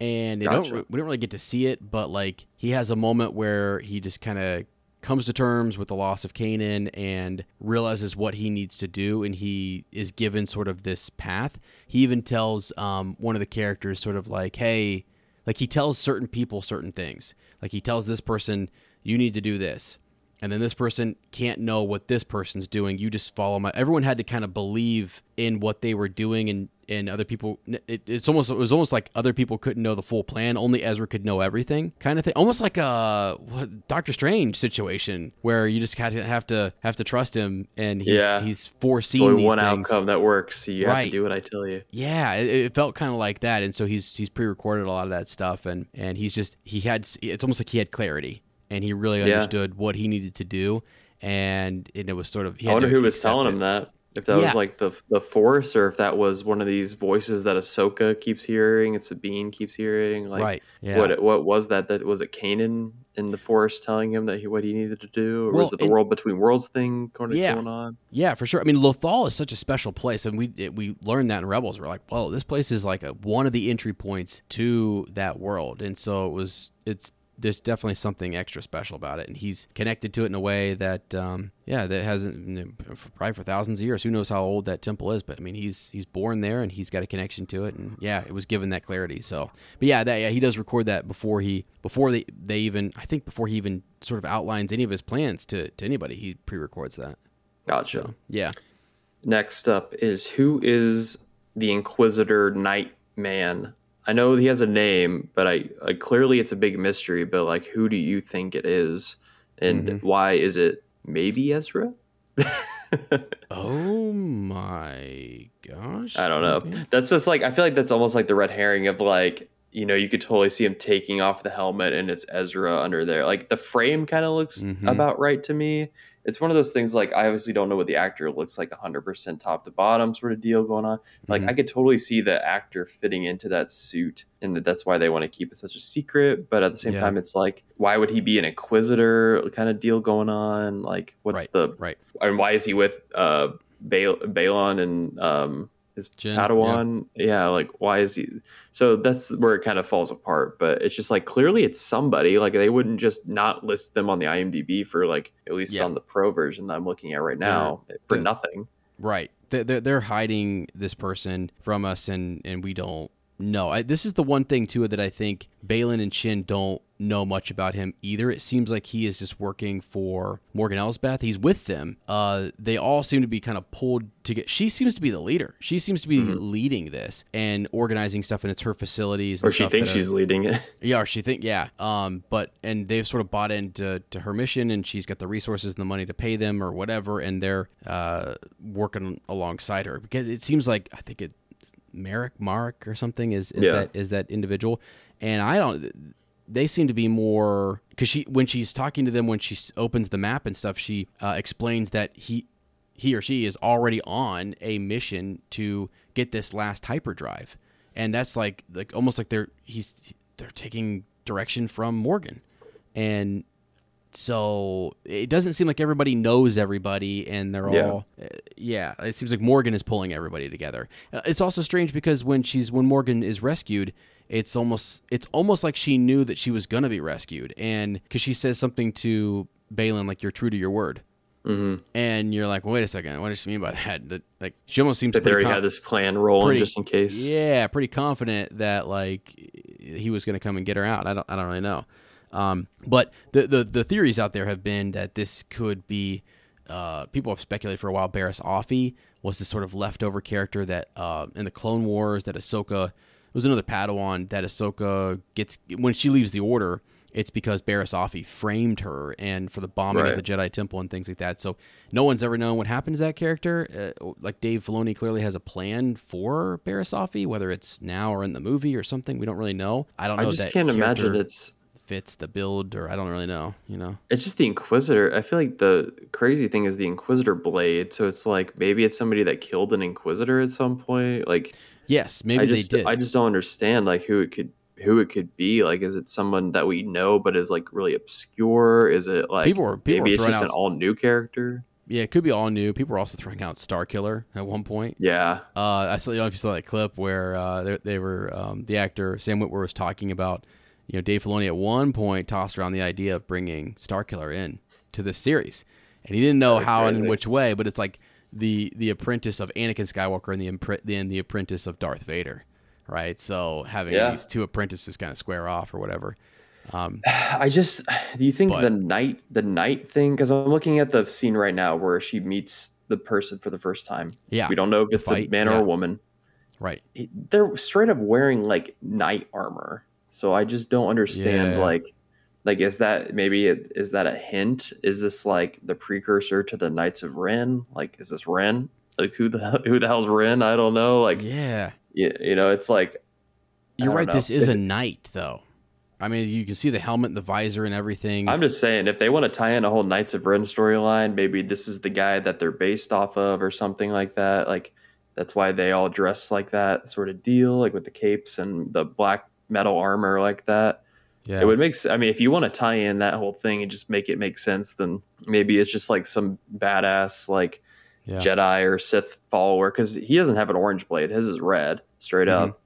and Gotcha. don't we don't really get to see it, but like he has a moment where he just kind of comes to terms with the loss of Kanan and realizes what he needs to do, and he is given sort of this path. He even tells um, one of the characters sort of like, "Hey." Like he tells certain people certain things. Like he tells this person, "You need to do this," and then this person can't know what this person's doing. You just follow my. Everyone had to kind of believe in what they were doing, and and other people. It, it's almost it was almost like other people couldn't know the full plan. Only Ezra could know everything, kind of thing. Almost like a what, Doctor Strange situation where you just kind of have to have to trust him, and he's Yeah. he's There's foreseen only one things. outcome that works. So you have to do what I tell you. Yeah, it, it felt kind of like that, and so he's he's pre-recorded a lot of that stuff, and and he's just he had it's almost like he had clarity, and he really Yeah. understood what he needed to do, and, and it was sort of. He I wonder who was telling it. him that. If that Yeah. was like the the Force, or if that was one of these voices that Ahsoka keeps hearing, and Sabine keeps hearing. Like, right? Yeah. what what was that? That was it. Kanan in the Force telling him that he, what he needed to do, or Well, was it the and- world between worlds thing going, Yeah. going on? Yeah, for sure. I mean, Lothal is such a special place, and we it, we learned that in Rebels. We're like, whoa, this place is like a, one of the entry points to that world, and so it was. It's there's definitely something extra special about it, and he's connected to it in a way that, um, yeah, that hasn't probably for thousands of years. Who knows how old that temple is? But I mean, he's he's born there, and he's got a connection to it, and yeah, it was given that clarity. So, but yeah, that yeah, he does record that before he before they they even I think before he even sort of outlines any of his plans to to anybody, he pre-records that. Gotcha. So yeah. Next up is who is the Inquisitor Night Man? I know he has a name, but I, I clearly it's a big mystery. But like, who do you think it is, and Mm-hmm. why is it maybe Ezra? Oh my gosh. I don't know. That's just like I feel like that's almost like the red herring of like you know you could totally see him taking off the helmet and it's Ezra under there. Like the frame kind of looks Mhm. about right to me. It's one of those things like I obviously don't know what the actor looks like 100% top to bottom sort of deal going on. Like Mhm. I could totally see the actor fitting into that suit and that that's why they want to keep it such a secret, but at the same Yeah. time it's like why would he be an inquisitor kind of deal going on? Like what's Right, the right. I and why is he with uh Bal- Baylan and um his Shin, Padawan? Yeah. like why is he? So that's where it kind of falls apart. But it's just like clearly it's somebody. Like they wouldn't just not list them on the IMDb for like at least Yeah. on the pro version that I'm looking at right now for they're- nothing. Right. They're, they're, they're hiding this person from us, and, and we don't know. I, this is the one thing, too, that I think Baylan and Shin don't know much about him either. It seems like he is just working for Morgan Elsbeth. He's with them. Uh, they all seem to be kind of pulled to get. She seems to be the leader. She seems to be leading this and organizing stuff, and it's her facilities. Or she stuff thinks are- she's leading it. yeah, or she think yeah. Um, but and they've sort of bought into to her mission, and she's got the resources and the money to pay them or whatever, and they're uh working alongside her because it seems like I think it Merrick Mark or something is is Yeah. that is that individual, and I don't. They seem to be more because she when she's talking to them when she opens the map and stuff, she uh, explains that he he or she is already on a mission to get this last hyperdrive, and that's like like almost like they're he's they're taking direction from Morgan, and so it doesn't seem like everybody knows everybody, and they're Yeah. all uh, yeah. It seems like Morgan is pulling everybody together. Uh, It's also strange because when she's when Morgan is rescued. It's almost it's almost like she knew that she was gonna be rescued, and because she says something to Baylan like "You're true to your word," Mm-hmm. and you're like, wait a second, what does she mean by that? That like she almost seems That they already con- had this plan rolling pretty- just in case. Yeah, pretty confident that like he was going to come and get her out. I don't I don't really know. Um, but the, the the theories out there have been that this could be. Uh, people have speculated for a while. Barriss Offee was this sort of leftover character that uh, in the Clone Wars that Ahsoka was another Padawan that Ahsoka gets when she leaves the Order. It's because Barriss Offee framed her and for the bombing Right. of the Jedi Temple and things like that. So no one's ever known what happened to that character. Uh, like Dave Filoni clearly has a plan for Barriss Offee, whether it's now or in the movie or something. We don't really know. I don't know. I just can't imagine it's fits the build, or I don't really know. You know. It's just the Inquisitor. I feel like the crazy thing is the Inquisitor blade. So it's like maybe it's somebody that killed an Inquisitor at some point. Like Yes, maybe I just they did. I just don't understand like who it could who it could be. Like is it someone that we know but is like really obscure? Is it like People were- people maybe it's just throwing an out- all new character? yeah, it could be all new. People were also throwing out Starkiller at one point. Yeah. Uh, I saw. You know if you saw that clip where uh, they, they were um, the actor Sam Witwer was talking about. You know, Dave Filoni at one point tossed around the idea of bringing Starkiller in to this series, and he didn't know That'd how and in which way. But it's like the the apprentice of Anakin Skywalker and the impre- then the apprentice of Darth Vader, right? So having Yeah. these two apprentices kind of square off or whatever. Um, I just do you think But- the night the night thing because I'm looking at the scene right now where she meets the person for the first time. Yeah, We don't know if it's fight, a man yeah. or a woman. right. they're straight up wearing like knight armor. So I just don't understand Yeah. like like is that maybe it, is that a hint? Is this like the precursor to the Knights of Ren? Like is this Ren? Like who the who the hell's Ren? I don't know. Like Yeah, you, you know, it's like you're right. know. This is a knight, though. I mean, you can see the helmet, and the visor, and everything. I'm just saying if they want to tie in a whole Knights of Ren storyline, maybe this is the guy that they're based off of or something like that. Like that's why they all dress like that sort of deal, like with the capes and the black metal armor like that. yeah, It would make. I mean, if you want to tie in that whole thing and just make it make sense, then maybe it's just like some badass like yeah. Jedi or Sith follower because he doesn't have an orange blade. His is red, straight up. Mm-hmm.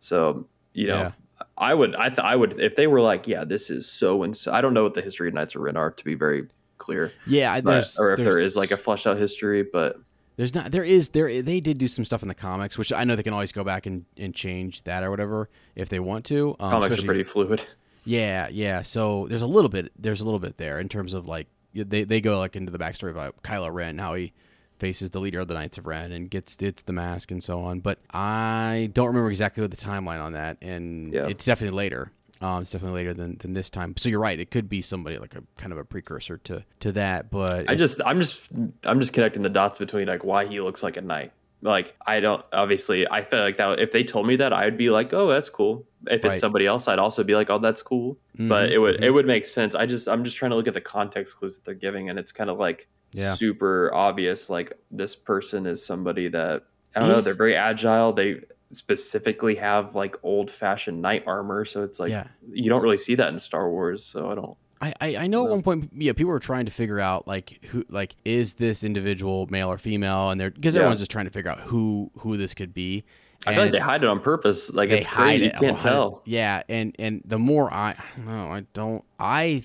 So you know, Yeah. I would. I th- I would if they were like, yeah, this is so and so. I don't know what the history of Knights of Ren are to be very clear, Yeah, I- but, or if there's- like a fleshed out history, but There's not. There is. There. They did do some stuff in the comics, which I know they can always go back and, and change that or whatever if they want to. Um, comics are pretty fluid. Yeah, yeah. So there's a little bit. There's a little bit there in terms of like they they go like into the backstory about Kylo Ren, how he faces the leader of the Knights of Ren and gets gets the mask and so on. But I don't remember exactly what the timeline on that, and Yeah. it's definitely later. Um, it's definitely later than, than this time. So you're right. It could be somebody like a kind of a precursor to to that. But I just I'm just I'm just connecting the dots between like why he looks like a knight. Like I don't obviously I feel like that if they told me that I'd be like, "Oh, that's cool." If Right. it's somebody else, I'd also be like, "Oh, that's cool." But Mhm, it would it would make sense. I just I'm just trying to look at the context clues that they're giving and it's kind of like Yeah. super obvious. Like this person is somebody that I don't know. They're very agile. They specifically have like old fashioned knight armor, so it's like Yeah. you don't really see that in Star Wars. So I don't. I, I, I know at one point, yeah, people were trying to figure out like who, like, is this individual male or female, and they're because Yeah. everyone's just trying to figure out who who this could be. I feel like they And hide it on purpose. Like it's hide crazy. You can't 100 tell. Yeah, and and the more I, no, I don't. I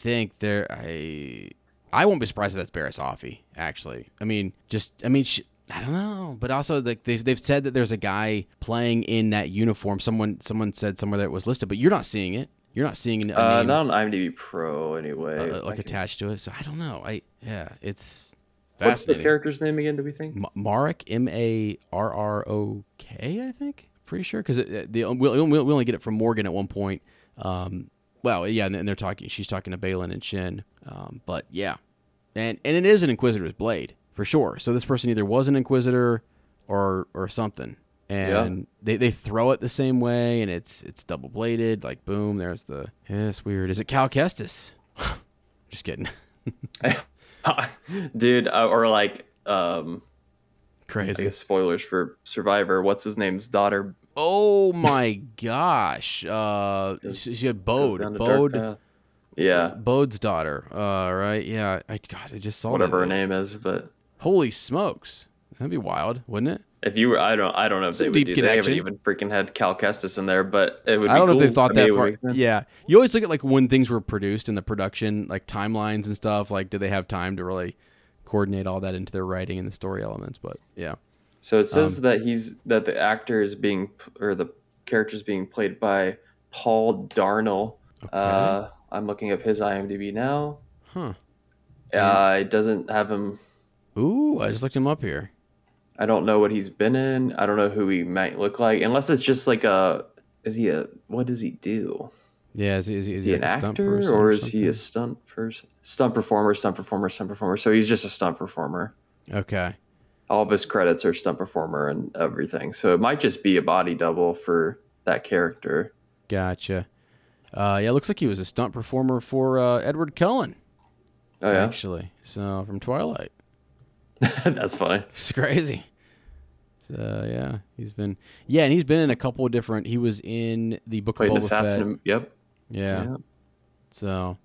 think there. I I won't be surprised if that's Barriss Offee. Actually, I mean, just I mean, sh I don't know, but also like they've they've said that there's a guy playing in that uniform. Someone someone said somewhere that it was listed, but you're not seeing it. You're not seeing a Uh, not on IMDb Pro anyway. uh, like can- attached to it. So I don't know. I yeah, it's What's the character's name again? Do we think? M- Marrok M A R R O K, I think. Pretty sure because the we, we we only get it from Morgan at one point. Um, well, yeah, and, and they're talking. She's talking to Baylan and Shin. Um, but yeah, and and it is an Inquisitor's blade for sure. So this person either was an Inquisitor or or something. And they, they throw it the same way, and it's it's double bladed. Like boom, there's the yeah, it's weird. Is it Cal Kestis? Just kidding. Dude, uh, or like, um, I Crazy. guess spoilers for Survivor. What's his name's daughter? Oh my gosh. Uh, she, she had Bode. down to Dark Bode. Yeah, Bode's daughter. Uh, right? Yeah. I God, I just saw whatever her name is. But Holy smokes, that'd be wild, wouldn't it? if you were, I don't, I don't know if Some they would do. They haven't even freaking had Cal Kestis in there, but it would. Be I don't know if they thought I mean, that far. Yeah, you always look at like when things were produced in the production, like timelines and stuff. Like, do they have time to really coordinate all that into their writing and the story elements? But yeah, So it Um, says that he's that the actor is being or the character is being played by Paul Darnell. Uh, I'm looking up his IMDb now. huh? Uh, it doesn't have him. Ooh, I just looked him up here. I don't know what he's been in. I don't know who he might look like, unless it's just like a. Is he a? What does he do? Yeah, is he, is he, is Is he an like a stunt actor person or is he a stunt person? Stunt performer, stunt performer, stunt performer. So he's just a stunt performer. Okay. All of his credits are stunt performer and everything. So it might just be a body double for that character. Gotcha. Uh, yeah, looks like he was a stunt performer for uh, Edward Cullen, Oh yeah, actually. So from Twilight, that's funny. it's crazy. So yeah, he's been yeah, and he's been in a couple of different. He was in the Book Played of Boba Fett. assassin. Yep. Yeah. Yeah. So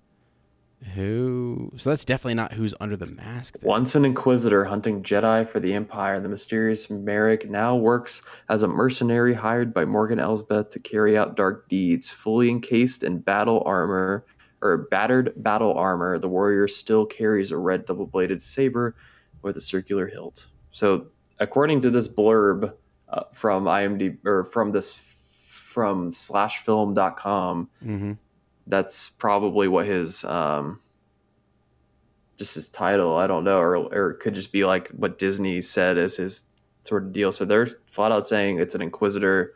who? So that's definitely not who's under the mask. Then. Once an inquisitor hunting Jedi for the Empire, the mysterious Marrok now works as a mercenary hired by Morgan Elsbeth to carry out dark deeds. Fully encased in battle armor or battered battle armor, the warrior still carries a red double-bladed saber with a circular hilt. So, according to this blurb uh, from IMDb or from this from slashfilm.com, Mm-hmm. that's probably what his um just his title i don't know or, or it could just be like what disney said as his sort of deal so they're flat out saying it's an inquisitor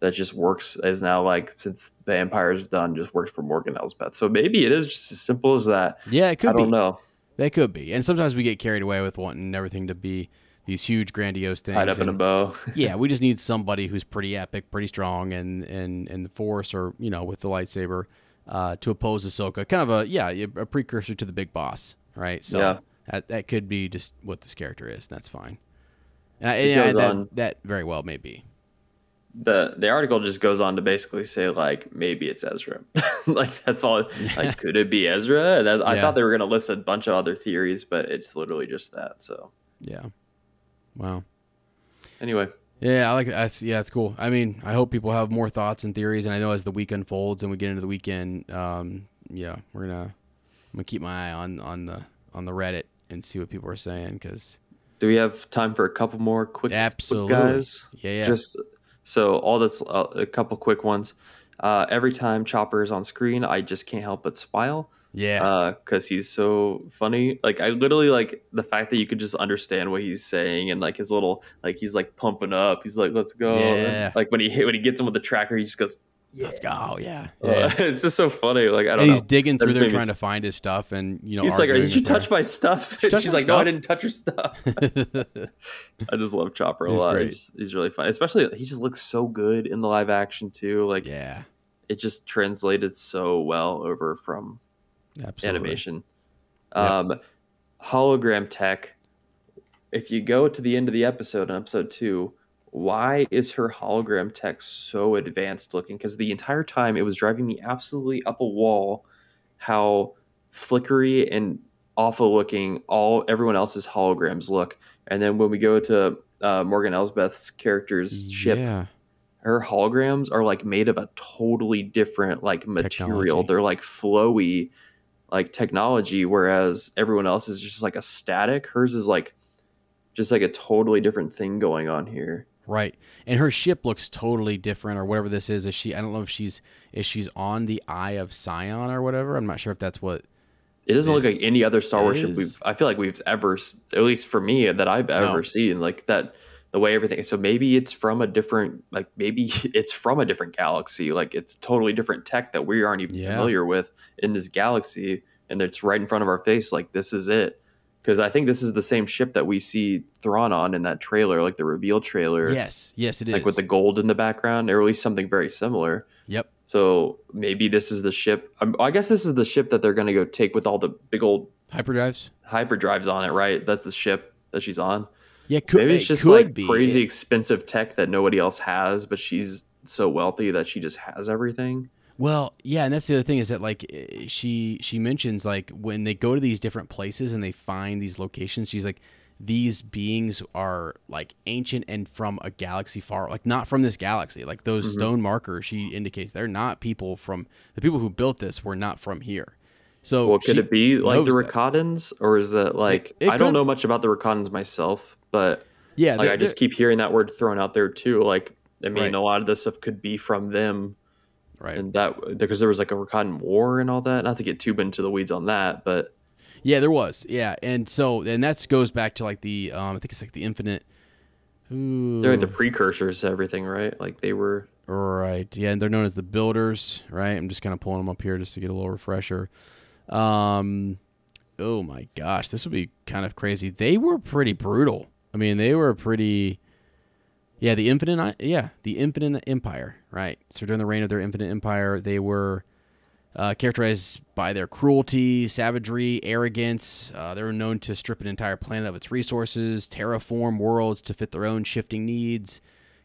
that just works is now like since the empire is done just works for morgan elsbeth so maybe it is just as simple as that Yeah, it could i don't be. know They could be, and sometimes we get carried away with wanting everything to be these huge, grandiose things. tied up in a bow yeah, we just need somebody who's pretty epic, pretty strong, and and and the Force, or you know, with the lightsaber, uh, to oppose Ahsoka. Kind of a yeah, a precursor to the big boss, right? So Yeah. that that could be just what this character is. And that's fine. It yeah, that, that very well may be. The the article just goes on to basically say like maybe it's Ezra, like that's all. Like could it be Ezra? That, I Yeah. thought they were gonna list a bunch of other theories, but it's literally just that. So Yeah. Wow. anyway, Yeah, I like that's yeah, it's cool. I mean, I hope people have more thoughts and theories, and I know as the week unfolds and we get into the weekend, um, yeah, we're gonna I'm gonna keep my eye on on the on the Reddit and see what people are saying because do we have time for a couple more quick, quick Absolutely. guys? yeah, yeah, Just so all that's uh, a couple quick ones. Uh, every time Chopper is on screen, I just can't help but smile. yeah, because he's so funny. Like I literally like the fact that you could just understand what he's saying and like his little like he's like pumping up. He's like, "Let's go!" And, Yeah. like when he hit when he gets him with the tracker, he just goes. Let's go, yeah, Uh, yeah. it's just so funny. Like I don't and he's know. digging That through there trying s- to find his stuff, and you know, He's like, "Did you touch my stuff?" touch She's my like, "No, I didn't touch your stuff." I just love Chopper a He's lot. He's, he's really fun, especially he just looks so good in the live action too. Like yeah, it just translated so well over from absolutely. animation. Yep. Um, hologram tech. If you go to the end of the episode, in episode two, why is her hologram tech so advanced looking? Because the entire time it was driving me absolutely up a wall how flickery and awful looking all everyone else's holograms look. And then when we go to uh, Morgan Elsbeth's character's ship, her holograms are like made of a totally different like material. Technology. They're like flowy like technology, whereas everyone else is just like a static. Hers is like just like a totally different thing going on here. Right. And her ship looks totally different or whatever this is. Is she I don't know if she's if she's on the Eye of Sion or whatever. I'm not sure if that's what It doesn't look like any other Star Wars ship we've. I feel like we've ever, at least for me, that I've ever No. seen. Like that, the way everything. So maybe it's from a different. Like maybe it's from a different galaxy. Like it's totally different tech that we aren't even Yeah. familiar with in this galaxy, and it's right in front of our face. Like this is it. Because I think this is the same ship that we see Thrawn on in that trailer, like the reveal trailer. Yes. Yes, it is. Like with the gold in the background, or at least something very similar. Yep. So maybe this is the ship. um, I guess this is the ship that they're going to go take with all the big old Hyperdrives? hyperdrives on it, right? That's the ship that she's on. Yeah, could, Maybe it's just could like be. crazy expensive tech that nobody else has, but she's so wealthy that she just has everything. Well, yeah, and that's the other thing is that like eh, she she mentions like when they go to these different places and they find these locations, she's like these beings are like ancient and from a galaxy far like not from this galaxy. Like those Mm-hmm. stone markers she indicates they're not people from the people who built this were not from here. So Well, could it be like the. Rakatans, or is that like it I don't know much about the Rakatans myself, but Yeah, like I just keep hearing that word thrown out there too. Like I mean, Right. a lot of this stuff could be from them, right. and that because there was like a Rakatan war and all that. Not to get too into the weeds on that, but Yeah, there was. Yeah, and so and that goes back to like the um, I think it's like the infinite. Ooh, they're like the precursors to everything, right? Like they were. right. Yeah, and they're known as the builders. Right. I'm just kind of pulling them up here just to get a little refresher. Um, oh my gosh, this would be kind of crazy. They were pretty brutal. I mean, they were pretty. Yeah, the infinite. Yeah, the infinite empire. Right. So during the reign of their infinite empire, they were uh, characterized by their cruelty, savagery, arrogance. Uh, they were known to strip an entire planet of its resources, terraform worlds to fit their own shifting needs.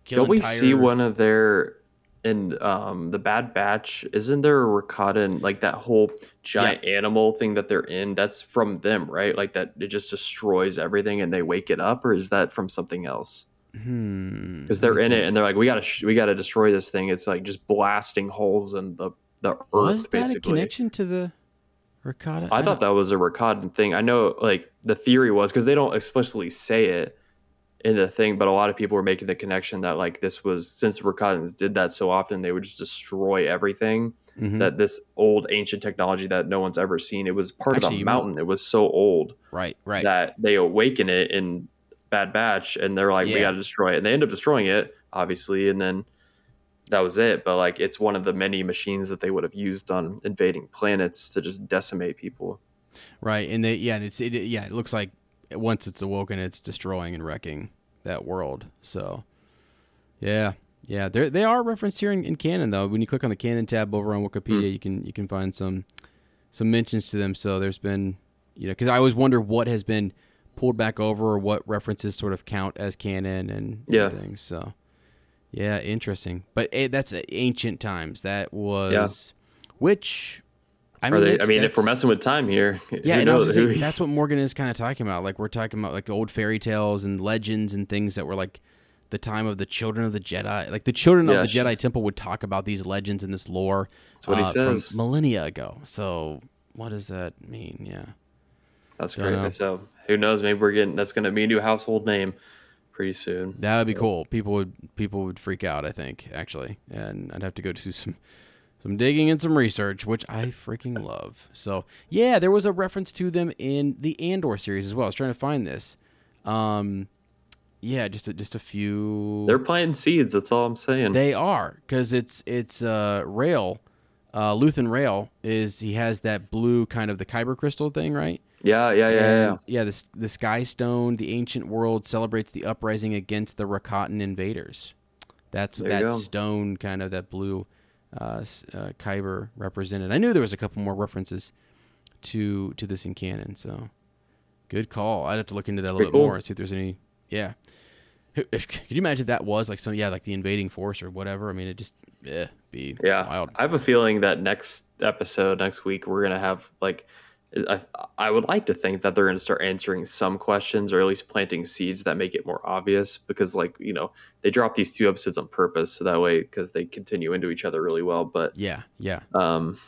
Kill Don't we entire- see one of their in um the Bad Batch? Isn't there a Rakatan like that whole giant animal thing that they're in? That's from them, right? Like that it just destroys everything and they wake it up, or is that from something else? Hmm. Because they're in it and they're like, we gotta sh- we gotta destroy this thing. It's like just blasting holes in the the earth, Was that basically. a connection to the Rakata? I thought that was a Rakatan thing. I know, like the theory was because they don't explicitly say it in the thing, but a lot of people were making the connection that like this was since Rakatans did that so often, they would just destroy everything. Mhm. That this old ancient technology that no one's ever seen, it was part Actually, of a mountain. It was so old right, right. that they awaken it in Bad Batch, and they're like, we got to destroy it, and they end up destroying it, obviously, and then. That was it, but like it's one of the many machines that they would have used on invading planets to just decimate people. Right, and they yeah, and it's it, yeah, it looks like once it's awoken, it's destroying and wrecking that world. So, yeah, yeah, they they are referenced here in, in canon though. When you click on the canon tab over on Wikipedia, hmm. you can you can find some some mentions to them. So there's been you know because I always wonder what has been pulled back over or what references sort of count as canon and Yeah. things. So yeah, interesting. But eh, that's uh, ancient times. That was which. I mean, they, I mean, if we're messing with time here, yeah, and knows? gonna Who- say, that's what Morgan is kind of talking about. Like we're talking about like old fairy tales and legends and things that were like the time of the children of the Jedi. Like the children Yeah, of the Jedi Temple would talk about these legends and this lore. That's what he uh, from says. millennia ago. So what does that mean? Yeah. That's great. So who knows? Maybe we're getting that's going to be a new household name pretty soon. That would be cool. People would people would freak out. I think actually, and I'd have to go do some some digging and some research, which I freaking love. So yeah, there was a reference to them in the Andor series as well. I was trying to find this. Um, yeah, just a, just a few. They're planting seeds. That's all I'm saying. They are because it's it's uh, Rael, uh, Luthen Rael is he has that blue kind of the kyber crystal thing, right? yeah, yeah, yeah, yeah. And, yeah. The the Sky Stone, the ancient world celebrates the uprising against the Rakatan invaders. That's There that stone, kind of that blue uh, uh, Kyber represented. I knew there was a couple more references to to this in canon. So Good call. I'd have to look into that a little Pretty bit cool. more and see if there's any. Yeah. Could you imagine if that was like some yeah like the invading force or whatever? I mean, it just yeah be Yeah, wild. I have a feeling that next episode, next week, we're gonna have like, I, I would like to think that they're gonna start answering some questions or at least planting seeds that make it more obvious. Because like you know they drop these two episodes on purpose so that way because they continue into each other really well. But Yeah, yeah, um,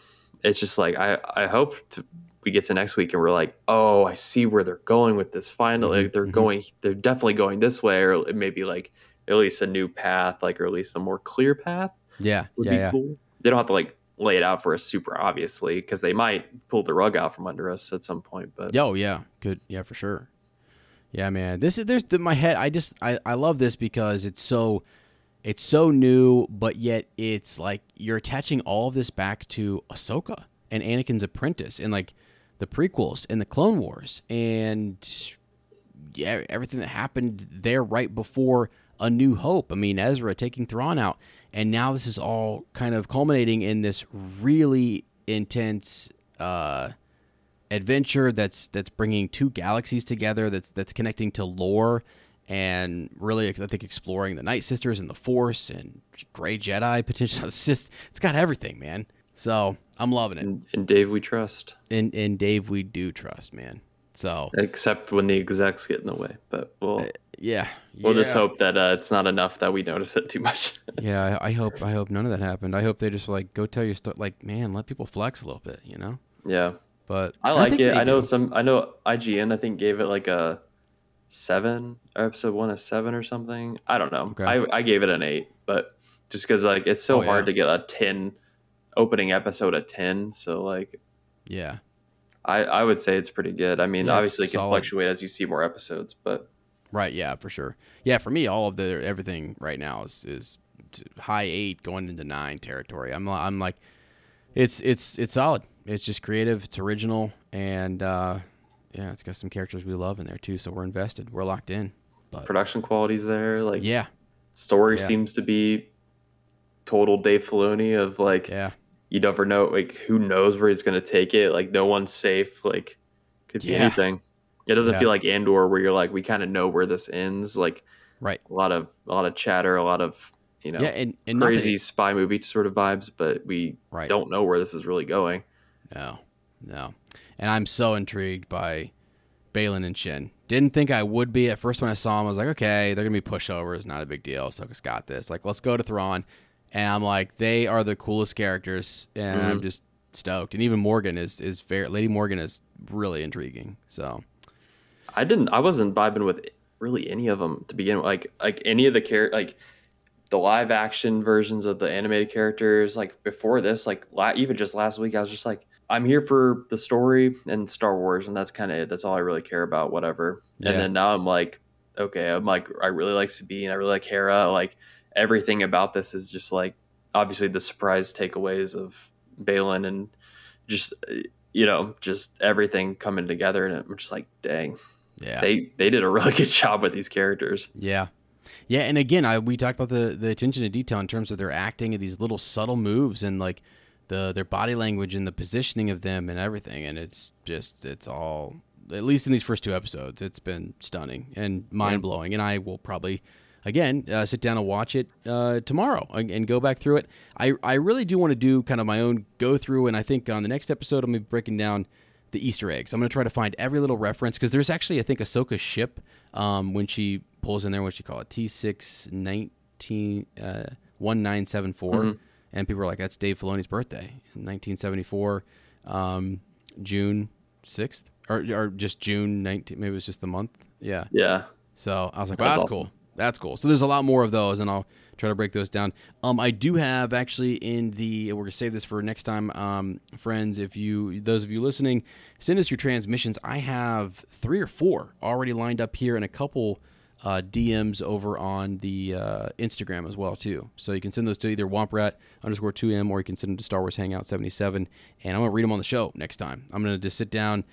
it's just like I I hope to, we get to next week and we're like, oh, I see where they're going with this. Finally, Mhm, they're mhm. going, they're definitely going this way, or it may be like at least a new path, like or at least a more clear path yeah, would yeah, be yeah. cool. They don't have to like lay it out for us super obviously because they might pull the rug out from under us at some point. But Yo, yeah, good, yeah, for sure. Yeah, man. This is there's the, my head. I just I I love this because it's so it's so new, but yet it's like you're attaching all of this back to Ahsoka and Anakin's apprentice and like the prequels and the Clone Wars and yeah, everything that happened there right before A New Hope. I mean, Ezra taking Thrawn out, and now this is all kind of culminating in this really intense uh, adventure that's that's bringing two galaxies together. That's that's connecting to lore and really, I think exploring the Night Sisters and the Force and Gray Jedi potential. It's just it's got everything, man. So I'm loving it. and, and Dave, we trust, And and Dave, we do trust, man. So except when the execs get in the way. But we'll yeah, we'll just hope that uh, it's not enough that we notice it too much. Yeah, I, I hope I hope none of that happened. I hope they just like go tell your story. Like, man, let people flex a little bit, you know. yeah, But I like think it. I know do. some. I know IGN. I think gave it like a seven. Or episode one a seven or something. I don't know. Okay. I I gave it an eight, but just because like it's so Oh, hard yeah. to get a ten opening episode at ten. So like Yeah, I I would say it's pretty good. I mean, Yeah, obviously it can fluctuate as you see more episodes, but right. Yeah, for sure. Yeah, for me, all of the everything right now is is high eight going into nine territory. I'm I'm like, it's it's it's solid. It's just creative. It's original, and uh, yeah, it's got some characters we love in there too. So we're invested. We're locked in. But production quality's there. Like yeah, story Yeah. seems to be total Dave Filoni of like yeah, you never know like who knows where he's gonna take it. Like no one's safe. Like could be Yeah. anything. It doesn't Yeah. feel like Andor where you're like we kind of know where this ends. Like right. a lot of a lot of chatter, a lot of you know yeah, and and crazy spy movie sort of vibes, but we Right. don't know where this is really going. No, no. And I'm so intrigued by Baylan and Shin. Didn't think I would be at first when I saw them. I was like, okay, they're gonna be pushovers, not a big deal. Soka's got this. Like, let's go to Thrawn. And I'm like, they are the coolest characters, and I'm Mhm. just stoked. And even Morgan is is very Lady Morgan is really intriguing. So I didn't. I wasn't vibing with really any of them to begin with. Like like any of the char- like the live action versions of the animated characters. Like before this, like la- even just last week, I was just like, I'm here for the story and Star Wars, and that's kind of it. That's all I really care about. Whatever. Yeah. And then now I'm like, okay, I'm like, I really like Sabine. I really like Hera. Like everything about this is just like obviously the surprise takeaways of Baylan and just you know just everything coming together, and I'm just like, dang yeah, they they did a really good job with these characters. Yeah. Yeah, and again, I we talked about the the attention to detail in terms of their acting and these little subtle moves and like the their body language and the positioning of them and everything and it's just it's all at least in these first two episodes, it's been stunning and mind blowing and I will probably again uh, sit down and watch it uh, tomorrow and, and go back through it. I I really do want to do kind of my own go through and I think on the next episode I'll be breaking down the Easter eggs. I'm going to try to find every little reference because there's actually, I think, Ahsoka's ship um, when she pulls in there, what she call it, T619, uh, 1974. And people are like, that's Dave Filoni's birthday 1974, um, June 6th, or, or just June 19, maybe it was just the month. Yeah. Yeah, So I was like, wow, That's that's, awesome. cool. That's cool. So there's a lot more of those, and I'll try to break those down. Um, I do have actually in the we're gonna save this for next time, um, friends. If you those of you listening, send us your transmissions. I have three or four already lined up here, and a couple uh, DMs over on the uh, Instagram as well too. So you can send those to either Womprat underscore two M or you can send them to Star Wars Hangout seventy seven, and I'm gonna read them on the show next time. I'm gonna just sit down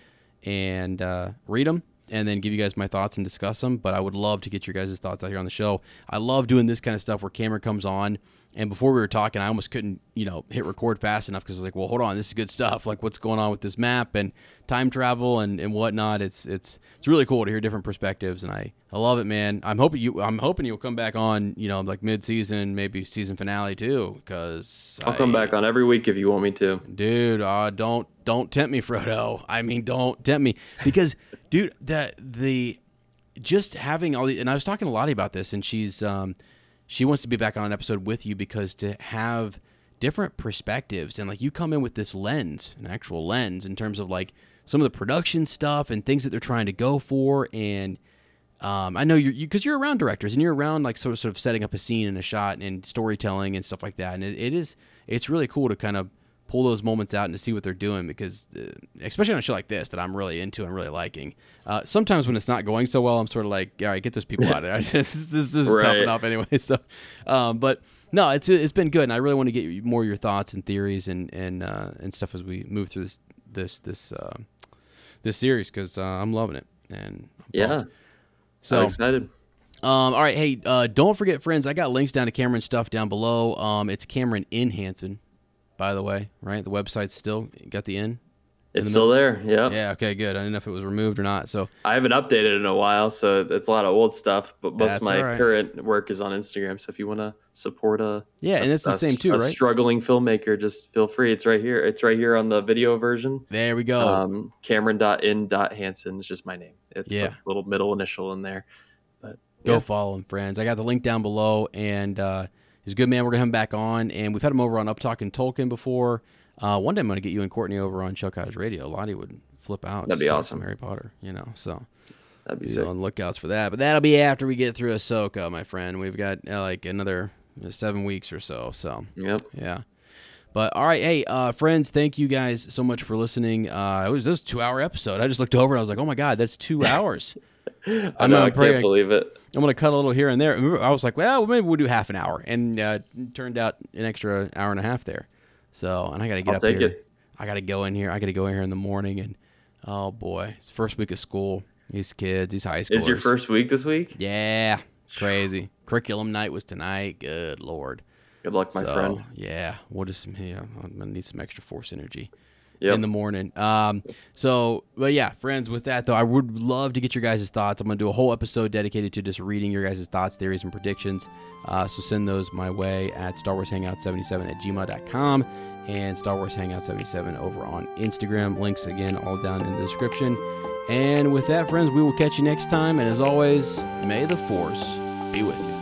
and uh, read them and then give you guys my thoughts and discuss them. But I would love to get your guys' thoughts out here on the show. I love doing this kind of stuff where Cameron comes on And before we were talking, I almost couldn't, you know, hit record fast enough because I was like, well, hold on, this is good stuff. Like, what's going on with this map and time travel and, and whatnot? It's it's it's really cool to hear different perspectives, and I, I love it, man. I'm hoping you I'm hoping you'll come back on, you know, like mid season, maybe season finale too, because I'll come back on every week if you want me to, dude. Uh, don't don't tempt me, Frodo. I mean, don't tempt me because, dude, the the just having all the and I was talking to Lottie about this, and she's um she wants to be back on an episode with you because to have different perspectives and like you come in with this lens, an actual lens in terms of like some of the production stuff and things that they're trying to go for and um, I know you're because you, are around directors and you're around like sort of, sort of setting up a scene and a shot and storytelling and stuff like that. And it, it is it's really cool to kind of pull those moments out and to see what they're doing because, uh, especially on a show like this that I'm really into and really liking. Uh, sometimes when it's not going so well, I'm sort of like, all right, get those people out of there. this, this, this is right. tough enough anyway. So, um, but no, it's it's been good, and I really want to get more of your thoughts and theories and and uh, and stuff as we move through this this this uh, this series because uh, I'm loving it and I'm yeah, so I'm excited. Um, all right, hey, uh, don't forget, friends. I got links down to Cameron's stuff down below. Um, it's Cameron in Hanson by the way, right? The website's still got the in. It's the still there. Yeah. Yeah. Okay. Good. I didn't know if it was removed or not. So I haven't updated in a while, so it's a lot of old stuff. But most of my right. current work is on Instagram. So if you want to support a yeah, and it's the same too, a right? Struggling filmmaker, just feel free. It's right here. It's right here on the video version. There we go. Um, Cameron.in.hansen is just my name. It's yeah. little middle initial in there. But go yeah. follow him, friends. I got the link down below, and. uh He's a good man. We're gonna have him back on, and we've had him over on Up Talking Tolkien before. Uh, one day I'm gonna get you and Courtney over on Chuck Cottage Radio. Lottie would flip out. That'd be awesome. Harry Potter, you know. So that'd be, be sick. on lookouts for that. But that'll be after we get through Ahsoka, my friend. We've got uh, like another seven weeks or so. So yep, yeah. But all right, hey uh, friends, thank you guys so much for listening. Uh, it was this two hour episode. I just looked over. I was like, oh my god, that's two hours. I know. I can't believe it. I'm going to cut a little here and there. I was like, well, maybe we'll do half an hour, and uh, turned out an extra hour and a half there. So, and I got to get I'll up take here. It. I got to go in here. I got to go in here in the morning, and oh boy, it's first week of school. These kids, these high schoolers. Is your first week this week? Yeah, crazy. Curriculum night was tonight. Good lord. Good luck, my so, friend. Yeah, what is some? Yeah, I'm gonna need some extra force energy yep. in the morning. Um, so, but yeah, friends, with that though, I would love to get your guys' thoughts. I'm going to do a whole episode dedicated to just reading your guys' thoughts, theories, and predictions. Uh, so send those my way at Star Wars Hangout 77 at gmail.com and Star Wars Hangout 77 over on Instagram. Links again all down in the description. And with that, friends, we will catch you next time. And as always, may the Force be with you.